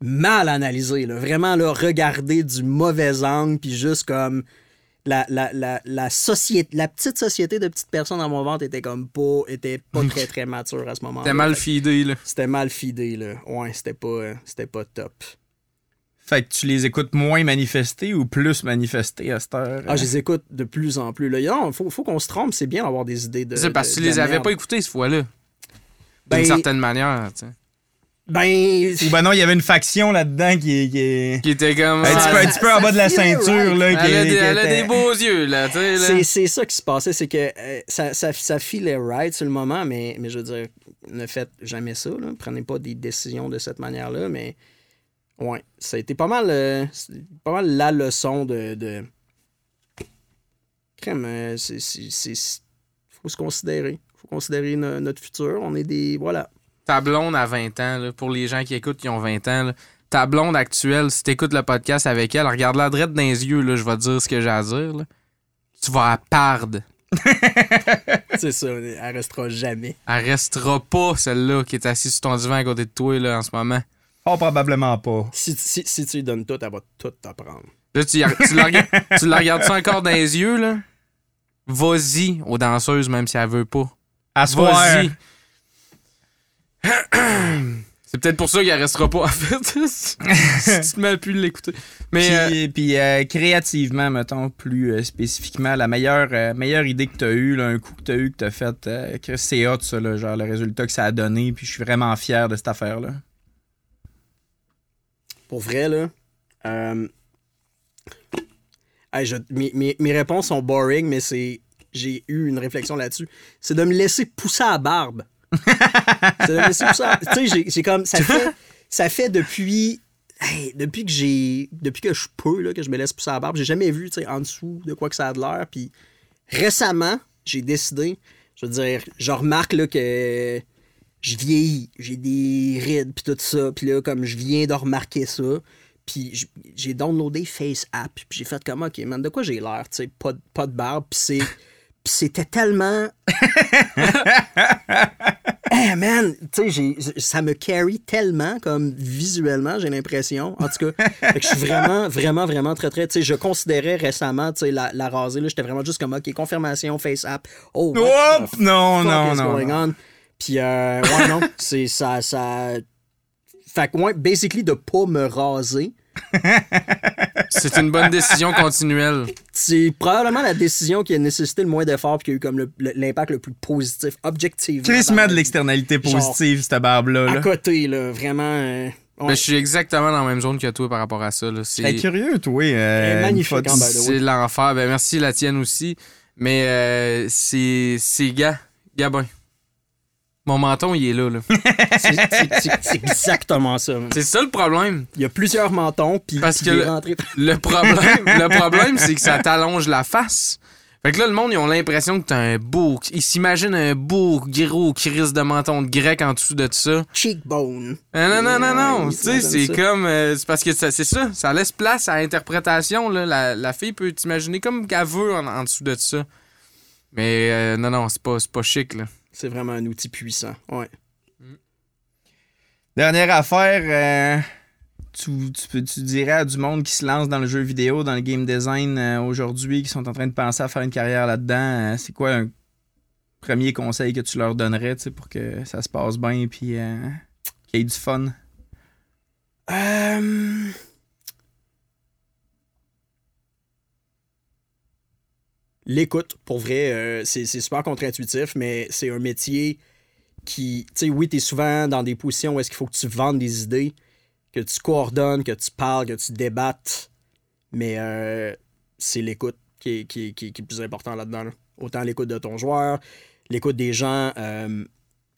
mal analysée. Là. Vraiment là, regarder du mauvais angle, puis juste comme la, la, la, la, société, la petite société de petites personnes dans mon ventre était comme pas, était pas très très mature à ce moment-là. T'es mal fidé, là. C'était mal fidé, là. Ouais, c'était pas, euh, c'était pas top. Fait que tu les écoutes moins manifester ou plus manifester à cette heure? Ah, je les écoute de plus en plus. Là. Non, faut, faut qu'on se trompe, c'est bien d'avoir des idées de. C'est parce que tu les avais pas écoutés, cette fois-là. Ben- D'une certaine manière, tu sais. Ben. Ou ben non, il y avait une faction là-dedans qui, qui est... Qui était comme. Un petit ah, peu, un petit peu en bas de la ceinture, right. là. Qui, Elle a, des, qui elle a était- des beaux yeux, là, tu sais. là. C'est, c'est ça qui se passait, c'est que euh, ça, ça, ça filait right sur le moment, mais, mais je veux dire, ne faites jamais ça. Là. Prenez pas des décisions de cette manière-là, mais ouais, ça a été pas mal, euh, pas mal la leçon de. de... Crème, euh, c'est, faut se considérer. faut considérer no- notre futur. On est des. Voilà. Ta blonde à 20 ans, là, pour les gens qui écoutent qui ont 20 ans, là, ta blonde actuelle, si t'écoutes le podcast avec elle, regarde-la droite dans les yeux, là, je vais te dire ce que j'ai à dire. là. Tu vas à perdre. c'est ça, elle restera jamais. Elle restera pas, celle-là, qui est assise sur ton divan à côté de toi, là, en ce moment. Oh, probablement pas. Si, si, si tu lui donnes tout, elle va tout t'apprendre. Là, tu, la, regardes- tu la regardes-tu encore dans les yeux, là? Vas-y aux danseuses, même si elle veut pas. À soir, Vas-y. C'est peut-être pour ça qu'il restera pas, en fait. si tu te mets à plus l'écouter. Mais. euh, Puis, puis, euh, créativement, mettons, plus euh, spécifiquement, la meilleure, euh, meilleure idée que tu as eue, là, un coup que tu as eu, que tu as fait, euh, Chris, c'est hot, ça, là, genre le résultat que ça a donné, puis je suis vraiment fier de cette affaire-là. Pour vrai, là. euh, hey, je- mes, mes- mes réponses sont boring, mais c'est. J'ai eu une réflexion là-dessus. C'est de me laisser pousser à la barbe. C'est Tu sais, j'ai- comme. Ça fait, ça fait depuis. hey, depuis que j'ai. Depuis que je peux, là, que je me laisse pousser la barbe, j'ai jamais vu, tu sais, en dessous de quoi que ça a de l'air. Puis récemment, j'ai décidé. Je veux dire, je remarque, là, que je vieillis, j'ai des rides puis tout ça, puis là comme je viens de remarquer ça, puis j'ai downloadé Face App, puis j'ai fait comme OK, man, de quoi j'ai l'air, tu sais, pas, de- pas de barbe, puis c'est puis c'était tellement Eh man, tu sais, ça me carry tellement comme visuellement, j'ai l'impression. En tout cas, je suis vraiment, vraiment, vraiment très, très. Tu sais, je considérais récemment, tu sais, la, la raser, là, j'étais vraiment juste comme, OK, confirmation, face app. Oh, what Hop! Non, non, non. going on? Puis, euh, ouais, non, c'est ça, ça. Fait que, ouais, basically, de pas me raser, c'est une bonne décision continuelle. c'est probablement la décision qui a nécessité le moins d'efforts puis qui a eu comme le- le- l'impact le, plus positif, objectivement. Chris dans met ma de l'externalité Genre, positive, cette barbe-là. À Là. côté, là, vraiment. euh, ouais. Ben, je suis exactement dans la même zone que toi par rapport à ça. là. C'est curieux, toi. Elle est Euh, magnifique, hein, c'est l'enfer. Ben, merci, la tienne aussi. Mais euh, c'est c'est Ga- Gabin. Mon menton, il est là. là. C'est- exactement ça. c'est ça le problème. Il y a plusieurs mentons, puis Parce que le- rentré- Le problème, le problème c'est que ça t'allonge la face. Fait que là, le monde, ils ont l'impression que t'as un beau. Ils s'imaginent un beau, gros crise de menton de grec en dessous de ça. cheekbone. Ah, non, non, non, non. Ouais, Tu sais, c'est comme. euh, c'est parce que c'est ça. Ça laisse place à l'interprétation. La, la fille peut t'imaginer comme qu'elle veut en, en dessous de ça. Mais euh, non, non, c'est pas, c'est pas chic, là. C'est vraiment un outil puissant. Ouais. Dernière affaire, euh, tu, tu, dirais à du monde qui se lance dans le jeu vidéo, dans le game design euh, aujourd'hui, qui sont en train de penser à faire une carrière là-dedans, euh, c'est quoi un premier conseil que tu leur donnerais pour que ça se passe bien et qu'il y ait du fun? Euh, L'écoute, pour vrai, euh, c'est super contre-intuitif, mais c'est un métier qui, tu sais, oui, t'es souvent dans des positions où est-ce qu'il faut que tu vendes des idées, que tu coordonnes, que tu parles, que tu débattes, mais euh, c'est l'écoute qui est, qui, qui plus important là-dedans. là. Autant l'écoute de ton joueur, l'écoute des gens euh,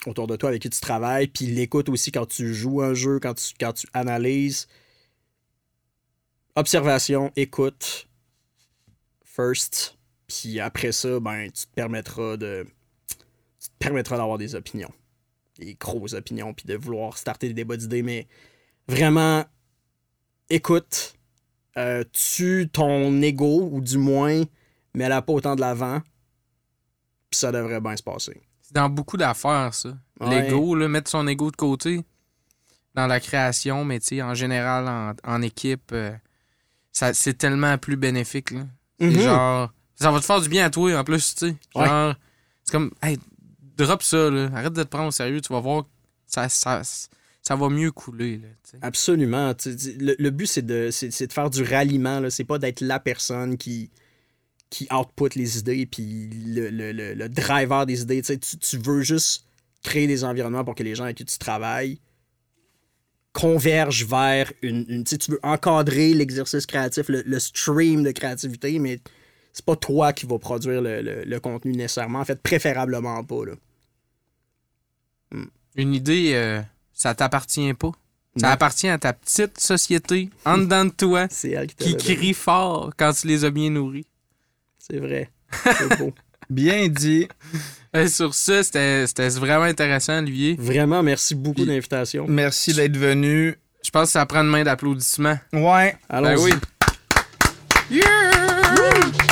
autour de toi avec qui tu travailles, puis l'écoute aussi quand tu joues un jeu, quand tu, quand tu analyses. Observation, écoute, first, puis après ça, ben, tu te permettras de. Tu te permettras d'avoir des opinions. Des grosses opinions, puis de vouloir starter des débats d'idées, mais vraiment, écoute, euh, tue ton ego, ou du moins, mets-la pas autant de l'avant, puis ça devrait bien se passer. C'est dans beaucoup d'affaires, ça. Ouais. L'ego, mettre son ego de côté dans la création, mais tu sais, en général, en, en équipe, euh, ça, c'est tellement plus bénéfique, là. Mhm. genre. Ça va te faire du bien à toi, en plus, tu sais. Ouais. Genre, c'est comme, hey, drop ça, là. Arrête de te prendre au sérieux, tu vas voir, ça, ça, ça va mieux couler, là. Absolument. Le, le but, c'est de, c'est, de faire du ralliement. Là. C'est pas d'être la personne qui, qui output les idées puis le, le- le- le driver des idées. Tu, sais, tu, tu veux juste créer des environnements pour que les gens avec qui tu travailles convergent vers une. une- tu veux encadrer l'exercice créatif, le, le stream de créativité, mais c'est pas toi qui vas produire le, le- le contenu nécessairement. En fait, préférablement pas. Là. Une idée, euh, ça t'appartient pas. Ça Non. appartient à ta petite société, en dedans de toi, C'est elle qui crie fort quand tu les as bien nourris. C'est vrai. C'est beau. Bien dit. Et sur ça, c'était c'était vraiment intéressant, Olivier. Vraiment, merci beaucoup l'invitation. Merci d'être venu. Je pense que ça prend une main d'applaudissement. Ouais. Allons-y. Ben oui. Yeah!